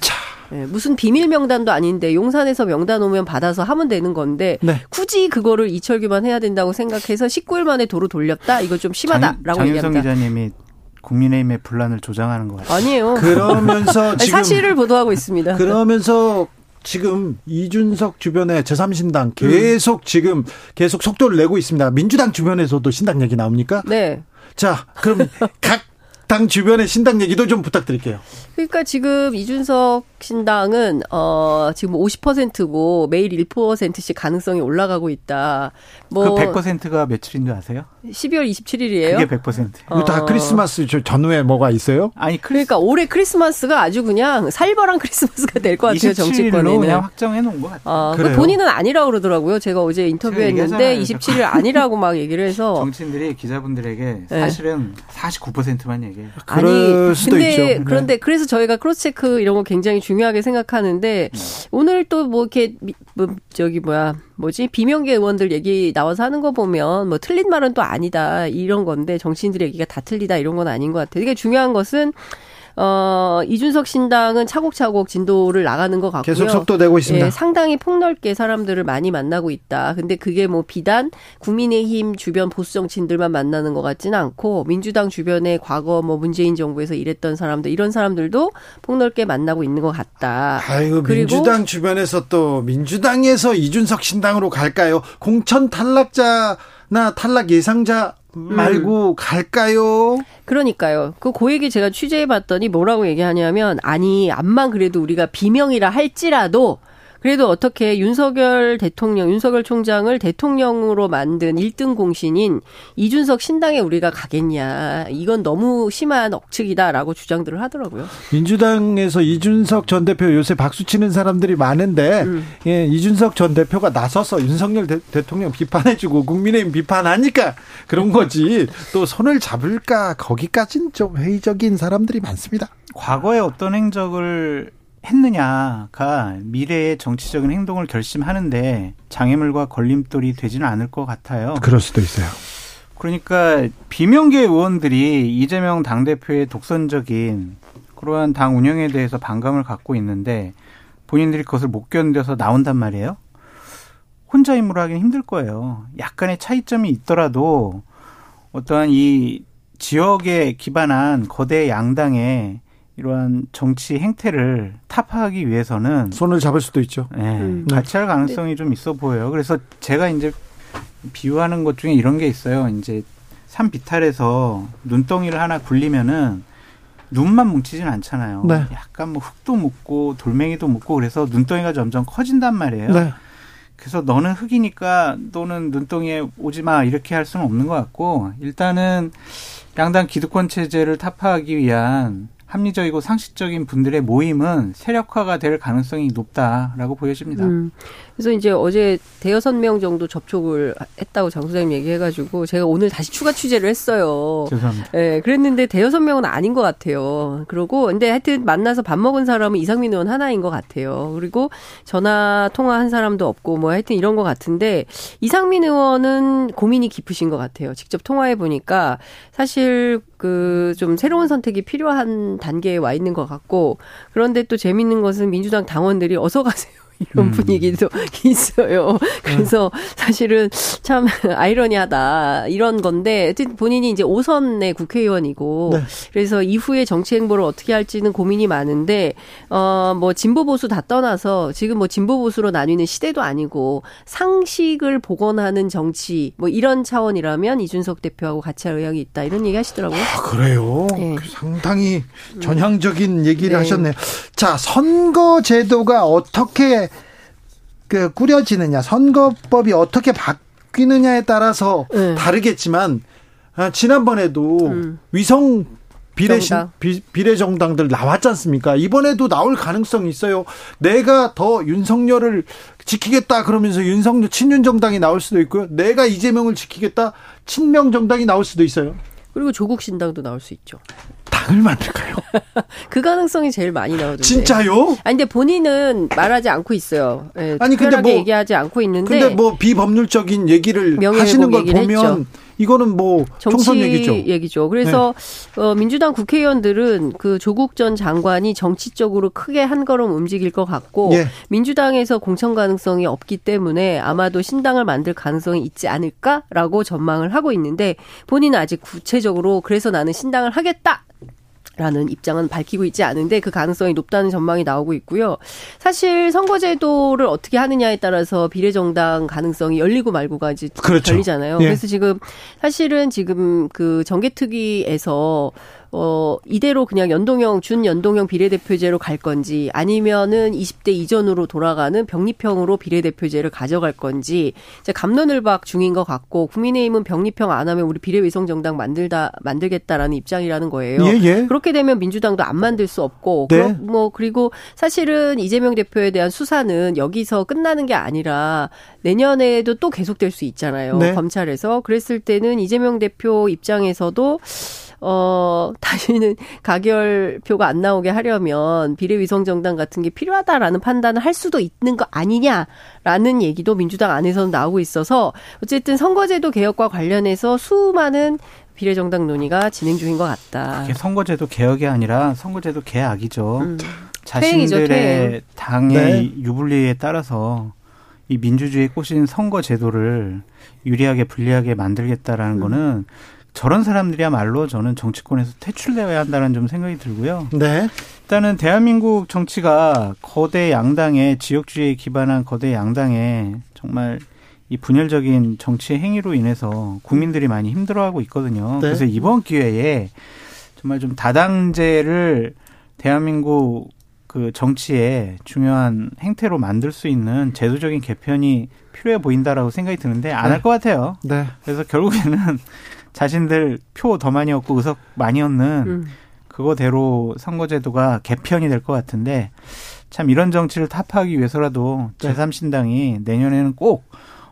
예, 무슨 비밀 명단도 아닌데 용산에서 명단 오면 받아서 하면 되는 건데 네. 굳이 그거를 이철규만 해야 된다고 생각해서 19일 만에 도로 돌렸다 이거 좀 심하다라고 장윤성 얘기합니다. 기자님이 국민의힘의 분란을 조장하는 것 같아요. 아니에요. 그러면서 지금 사실을 보도하고 있습니다. 그러면서 지금 이준석 주변에 제3신당 계속 지금 계속 속도를 내고 있습니다. 민주당 주변에서도 신당 얘기 나옵니까? 네. 자, 그럼 각 당 주변의 신당 얘기도 좀 부탁드릴게요. 그러니까 지금 이준석 신당은 어 지금 50%고 매일 1%씩 가능성이 올라가고 있다. 뭐 그 100%가 며칠인 줄 아세요? 12월 27일이에요. 그게 100%. 이거 다 크리스마스 저 전후에 뭐가 있어요? 아니 크리스 그러니까 올해 크리스마스가 아주 그냥 살벌한 크리스마스가 될 것 같아요 27일로 정치권에는. 그냥 확정해 놓은 것 같아요. 아, 그? 본인은 아니라고 그러더라고요. 제가 어제 인터뷰했는데 얘기하잖아요. 27일 아니라고 막 얘기를 해서 정치인들이 기자분들에게 네. 사실은 49%만 얘기해요. 그럴 아니 수도 근데 있죠. 네. 그런데 그래서 저희가 cross check 이런 거 굉장히 중요하게 생각하는데 오늘 또 뭐 이렇게 미- 뭐 저기 뭐야 뭐지 비명계 의원들 얘기 나와서 하는 거 보면 뭐 틀린 말은 또 아니다 이런 건데 정치인들 얘기가 다 틀리다 이런 건 아닌 것 같아요. 이게 중요한 것은 어 이준석 신당은 차곡차곡 진도를 나가는 것 같고요. 계속 속도 내고 있습니다. 예, 상당히 폭넓게 사람들을 많이 만나고 있다. 근데 그게 뭐 비단 국민의힘 주변 보수 정치인들만 만나는 것 같지는 않고 민주당 주변에 과거 뭐 문재인 정부에서 일했던 사람들 이런 사람들도 폭넓게 만나고 있는 것 같다. 아이고 민주당 주변에서 또 민주당에서 이준석 신당으로 갈까요? 공천 탈락자나 탈락 예상자 말고 갈까요? 그러니까요. 그 고얘기 제가 취재해 봤더니 뭐라고 얘기하냐면 아니 암만 그래도 우리가 비명이라 할지라도 그래도 어떻게 윤석열 대통령, 윤석열 총장을 대통령으로 만든 1등 공신인 이준석 신당에 우리가 가겠냐. 이건 너무 심한 억측이다라고 주장들을 하더라고요. 민주당에서 이준석 전 대표 요새 박수 치는 사람들이 많은데 예, 이준석 전 대표가 나서서 윤석열 대, 대통령 비판해 주고 국민의힘 비판하니까 그런 거지 또 손을 잡을까 거기까지는 좀 회의적인 사람들이 많습니다. 과거에 어떤 행적을 했느냐가 미래의 정치적인 행동을 결심하는데 장애물과 걸림돌이 되지는 않을 것 같아요. 그럴 수도 있어요. 그러니까 비명계 의원들이 이재명 당대표의 독선적인 그러한 당 운영에 대해서 반감을 갖고 있는데 본인들이 그것을 못 견뎌서 나온단 말이에요. 혼자 임무를 하기는 힘들 거예요. 약간의 차이점이 있더라도 어떠한 이 지역에 기반한 거대 양당의 이러한 정치 행태를 타파하기 위해서는 손을 잡을 수도 있죠. 네, 음. 같이 할 가능성이 좀 있어 보여요. 그래서 제가 이제 비유하는 것 중에 이런 게 있어요. 이제 산 비탈에서 눈덩이를 하나 굴리면은 눈만 뭉치진 않잖아요. 네. 약간 뭐 흙도 묻고 돌멩이도 묻고 그래서 눈덩이가 점점 커진단 말이에요. 네. 그래서 너는 흙이니까 너는 눈덩이에 오지 마 이렇게 할 수는 없는 것 같고 일단은 양당 기득권 체제를 타파하기 위한 합리적이고 상식적인 분들의 모임은 세력화가 될 가능성이 높다라고 보여집니다. 음. 그래서 이제 어제 대여섯 명 정도 접촉을 했다고 장 소장님 얘기해가지고 제가 오늘 다시 추가 취재를 했어요. 죄송합니다. 예, 그랬는데 대여섯 명은 아닌 것 같아요. 그러고 근데 하여튼 만나서 밥 먹은 사람은 이상민 의원 하나인 것 같아요. 그리고 전화 통화한 사람도 없고 뭐 하여튼 이런 것 같은데 이상민 의원은 고민이 깊으신 것 같아요. 직접 통화해 보니까 사실 그 좀 새로운 선택이 필요한 단계에 와 있는 것 같고 그런데 또 재밌는 것은 민주당 당원들이 어서 가세요. 이런 음. 분위기도 있어요. 그래서 사실은 참 아이러니하다 이런 건데 본인이 이제 5선의 국회의원이고 네. 그래서 이후에 정치 행보를 어떻게 할지는 고민이 많은데 어뭐 진보 보수 다 떠나서 지금 뭐 진보 보수로 나뉘는 시대도 아니고 상식을 복원하는 정치 뭐 이런 차원이라면 이준석 대표하고 같이 할 의향이 있다 이런 얘기 하시더라고요. 아, 그래요. 네. 상당히 전향적인 얘기를 네. 하셨네요. 자, 선거 제도가 어떻게 그 꾸려지느냐, 선거법이 어떻게 바뀌느냐에 따라서 네. 다르겠지만 아, 지난번에도 음. 위성 비례 신- 정당. 비, 비례 정당들 나왔지 않습니까? 이번에도 나올 가능성이 있어요. 내가 더 윤석열을 지키겠다 그러면서 윤석열 친윤 정당이 나올 수도 있고요. 내가 이재명을 지키겠다 친명 정당이 나올 수도 있어요. 그리고 조국 신당도 나올 수 있죠. 당을 만들까요? 그 가능성이 제일 많이 나오던데. 진짜요? 아니 근데 본인은 말하지 않고 있어요. 예, 아니, 근데 뭐- 얘기하지 않고 있는데 근데 뭐 비법률적인 얘기를 하시는 걸 보면 했죠. 이거는 뭐 정치 총선 얘기죠. 네. 그래서 어, 민주당 국회의원들은 그 조국 전 장관이 정치적으로 크게 한 걸음 움직일 것 같고 예. 민주당에서 공천 가능성이 없기 때문에 아마도 신당을 만들 가능성이 있지 않을까라고 전망을 하고 있는데 본인은 아직 구체적으로 그래서 나는 신당을 하겠다. 라는 입장은 밝히고 있지 않은데 그 가능성이 높다는 전망이 나오고 있고요. 사실 선거제도를 어떻게 하느냐에 따라서 비례정당 가능성이 열리고 말고가 이제 그렇죠. 열리잖아요. 예. 그래서 지금 사실은 지금 그 정개특위에서 어 이대로 그냥 연동형 준 연동형 비례대표제로 갈 건지 아니면은 20대 이전으로 돌아가는 병립형으로 비례대표제를 가져갈 건지 이제 감론을박 중인 것 같고 국민의힘은 병립형 안 하면 우리 비례위성정당 만들다 만들겠다라는 입장이라는 거예요. 예, 예. 그렇게 되면 민주당도 안 만들 수 없고 네. 그렇- 뭐 그리고 사실은 이재명 대표에 대한 수사는 여기서 끝나는 게 아니라 내년에도 또 계속될 수 있잖아요. 네. 검찰에서 그랬을 때는 이재명 대표 입장에서도 어 다시는 가결표가 안 나오게 하려면 비례위성 정당 같은 게 필요하다라는 판단을 할 수도 있는 거 아니냐라는 얘기도 민주당 안에서는 나오고 있어서 어쨌든 선거제도 개혁과 관련해서 수많은 비례정당 논의가 진행 중인 것 같다. 그게 선거제도 개혁이 아니라 선거제도 개악이죠. 음. 자신들의 퇴행이죠, 당의 네. 유불리에 따라서 이 민주주의에 꼬신 선거 제도를 유리하게 불리하게 만들겠다라는 거는 저런 사람들이야말로 저는 정치권에서 퇴출되어야 한다는 좀 생각이 들고요. 네. 일단은 대한민국 정치가 거대 양당의 지역주의에 기반한 거대 양당의 정말 이 분열적인 정치의 행위로 인해서 국민들이 많이 힘들어하고 있거든요. 네. 그래서 이번 기회에 정말 좀 다당제를 대한민국 그 정치의 중요한 행태로 만들 수 있는 제도적인 개편이 필요해 보인다라고 생각이 드는데 안 할것 같아요. 네. 그래서 결국에는 자신들 표 더 많이 얻고 의석 많이 얻는 음. 그거대로 선거제도가 개편이 될 것 같은데 참 이런 정치를 타파하기 위해서라도 네. 제3신당이 내년에는 꼭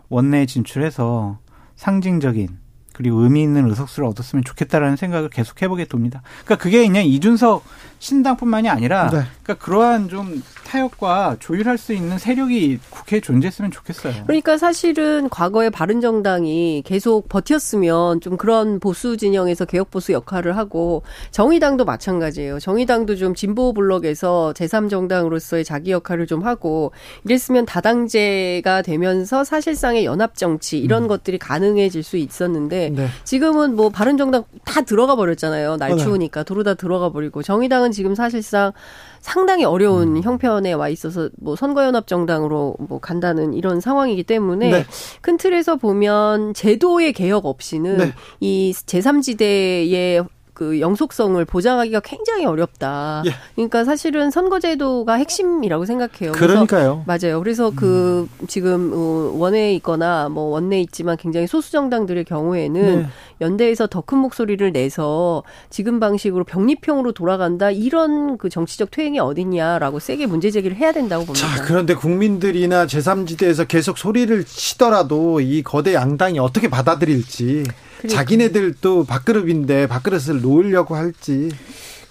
원내에 진출해서 상징적인 그리고 의미 있는 의석수를 얻었으면 좋겠다라는 생각을 계속 해보게 됩니다. 그러니까 그게 그냥 이준석 신당뿐만이 아니라 네. 그러니까 그러한 좀 타협과 조율할 수 있는 세력이 국회에 존재했으면 좋겠어요. 그러니까 사실은 과거에 바른정당이 계속 버텼으면 좀 그런 보수 진영에서 개혁 보수 역할을 하고 정의당도 마찬가지예요. 정의당도 좀 진보 블록에서 제3정당으로서의 자기 역할을 좀 하고 이랬으면 다당제가 되면서 사실상의 연합 정치 이런 것들이 가능해질 수 있었는데 네. 지금은 뭐 바른정당 다 들어가 버렸잖아요. 날 네. 추우니까 도로 다 들어가 버리고 정의당은 지금 사실상 상당히 어려운 형편에 와 있어서 뭐 선거연합 정당으로 뭐 간다는 이런 상황이기 때문에 네. 큰 틀에서 보면 제도의 개혁 없이는 네. 이 제3지대의 그 영속성을 보장하기가 굉장히 어렵다. 예. 그러니까 사실은 선거제도가 핵심이라고 생각해요. 그러니까요. 맞아요. 그래서 그 지금 어, 원외에 있거나 뭐 원내에 있지만 굉장히 소수 정당들의 경우에는 네. 연대에서 더 큰 목소리를 내서 지금 방식으로 병립형으로 돌아간다 이런 그 정치적 퇴행이 어딨냐라고 세게 문제 제기를 해야 된다고 봅니다. 자, 그런데 국민들이나 제3지대에서 계속 소리를 치더라도 이 거대 양당이 어떻게 받아들일지. 자기네들도 밥그릇인데 밥그릇을 놓으려고 할지.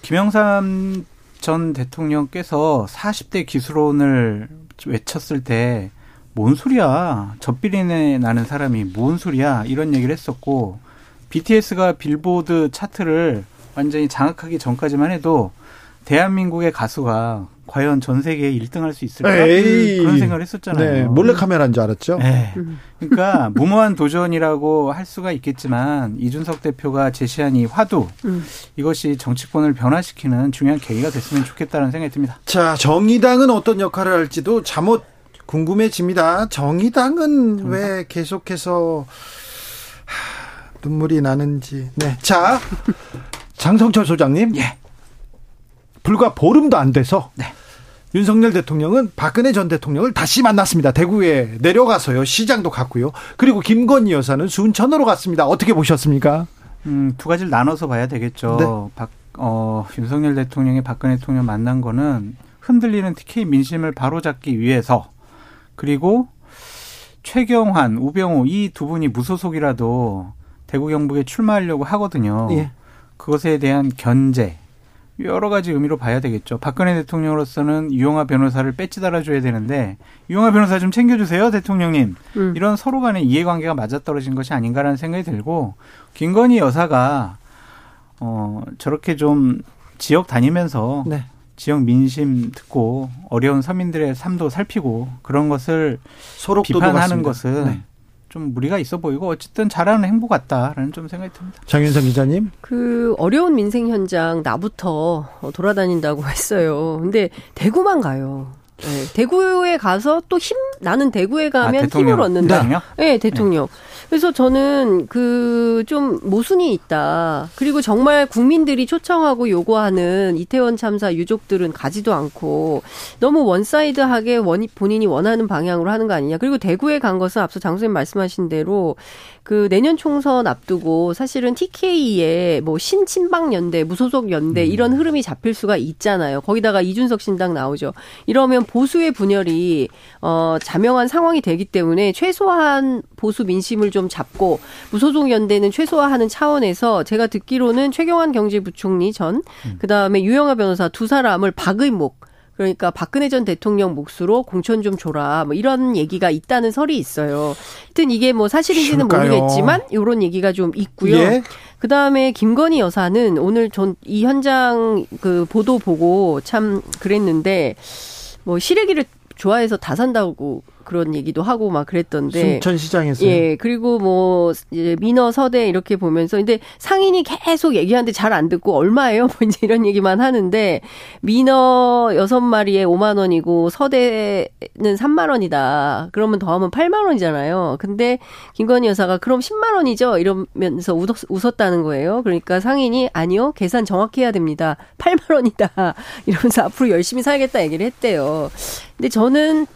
김영삼 전 대통령께서 40대 기술론을 외쳤을 때 뭔 소리야? 젖비린내 나는 사람이 뭔 소리야? 이런 얘기를 했었고 BTS가 빌보드 차트를 완전히 장악하기 전까지만 해도 대한민국의 가수가 과연 전 세계에 1등할 수 있을까 에이. 그런 생각을 했었잖아요. 네, 몰래 카메라인 줄 알았죠. 네. 음. 그러니까 무모한 도전이라고 할 수가 있겠지만 이준석 대표가 제시한 이 화두 음. 이것이 정치권을 변화시키는 중요한 계기가 됐으면 좋겠다는 생각이 듭니다. 자, 정의당은 어떤 역할을 할지도 잠옷 궁금해집니다. 정의당은 왜 계속해서 하, 눈물이 나는지. 네. 자, 장성철 소장님. 예. 불과 보름도 안 돼서 네. 윤석열 대통령은 박근혜 전 대통령을 다시 만났습니다. 대구에 내려가서요. 시장도 갔고요. 그리고 김건희 여사는 순천으로 갔습니다. 어떻게 보셨습니까? 음, 두 가지를 나눠서 봐야 되겠죠. 네. 박, 어, 윤석열 대통령이 박근혜 대통령 만난 거는 흔들리는 TK 민심을 바로잡기 위해서 그리고 최경환, 우병우 이 두 분이 무소속이라도 대구 경북에 출마하려고 하거든요. 예. 그것에 대한 견제 여러 가지 의미로 봐야 되겠죠. 박근혜 대통령으로서는 유영아 변호사를 배지 달아줘야 되는데 유영아 변호사 좀 챙겨주세요, 대통령님. 음. 이런 서로 간의 이해관계가 맞아떨어진 것이 아닌가라는 생각이 들고 김건희 여사가 어 저렇게 좀 지역 다니면서 네. 지역 민심 듣고 어려운 서민들의 삶도 살피고 그런 것을 소록도도 비판하는. 것은 네. 좀 무리가 있어 보이고 어쨌든 잘하는 행보 같다라는 좀 생각이 듭니다. 장윤선 기자님. 그 어려운 민생 현장 나부터 돌아다닌다고 했어요. 근데 대구만 가요. 네, 대구에 가서 또 힘 나는 대구에 가면 아. 힘을 얻는다. 대통령? 네, 대통령. 그래서 저는 그 좀 모순이 있다. 그리고 정말 국민들이 초청하고 요구하는 이태원 참사 유족들은 가지도 않고 너무 one side하게 원, 본인이 원하는 방향으로 하는 거 아니냐. 그리고 대구에 간 것은 앞서 장수님 말씀하신 대로 그 내년 총선 앞두고 사실은 TK의 뭐 신친박 연대, 무소속 연대 이런 흐름이 잡힐 수가 있잖아요. 거기다가 이준석 신당 나오죠. 이러면 보수의 분열이 어 자명한 상황이 되기 때문에 최소한 보수 민심을 좀 잡고 무소속 연대는 최소화하는 차원에서 제가 듣기로는 최경환 경제부총리 전 음. 그다음에 유영아 변호사 두 사람을 박의목 그러니까 박근혜 전 대통령 몫으로 공천 좀 줘라 뭐 이런 얘기가 있다는 설이 있어요. 하여튼 이게 뭐 사실인지는 줄까요? 모르겠지만 이런 얘기가 좀 있고요. 예. 그 다음에 김건희 여사는 오늘 전 이 현장 그 보도 보고 참 그랬는데 뭐 시래기를 좋아해서 다 산다고 그런 얘기도 하고 막 그랬던데. 순천시장에서요. 예, 그리고 뭐 이제 민어 서대 이렇게 보면서 근데 상인이 계속 얘기하는데 잘 안 듣고 얼마예요? 뭐 이제 이런 얘기만 하는데 민어 여섯 마리에 5만 원이고 서대는 3만 원이다. 그러면 더하면 8만 원이잖아요. 근데 김건희 여사가 그럼 10만 원이죠? 이러면서 웃었, 웃었다는 거예요. 그러니까 상인이 아니요. 계산 정확히 해야 됩니다. 8만 원이다. 이러면서 앞으로 열심히 살겠다 얘기를 했대요. 근데 저는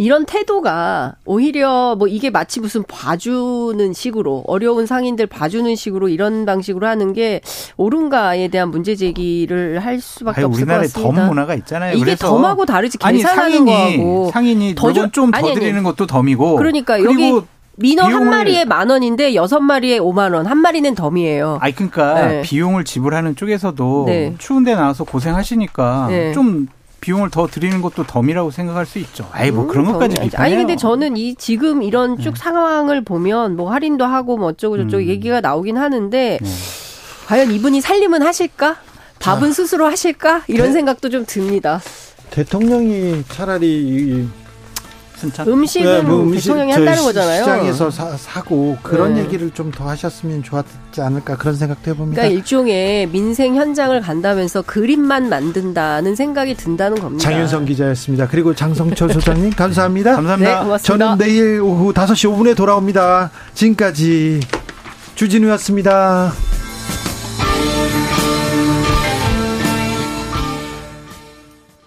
이런 태도가 오히려 뭐 이게 마치 무슨 봐주는 식으로 어려운 상인들 봐주는 식으로 이런 방식으로 하는 게 옳은가에 대한 문제 제기를 할 수밖에 아니, 없을 것 우리나라에 같습니다. 덤 문화가 있잖아요. 이게 덤하고 다르지 아니, 계산하는 상인이, 거하고 상인이 더 줘- 물건 좀더 아니, 아니. 드리는 것도 덤이고 그러니까 여기 민어 한 비용을- 마리에 만 원인데 여섯 마리에 오만 원, 한 마리는 덤이에요. 아니 그러니까 네. 비용을 지불하는 쪽에서도 네. 추운데 나와서 고생하시니까 네. 좀 비용을 더 드리는 것도 덤이라고 생각할 수 있죠. 아이 뭐 음, 그런 것까지 덤이 아니지. 비판해요. 아니 근데 저는 이 지금 이런 쭉 상황을 보면 뭐 할인도 하고 뭐 어쩌고 저쩌고 음. 얘기가 나오긴 하는데 네. 과연 이분이 살림은 하실까? 밥은 스스로 하실까? 이런 네. 생각도 좀 듭니다. 대통령이 차라리 이- 순천 음식은 네, 뭐 음식, 대통령이 저 한다는 시- 거잖아요. 시장에서 사, 고 그런 네. 얘기를 좀 더 하셨으면 좋았지 않을까 그런 생각도 해봅니다. 그러니까 일종의 민생 현장을 간다면서 그림만 만든다는 생각이 든다는 겁니다. 장윤성 기자였습니다. 그리고 장성철 소장님 감사합니다. 감사합니다. 네, 고맙습니다. 저는 내일 오후 5시 5분에 돌아옵니다. 지금까지 주진우였습니다.